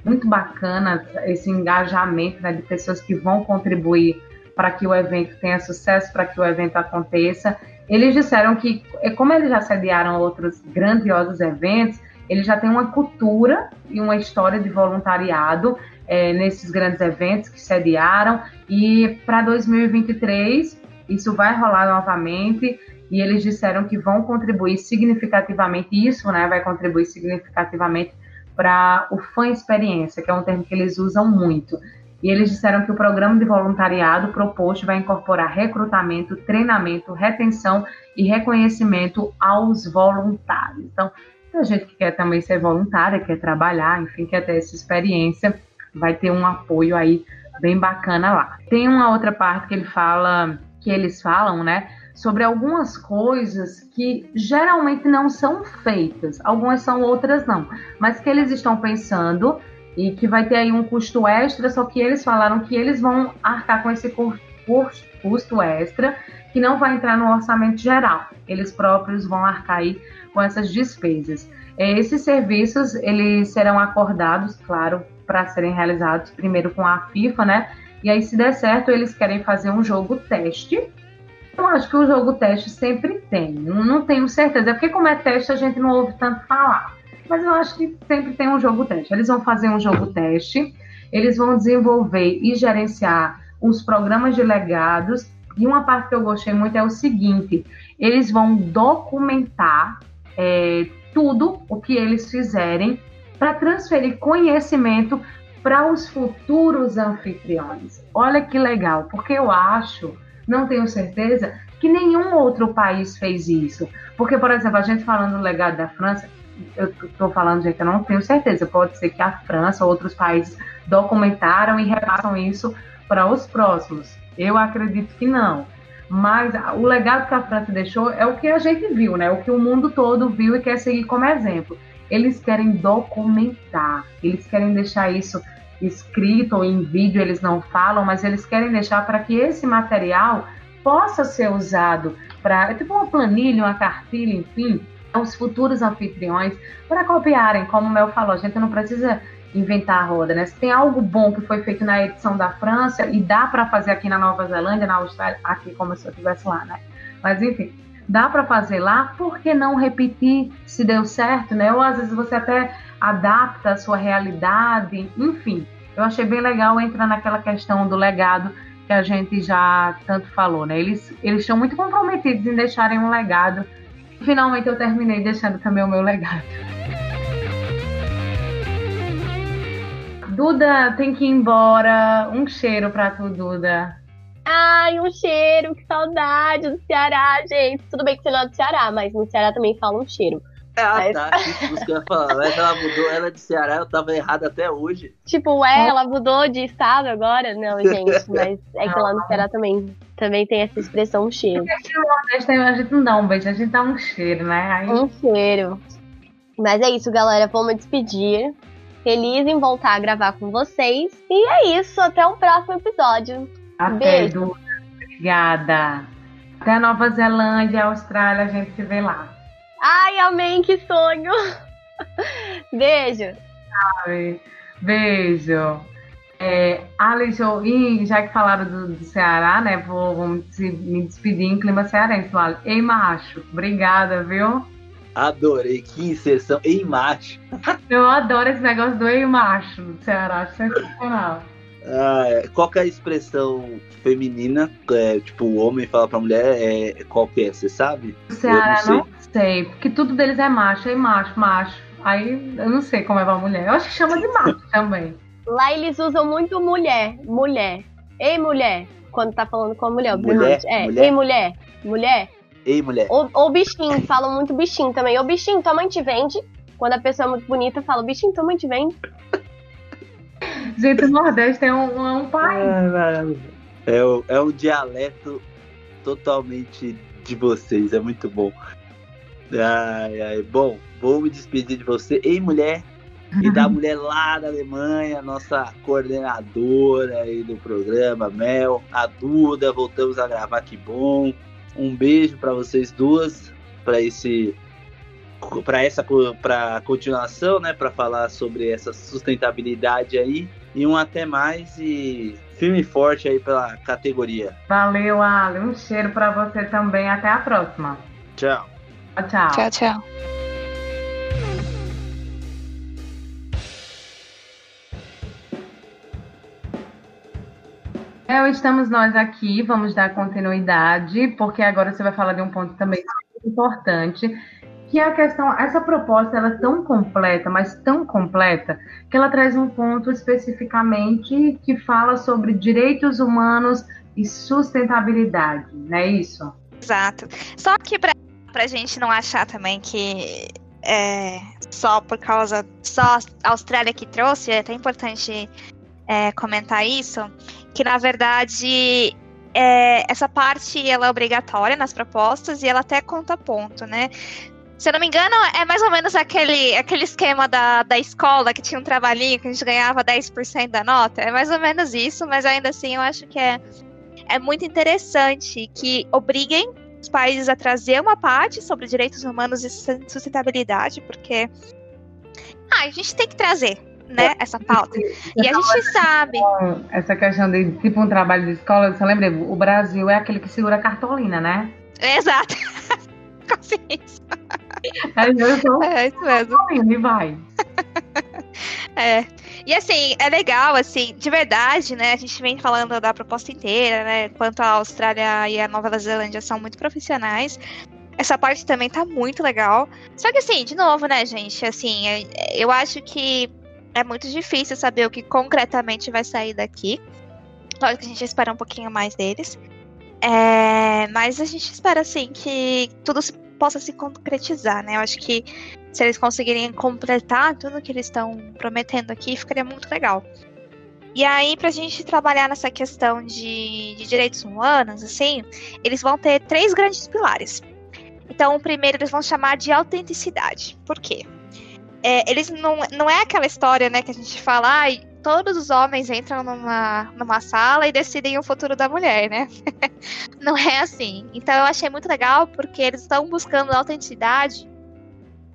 muito bacana esse engajamento né, de pessoas que vão contribuir para que o evento tenha sucesso, para que o evento aconteça. Eles disseram que, como eles já sediaram outros grandiosos eventos, ele já tem uma cultura e uma história de voluntariado é, nesses grandes eventos que sediaram. E para 2023, isso vai rolar novamente. E eles disseram que vão contribuir significativamente, isso né, vai contribuir significativamente para o fã experiência, que é um termo que eles usam muito. E eles disseram que o programa de voluntariado proposto vai incorporar recrutamento, treinamento, retenção e reconhecimento aos voluntários. Então, a gente que quer também ser voluntária, quer trabalhar, enfim, quer ter essa experiência, vai ter um apoio aí bem bacana lá. Tem uma outra parte que ele fala, que eles falam, né, sobre algumas coisas que geralmente não são feitas, algumas são, outras não, mas que eles estão pensando e que vai ter aí um custo extra, só que eles falaram que eles vão arcar com esse custo extra, que não vai entrar no orçamento geral. Eles próprios vão arcar aí com essas despesas. É, esses serviços eles serão acordados, claro, para serem realizados primeiro com a FIFA, né? E aí, se der certo, eles querem fazer um jogo teste. Eu acho que o jogo teste sempre tem. Não, tenho certeza, porque como é teste, a gente não ouve tanto falar. Mas eu acho que sempre tem um jogo teste. Eles vão fazer um jogo teste, eles vão desenvolver e gerenciar os programas de legados. E uma parte que eu gostei muito é o seguinte: eles vão documentar é, tudo o que eles fizerem para transferir conhecimento para os futuros anfitriões. Olha que legal, porque eu acho, não tenho certeza, que nenhum outro país fez isso. Porque, por exemplo, a gente falando do legado da França, eu estou falando, gente, eu não tenho certeza. Pode ser que a França ou outros países documentaram e repassam isso para os próximos. Eu acredito que não. Mas o legado que a França deixou é o que a gente viu, né? O que o mundo todo viu e quer seguir como exemplo. Eles querem documentar, eles querem deixar isso escrito ou em vídeo, eles não falam, mas eles querem deixar para que esse material possa ser usado para, é tipo uma planilha, uma cartilha, enfim, os futuros anfitriões para copiarem, como o Mel falou, a gente não precisa inventar a roda, né? Se tem algo bom que foi feito na edição da França e dá para fazer aqui na Nova Zelândia, na Austrália, aqui como se eu estivesse lá, né? Mas enfim, dá para fazer lá, por que não repetir se deu certo, né? Ou às vezes você até adapta a sua realidade, enfim. Eu achei bem legal entrar naquela questão do legado que a gente já tanto falou, né? Eles, eles estão muito comprometidos em deixarem um legado. Finalmente eu terminei deixando também o meu legado. Duda tem que ir embora. Um cheiro pra tu, Duda. Ai, um cheiro, que saudade do Ceará, gente. Tudo bem que você não é do Ceará, mas no Ceará também fala um cheiro. Ah, mas... tá. Isso que eu ia falar. Mas ela mudou, ela é de Ceará, eu tava errado até hoje. Tipo, é, ela mudou de estado agora? Não, gente, mas é que lá no Ceará também, também tem essa expressão um cheiro. A gente não dá um beijo, a gente dá um cheiro, né? Aí... Um cheiro. Mas é isso, galera. Vamos despedir. Feliz em voltar a gravar com vocês. E é isso, até o próximo episódio. Até, Beijo. Obrigada. Até Nova Zelândia, Austrália, a gente se vê lá. Ai, amém, que sonho! Beijo. Ai, beijo. É, Alisson, e já que falaram do, do Ceará, né? Vou, vou me despedir em clima cearense. Ei, macho, obrigada, viu? Adorei, que inserção. Ei, macho. Eu adoro esse negócio do ei, macho do Ceará, sensacional. Ah, é. qual que é a expressão feminina? É, tipo, o homem fala pra mulher, é, qual que é? Você sabe? O Ceará não, não sei, porque tudo deles é macho, é macho, macho. Aí eu não sei como é pra mulher. Eu acho que chama de macho também. Lá eles usam muito mulher, mulher. Ei, mulher. Quando tá falando com a mulher, mulher É, mulher. ei, mulher. Mulher. Ei, mulher. Ou, ou bichinho, falam muito bichinho também. Ô, bichinho, tua mãe te vende. Quando a pessoa é muito bonita, fala, bichinho, tua mãe te vende. Gente, o Nordeste é um, é um país. É, é, é um dialeto totalmente de vocês, é muito bom. Ai, ai. Bom, vou me despedir de você. Ei, mulher, e da mulher lá da Alemanha, nossa coordenadora aí do programa, Mel, a Duda, voltamos a gravar, que bom. Um beijo para vocês duas, para esse para essa para continuação, né, para falar sobre essa sustentabilidade aí e um até mais e firme e forte aí pela categoria. Valeu, Ali, um cheiro para você também, até a próxima. Tchau. Tchau. Tchau, tchau. É, estamos nós aqui, vamos dar continuidade, porque agora você vai falar de um ponto também importante, que é a questão, essa proposta ela é tão completa, mas tão completa, que ela traz um ponto especificamente que fala sobre direitos humanos e sustentabilidade, não é isso? Exato. Só que para a gente não achar também que é só por causa só a Austrália que trouxe, é até importante é, comentar isso, que na verdade é, essa parte ela é obrigatória nas propostas e ela até conta ponto, né? Se eu não me engano, é mais ou menos aquele, aquele esquema da, da escola que tinha um trabalhinho que a gente ganhava 10% da nota. É mais ou menos isso, mas ainda assim eu acho que é, é muito interessante que obriguem os países a trazer uma parte sobre direitos humanos e sustentabilidade, porque ah, a gente tem que trazer, né, essa pauta. E a gente sabe. Essa questão de tipo um trabalho de escola, você lembra? O Brasil é aquele que segura a cartolina, né? Exato. Consciência. É, é isso mesmo. E vai. É. E assim, é legal, assim, de verdade, né? A gente vem falando da proposta inteira, né? Quanto a Austrália e a Nova Zelândia são muito profissionais. Essa parte também tá muito legal. Só que assim, de novo, né, gente? Assim, eu acho que é muito difícil saber o que concretamente vai sair daqui. Lógico que a gente espera um pouquinho mais deles. É, mas a gente espera, assim, que tudo possa se concretizar, né? Eu acho que se eles conseguirem completar tudo que eles estão prometendo aqui, ficaria muito legal. E aí, pra gente trabalhar nessa questão de, de direitos humanos, assim, eles vão ter três grandes pilares. Então, o primeiro eles vão chamar de autenticidade. Por quê? É, eles não, não é aquela história, né, que a gente fala, ah, todos os homens entram numa, numa sala e decidem o futuro da mulher, né? não é assim. Então eu achei muito legal porque eles estão buscando autenticidade,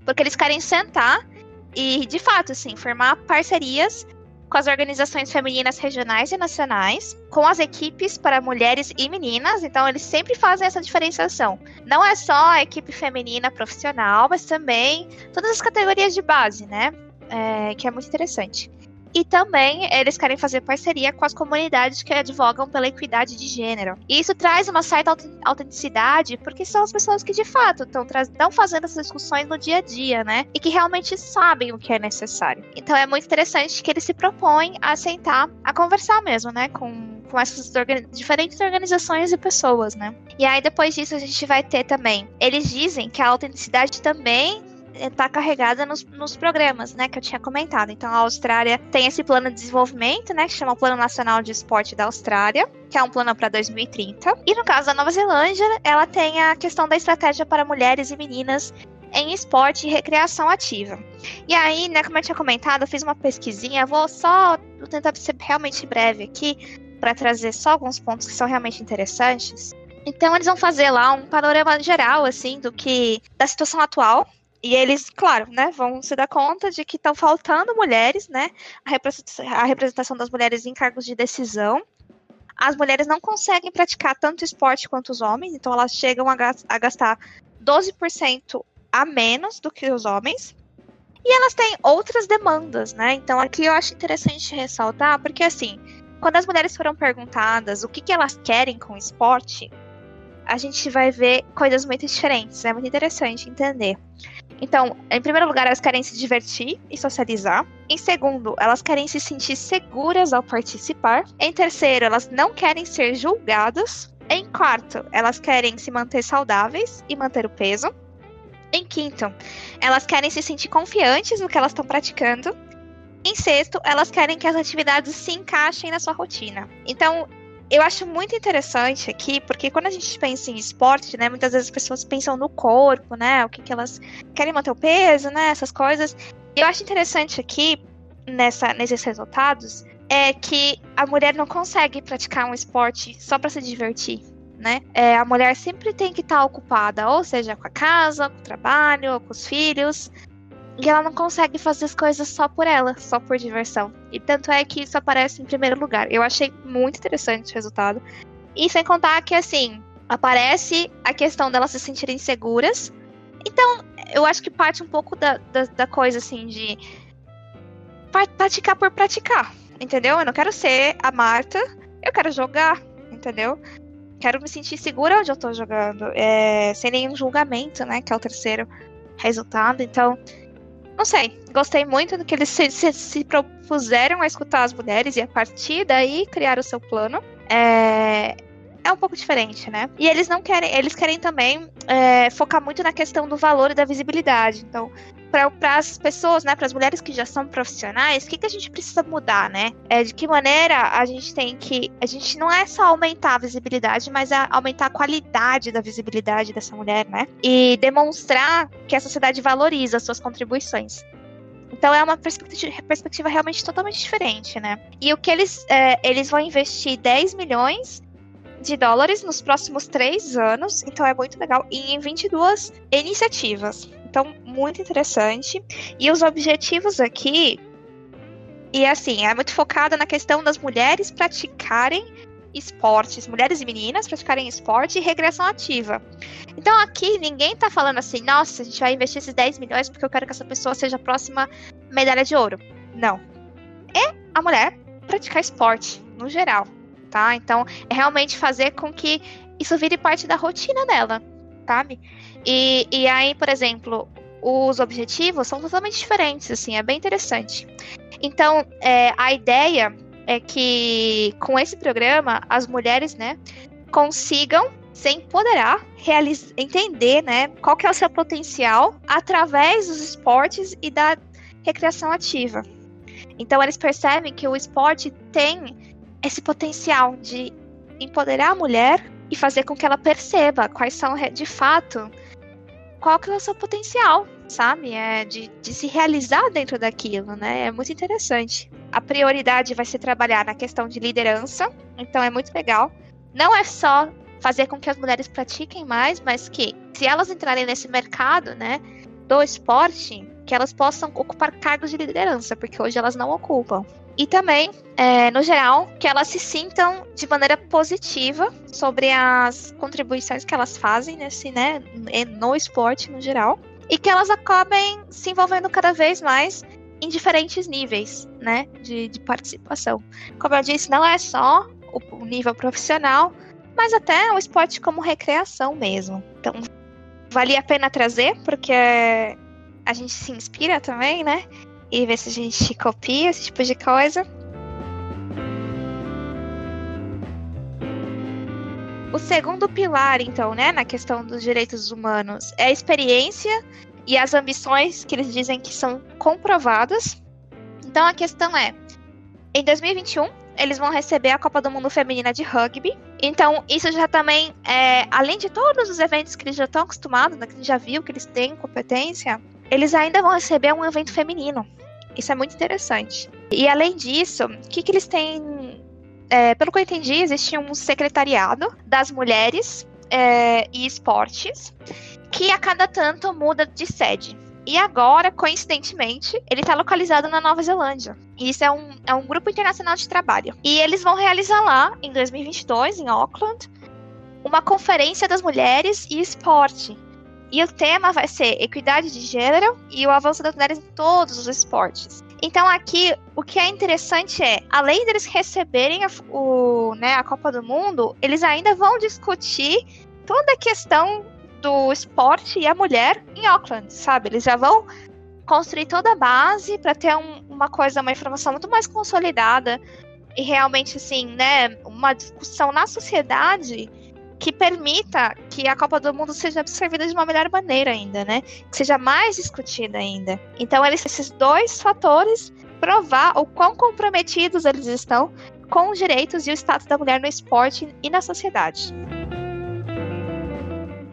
porque eles querem sentar e, de fato, assim, formar parcerias com as organizações femininas regionais e nacionais, com as equipes para mulheres e meninas. Então, eles sempre fazem essa diferenciação. Não é só a equipe feminina profissional, mas também todas as categorias de base, né? é, que é muito interessante. E também eles querem fazer parceria com as comunidades que advogam pela equidade de gênero. E isso traz uma certa autenticidade, porque são as pessoas que de fato estão fazendo essas discussões no dia a dia, né? E que realmente sabem o que é necessário. Então é muito interessante que eles se propõem a sentar, a conversar mesmo, né? Com, com essas organi diferentes organizações e pessoas, né? E aí depois disso a gente vai ter também. Eles dizem que a autenticidade também está carregada nos, nos, programas, né, que eu tinha comentado. Então, a Austrália tem esse plano de desenvolvimento, né, que chama Plano Nacional de Esporte da Austrália, que é um plano para 2030. E no caso da Nova Zelândia, ela tem a questão da estratégia para mulheres e meninas em esporte e recreação ativa. E aí, né, como eu tinha comentado, eu fiz uma pesquisinha, vou só vou tentar ser realmente breve aqui, para trazer só alguns pontos que são realmente interessantes. Então eles vão fazer lá um panorama geral assim do que da situação atual e eles, claro, né, vão se dar conta de que estão faltando mulheres, né, a representação das mulheres em cargos de decisão. As mulheres não conseguem praticar tanto esporte quanto os homens, então elas chegam a gastar 12% a menos do que os homens. E elas têm outras demandas, né? Então aqui eu acho interessante ressaltar, porque assim, quando as mulheres foram perguntadas o que, que elas querem com o esporte, a gente vai ver coisas muito diferentes. É muito interessante entender. Então, em primeiro lugar, elas querem se divertir e socializar. Em segundo, elas querem se sentir seguras ao participar. Em terceiro, elas não querem ser julgadas. Em quarto, elas querem se manter saudáveis e manter o peso. Em quinto, elas querem se sentir confiantes no que elas estão praticando. Em sexto, elas querem que as atividades se encaixem na sua rotina. Então, eu acho muito interessante aqui, porque quando a gente pensa em esporte, né, muitas vezes as pessoas pensam no corpo, né, o que, que elas querem manter o peso, né, essas coisas. Eu acho interessante aqui, nessa, nesses resultados, é que a mulher não consegue praticar um esporte só para se divertir, né? É, a mulher sempre tem que estar tá ocupada, ou seja, com a casa, com o trabalho, com os filhos. E ela não consegue fazer as coisas só por ela, só por diversão. E tanto é que isso aparece em primeiro lugar. Eu achei muito interessante o resultado. E sem contar que, assim, aparece a questão delas se sentirem seguras. Então, eu acho que parte um pouco da, da, da coisa, assim, de praticar por praticar, entendeu? Eu não quero ser a Marta, eu quero jogar, entendeu? Quero me sentir segura onde eu tô jogando, é, sem nenhum julgamento, né? Que é o terceiro resultado. Então, não sei, gostei muito do que eles se, se, se, propuseram a escutar as mulheres e a partir daí criar o seu plano. É, é um pouco diferente, né? E eles não querem, eles querem também é, focar muito na questão do valor e da visibilidade. Então, para as pessoas, né, para as mulheres que já são profissionais, o que, que a gente precisa mudar, né? É, de que maneira a gente tem que. A gente não é só aumentar a visibilidade, mas é aumentar a qualidade da visibilidade dessa mulher, né? E demonstrar que a sociedade valoriza as suas contribuições. Então é uma perspectiva, perspectiva realmente totalmente diferente, né? E o que eles, é, eles vão investir 10 milhões de dólares nos próximos três anos, então é muito legal, e em 22 iniciativas. Então, muito interessante. E os objetivos aqui. E assim, é muito focada na questão das mulheres praticarem esportes, mulheres e meninas praticarem esporte e regressão ativa. Então aqui ninguém tá falando assim, nossa, a gente vai investir esses 10 milhões porque eu quero que essa pessoa seja a próxima medalha de ouro. Não. É a mulher praticar esporte, no geral, tá? Então, é realmente fazer com que isso vire parte da rotina dela, sabe? E, e aí, por exemplo, os objetivos são totalmente diferentes, assim, é bem interessante. Então, é, a ideia é que com esse programa as mulheres, né, consigam se empoderar, entender, né, qual que é o seu potencial através dos esportes e da recreação ativa. Então eles percebem que o esporte tem esse potencial de empoderar a mulher e fazer com que ela perceba quais são de fato qual que é o seu potencial, sabe? É de, de se realizar dentro daquilo, né? É muito interessante. A prioridade vai ser trabalhar na questão de liderança, então é muito legal. Não é só fazer com que as mulheres pratiquem mais, mas que se elas entrarem nesse mercado, né, do esporte, que elas possam ocupar cargos de liderança, porque hoje elas não ocupam. E também, é, no geral, que elas se sintam de maneira positiva sobre as contribuições que elas fazem nesse, né, no esporte no geral. E que elas acabem se envolvendo cada vez mais em diferentes níveis, né, de, de participação. Como eu disse, não é só o, o nível profissional, mas até o esporte como recreação mesmo. Então, valia a pena trazer, porque a gente se inspira também, né? E ver se a gente copia esse tipo de coisa. O segundo pilar, então, né, na questão dos direitos humanos, é a experiência e as ambições que eles dizem que são comprovadas. Então a questão é: em 2021, eles vão receber a Copa do Mundo Feminina de Rugby. Então, isso já também, é, além de todos os eventos que eles já estão acostumados, né, que a gente já viu que eles têm competência, eles ainda vão receber um evento feminino. Isso é muito interessante. E além disso, o que, que eles têm é, pelo que eu entendi, existe um secretariado das mulheres é, e esportes que a cada tanto muda de sede. E agora, coincidentemente, ele está localizado na Nova Zelândia. E isso é um, é um grupo internacional de trabalho. E eles vão realizar lá, em 2022, em Auckland, uma conferência das mulheres e esporte. E o tema vai ser equidade de gênero e o avanço das mulheres em todos os esportes. Então aqui o que é interessante é, além deles receberem a, o, né, a Copa do Mundo, eles ainda vão discutir toda a questão do esporte e a mulher em Auckland, sabe? Eles já vão construir toda a base para ter um, uma coisa, uma informação muito mais consolidada e realmente assim, né, uma discussão na sociedade que permita que a Copa do Mundo seja absorvida de uma melhor maneira ainda, né? Que seja mais discutida ainda. Então, eles, esses dois fatores provar o quão comprometidos eles estão com os direitos e o status da mulher no esporte e na sociedade.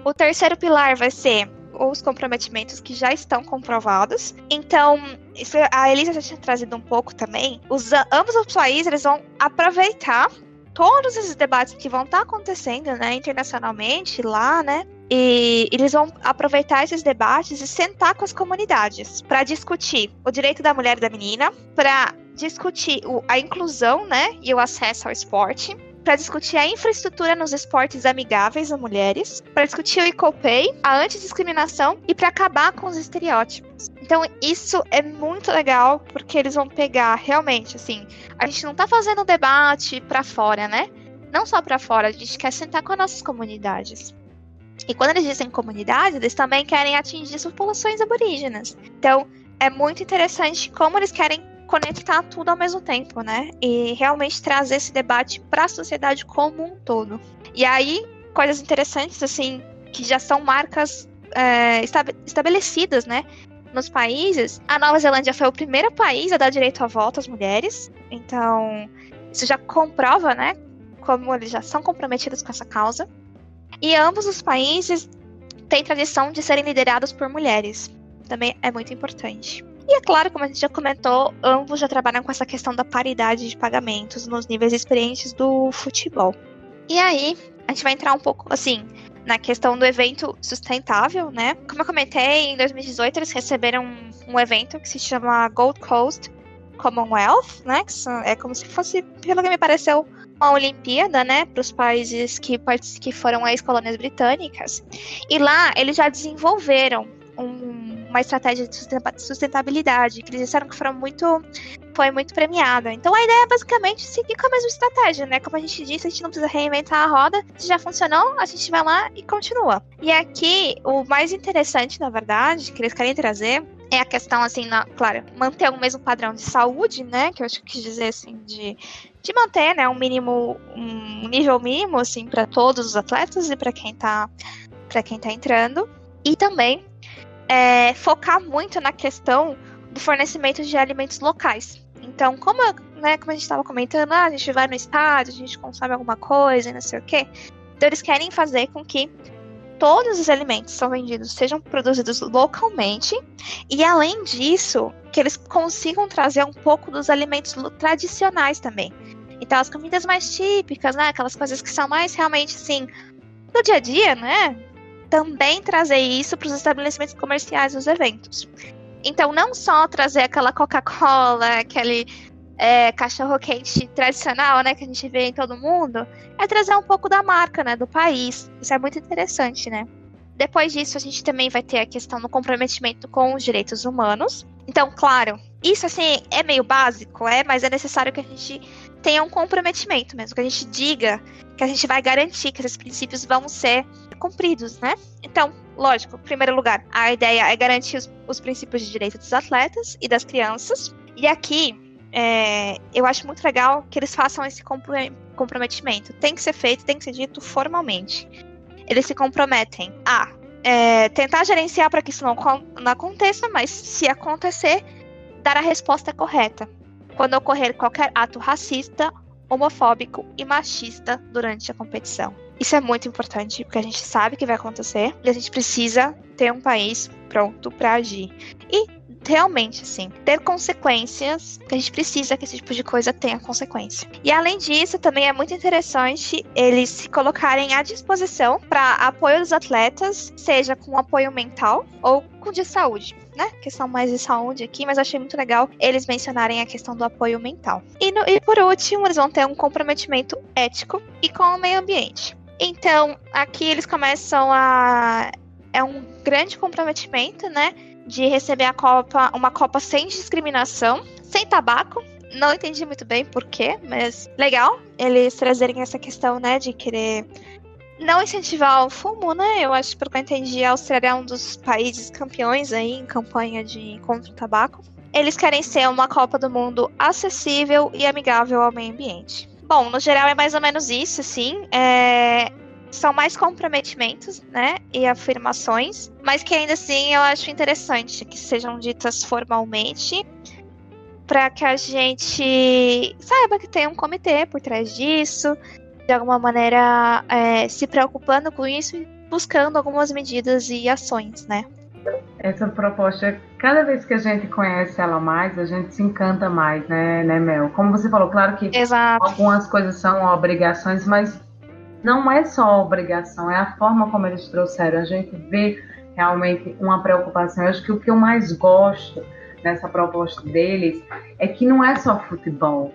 O terceiro pilar vai ser os comprometimentos que já estão comprovados. Então, isso, a Elisa já tinha trazido um pouco também. Os, ambos os países eles vão aproveitar todos esses debates que vão estar tá acontecendo, né, internacionalmente lá, né? E eles vão aproveitar esses debates e sentar com as comunidades para discutir o direito da mulher e da menina, para discutir a inclusão, né, e o acesso ao esporte, para discutir a infraestrutura nos esportes amigáveis a mulheres, para discutir o Equal Pay, a antidiscriminação e para acabar com os estereótipos. Então, isso é muito legal, porque eles vão pegar realmente, assim, a gente não tá fazendo debate para fora, né? Não só para fora, a gente quer sentar com as nossas comunidades. E quando eles dizem comunidade, eles também querem atingir as populações aborígenas. Então, é muito interessante como eles querem conectar tudo ao mesmo tempo, né? E realmente trazer esse debate para a sociedade como um todo. E aí, coisas interessantes, assim, que já são marcas é, estabelecidas, né? Nos países, a Nova Zelândia foi o primeiro país a dar direito à voto às mulheres. Então, isso já comprova, né? Como eles já são comprometidos com essa causa. E ambos os países têm tradição de serem liderados por mulheres. Também é muito importante. E é claro, como a gente já comentou, ambos já trabalham com essa questão da paridade de pagamentos nos níveis experientes do futebol. E aí, a gente vai entrar um pouco, assim, na questão do evento sustentável, né? Como eu comentei, em 2018 eles receberam um, evento que se chama Gold Coast Commonwealth, né? É como se fosse, pelo que me pareceu, uma Olimpíada, né, para os países que, que foram ex-colônias britânicas. E lá eles já desenvolveram um, uma estratégia de sustentabilidade, que eles disseram que foram muito, foi muito premiada. Então a ideia é basicamente seguir com a mesma estratégia, né? Como a gente disse, a gente não precisa reinventar a roda. Se já funcionou, a gente vai lá e continua. E aqui, o mais interessante, na verdade, que eles querem trazer é a questão, assim, na, claro, manter o mesmo padrão de saúde, né? Que eu acho que quis dizer, assim, de, de manter, né? Um mínimo, um nível mínimo, assim, para todos os atletas e para quem tá para quem tá entrando. E também é, focar muito na questão do fornecimento de alimentos locais. Então, como, né, como a gente estava comentando, ah, a gente vai no estádio, a gente consome alguma coisa e não sei o quê. Então, eles querem fazer com que todos os alimentos são vendidos sejam produzidos localmente e, além disso, que eles consigam trazer um pouco dos alimentos tradicionais também. Então, as comidas mais típicas, né, aquelas coisas que são mais realmente assim do dia a dia, né? Também trazer isso para os estabelecimentos comerciais dos eventos. Então, não só trazer aquela Coca-Cola, aquele é, cachorro-quente tradicional, né, que a gente vê em todo mundo, é trazer um pouco da marca, né, do país. Isso é muito interessante, né? Depois disso, a gente também vai ter a questão do comprometimento com os direitos humanos. Então, claro, Isso, assim, é meio básico, é, mas é necessário que a gente tenha um comprometimento mesmo, que a gente diga que a gente vai garantir que esses princípios vão ser cumpridos, né? Então, lógico, em primeiro lugar, a ideia é garantir os, os princípios de direito dos atletas e das crianças. E aqui, é, eu acho muito legal que eles façam esse comprometimento. Tem que ser feito, tem que ser dito formalmente. Eles se comprometem a é, tentar gerenciar para que isso não, não aconteça, mas se acontecer, dar a resposta correta quando ocorrer qualquer ato racista, homofóbico e machista durante a competição. Isso é muito importante, porque a gente sabe que vai acontecer e a gente precisa ter um país pronto para agir. E realmente, assim, ter consequências, que a gente precisa que esse tipo de coisa tenha consequência. E além disso, também é muito interessante eles se colocarem à disposição para apoio dos atletas, seja com apoio mental ou com de saúde. Né? Questão mais de saúde aqui, mas achei muito legal eles mencionarem a questão do apoio mental. E, no, e por último, eles vão ter um comprometimento ético e com o meio ambiente. Então, aqui eles começam a. É um grande comprometimento, né? de receber a Copa, uma Copa sem discriminação, sem tabaco. Não entendi muito bem porquê, mas legal eles trazerem essa questão, né, de querer não incentivar o fumo, né? Eu acho, pelo que eu entendi, a Austrália é um dos países campeões aí em campanha de contra o tabaco. Eles querem ser uma Copa do Mundo acessível e amigável ao meio ambiente. Bom, no geral é mais ou menos isso, sim. É são mais comprometimentos, né, e afirmações, mas que ainda assim eu acho interessante que sejam ditas formalmente para que a gente saiba que tem um comitê por trás disso, de alguma maneira é, se preocupando com isso e buscando algumas medidas e ações, né? Essa proposta, cada vez que a gente conhece ela mais, a gente se encanta mais, né, né Mel? Como você falou, claro que Exato. algumas coisas são obrigações, mas não é só obrigação, é a forma como eles trouxeram. A gente vê realmente uma preocupação. Eu acho que o que eu mais gosto nessa proposta deles é que não é só futebol.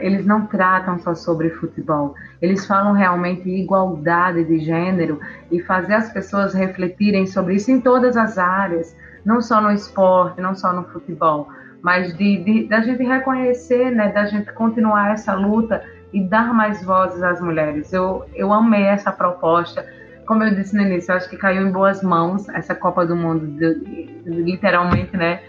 Eles não tratam só sobre futebol. Eles falam realmente igualdade de gênero e fazer as pessoas refletirem sobre isso em todas as áreas, não só no esporte, não só no futebol, mas de, de da gente reconhecer, né, da gente continuar essa luta e dar mais vozes às mulheres. Eu, eu amei essa proposta. Como eu disse no início, eu acho que caiu em boas mãos essa Copa do Mundo, de, literalmente, né?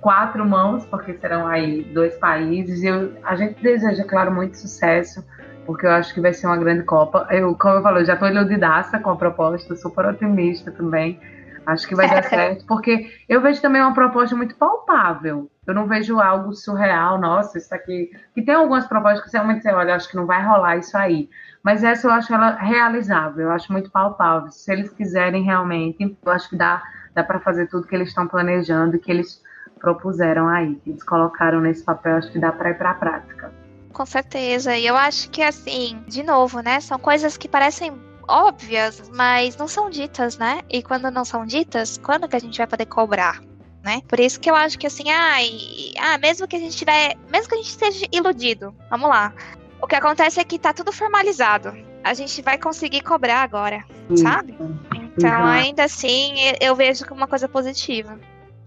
Quatro mãos, porque serão aí dois países. Eu, a gente deseja, claro, muito sucesso, porque eu acho que vai ser uma grande Copa. Eu, como eu falei, já estou iludidaça com a proposta, super otimista também. Acho que vai dar certo, porque eu vejo também uma proposta muito palpável. Eu não vejo algo surreal, nossa, isso aqui. Que tem algumas propostas que realmente você olha, acho que não vai rolar isso aí. Mas essa eu acho ela realizável, eu acho muito palpável. Se eles quiserem realmente, eu acho que dá, dá para fazer tudo que eles estão planejando e que eles propuseram aí, que eles colocaram nesse papel, acho que dá para ir para a prática. Com certeza. E eu acho que assim, de novo, né, são coisas que parecem óbvias, mas não são ditas, né? E quando não são ditas, quando que a gente vai poder cobrar? Né? Por isso que eu acho que assim, ai, ah, mesmo que a gente tiver, mesmo que a gente esteja iludido, vamos lá. O que acontece é que tá tudo formalizado. A gente vai conseguir cobrar agora, sabe? Então, ainda assim, eu vejo como uma coisa positiva.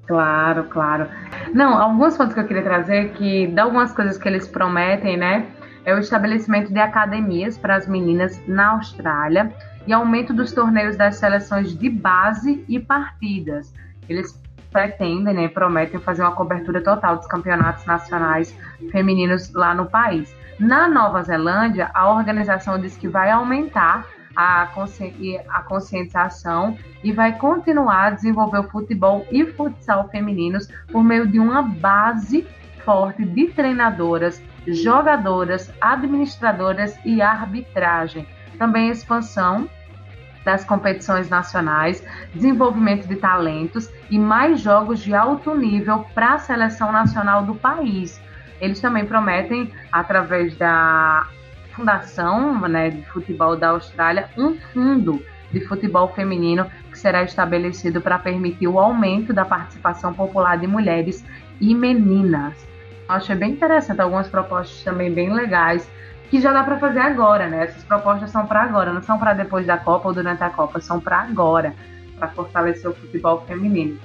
Claro, claro. Não, alguns pontos que eu queria trazer que de algumas coisas que eles prometem, né? é o estabelecimento de academias para as meninas na Austrália e aumento dos torneios das seleções de base e partidas. Eles pretendem, né, prometem fazer uma cobertura total dos campeonatos nacionais femininos lá no país. Na Nova Zelândia, a organização diz que vai aumentar a, consci a conscientização e vai continuar a desenvolver o futebol e futsal femininos por meio de uma base forte de treinadoras jogadoras, administradoras e arbitragem. Também expansão das competições nacionais, desenvolvimento de talentos e mais jogos de alto nível para a seleção nacional do país. Eles também prometem, através da Fundação né, de Futebol da Austrália, um fundo de futebol feminino que será estabelecido para permitir o aumento da participação popular de mulheres e meninas. Achei bem interessante, algumas propostas também bem legais, que já dá para fazer agora, né? Essas propostas são para agora, não são para depois da Copa ou durante a Copa, são para agora, para fortalecer o futebol feminino.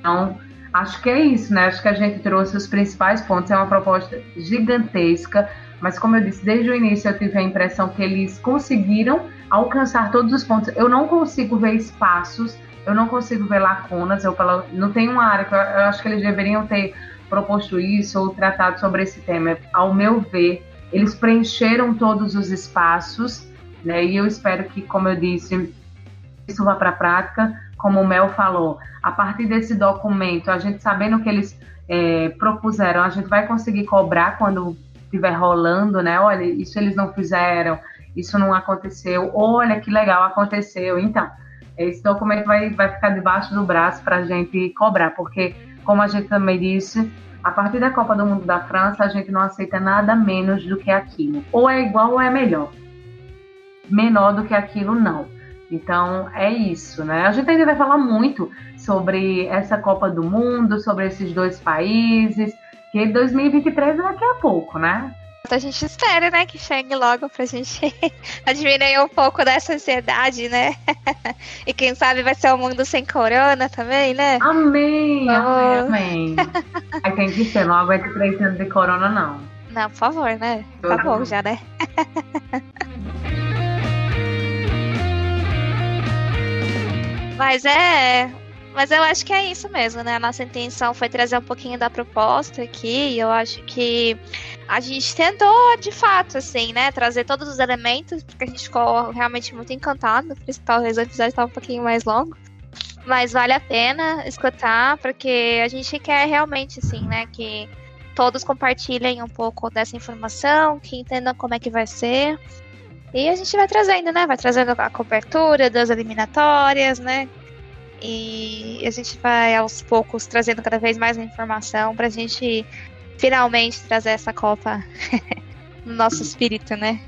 Então, acho que é isso, né? Acho que a gente trouxe os principais pontos. É uma proposta gigantesca, mas como eu disse, desde o início eu tive a impressão que eles conseguiram alcançar todos os pontos. Eu não consigo ver espaços, eu não consigo ver lacunas. Eu não tem uma área que eu, eu acho que eles deveriam ter proposto isso ou tratado sobre esse tema. Ao meu ver, eles preencheram todos os espaços, né? E eu espero que, como eu disse, isso vá para a prática, como o Mel falou. A partir desse documento, a gente sabendo que eles é, propuseram, a gente vai conseguir cobrar quando estiver rolando, né? Olha, isso eles não fizeram, isso não aconteceu, olha que legal, aconteceu. Então, esse documento vai, vai ficar debaixo do braço para a gente cobrar, porque, como a gente também disse, a partir da Copa do Mundo da França, a gente não aceita nada menos do que aquilo. Ou é igual ou é melhor. Menor do que aquilo, não. Então é isso, né? A gente ainda vai falar muito sobre essa Copa do Mundo, sobre esses dois países, que 2023 é daqui a pouco, né? A gente espera, né, que chegue logo pra gente diminuir um pouco dessa ansiedade, né? e quem sabe vai ser um mundo sem corona também, né? Amém, oh. amém, amém. Aí tem que ser, não aguento três anos de corona, não. Não, por favor, né? Tá bom já, né? Mas é, mas eu acho que é isso mesmo, né? A nossa intenção foi trazer um pouquinho da proposta aqui. Eu acho que a gente tentou, de fato, assim, né? Trazer todos os elementos, porque a gente ficou realmente muito encantado. Por isso talvez o episódio estava um pouquinho mais longo. Mas vale a pena escutar, porque a gente quer realmente, assim, né? Que todos compartilhem um pouco dessa informação, que entendam como é que vai ser. E a gente vai trazendo, né? Vai trazendo a cobertura das eliminatórias, né? E a gente vai aos poucos trazendo cada vez mais informação para a gente finalmente trazer essa Copa no nosso espírito, né?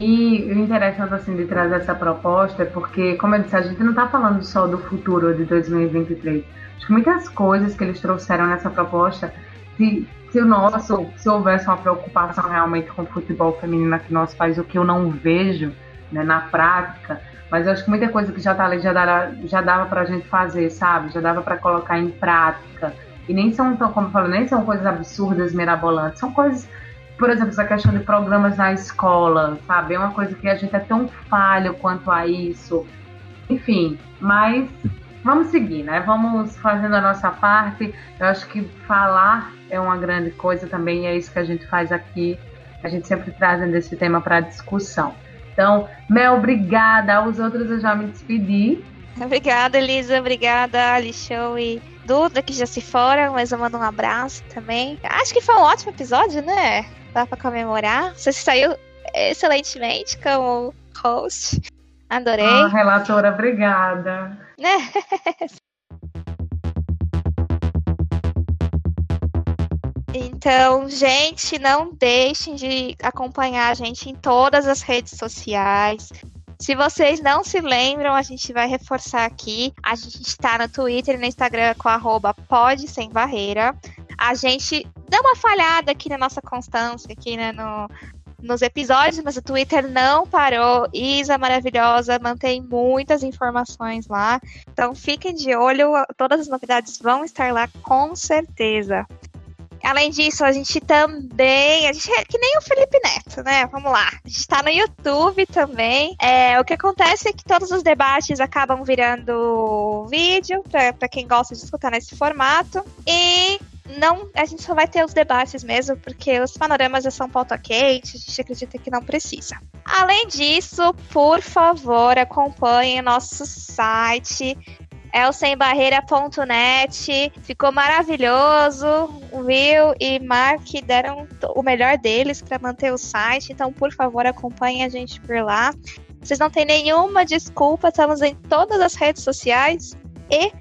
E o interessante assim de trazer essa proposta é porque, como eu disse, a gente não está falando só do futuro de 2023. Acho que muitas coisas que eles trouxeram nessa proposta, se, se o nosso, se houvesse uma preocupação realmente com o futebol feminino aqui no nosso país, o que eu não vejo né, na prática, mas eu acho que muita coisa que já tá ali já, dava, já dava pra gente fazer, sabe? Já dava para colocar em prática. E nem são, como eu falo, nem são coisas absurdas, mirabolantes. São coisas, por exemplo, essa questão de programas na escola, sabe? É uma coisa que a gente é tão falho quanto a isso. Enfim, mas vamos seguir, né? Vamos fazendo a nossa parte. Eu acho que falar é uma grande coisa também, e é isso que a gente faz aqui. A gente sempre trazendo esse tema para discussão. Então, Mel, obrigada. Os outros eu já me despedi. Obrigada, Elisa. Obrigada, Alixão e Duda, que já se foram, mas eu mando um abraço também. Acho que foi um ótimo episódio, né? Dá pra comemorar. Você saiu excelentemente como host. Adorei. Ah, relatora, obrigada. Né? Então, gente, não deixem de acompanhar a gente em todas as redes sociais. Se vocês não se lembram, a gente vai reforçar aqui. A gente está no Twitter e no Instagram com arroba pode sem barreira. A gente deu uma falhada aqui na nossa constância, aqui né, no, nos episódios, mas o Twitter não parou. Isa maravilhosa, mantém muitas informações lá. Então fiquem de olho, todas as novidades vão estar lá com certeza. Além disso, a gente também. A gente é que nem o Felipe Neto, né? Vamos lá. A gente tá no YouTube também. É, o que acontece é que todos os debates acabam virando vídeo, para quem gosta de escutar nesse formato. E não, a gente só vai ter os debates mesmo, porque os panoramas já são pauta quente, a gente acredita que não precisa. Além disso, por favor, acompanhe nosso site é o sembarreira.net. Ficou maravilhoso. Will e Mark deram o melhor deles para manter o site. Então, por favor, acompanhe a gente por lá. Vocês não têm nenhuma desculpa, estamos em todas as redes sociais e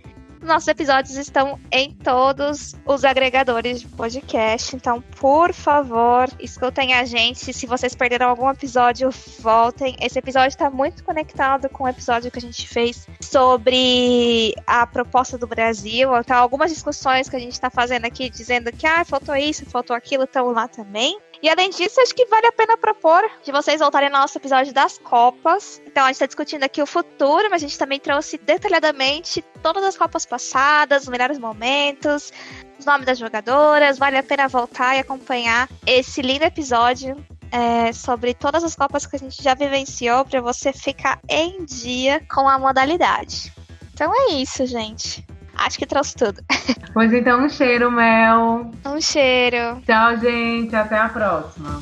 nossos episódios estão em todos os agregadores de podcast, então, por favor, escutem a gente. Se vocês perderam algum episódio, voltem. Esse episódio está muito conectado com o episódio que a gente fez sobre a proposta do Brasil. Então, algumas discussões que a gente está fazendo aqui, dizendo que ah, faltou isso, faltou aquilo, estão lá também. E além disso, acho que vale a pena propor de vocês voltarem ao nosso episódio das Copas. Então a gente está discutindo aqui o futuro, mas a gente também trouxe detalhadamente todas as Copas passadas, os melhores momentos, os nomes das jogadoras. Vale a pena voltar e acompanhar esse lindo episódio é, sobre todas as Copas que a gente já vivenciou para você ficar em dia com a modalidade. Então é isso, gente. Acho que trouxe tudo. Pois então, um cheiro, Mel. Um cheiro. Tchau, gente. Até a próxima.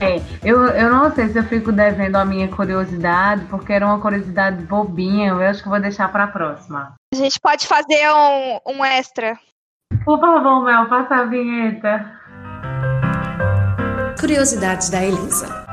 É, eu, eu não sei se eu fico devendo a minha curiosidade, porque era uma curiosidade bobinha. Eu acho que vou deixar para a próxima. A gente pode fazer um, um extra. Por favor, Mel, passa a vinheta. Curiosidades da Elisa.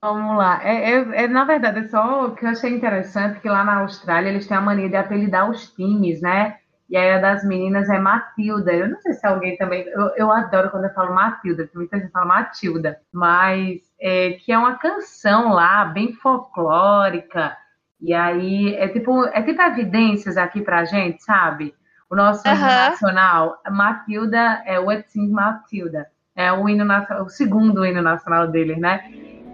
Vamos lá. É, é, é, na verdade, é só o que eu achei interessante que lá na Austrália eles têm a mania de apelidar os times, né? E aí a das meninas é Matilda. Eu não sei se alguém também. Eu, eu adoro quando eu falo Matilda, porque muita gente fala Matilda, mas é, que é uma canção lá, bem folclórica. E aí é tipo, é tipo evidências aqui pra gente, sabe? O nosso hino nacional, Matilda é o Etzim Matilda. É o hino nacional, o segundo hino nacional deles, né?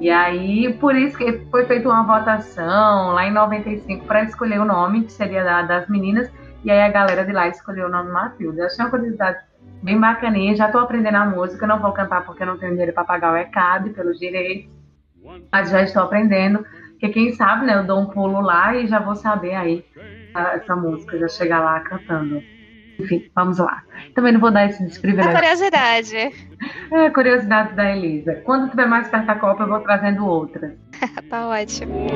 E aí, por isso que foi feita uma votação lá em 95 para escolher o nome, que seria da, das meninas, e aí a galera de lá escolheu o nome Matilda. Eu achei uma curiosidade bem bacaninha, já estou aprendendo a música, não vou cantar porque não tenho dinheiro para pagar o ECAD pelos direitos, mas já estou aprendendo, porque quem sabe, né, eu dou um pulo lá e já vou saber aí essa música, já chegar lá cantando. Enfim, vamos lá. Também não vou dar esse desprivilégio. A curiosidade. É, a curiosidade da Elisa. Quando tiver mais perto da Copa, eu vou trazendo outra. tá ótimo.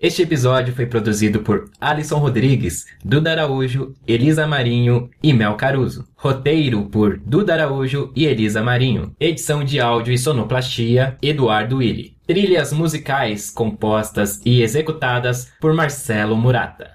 Este episódio foi produzido por Alisson Rodrigues, Duda Araújo, Elisa Marinho e Mel Caruso. Roteiro por Duda Araújo e Elisa Marinho. Edição de áudio e sonoplastia, Eduardo Willi. Trilhas musicais compostas e executadas por Marcelo Murata.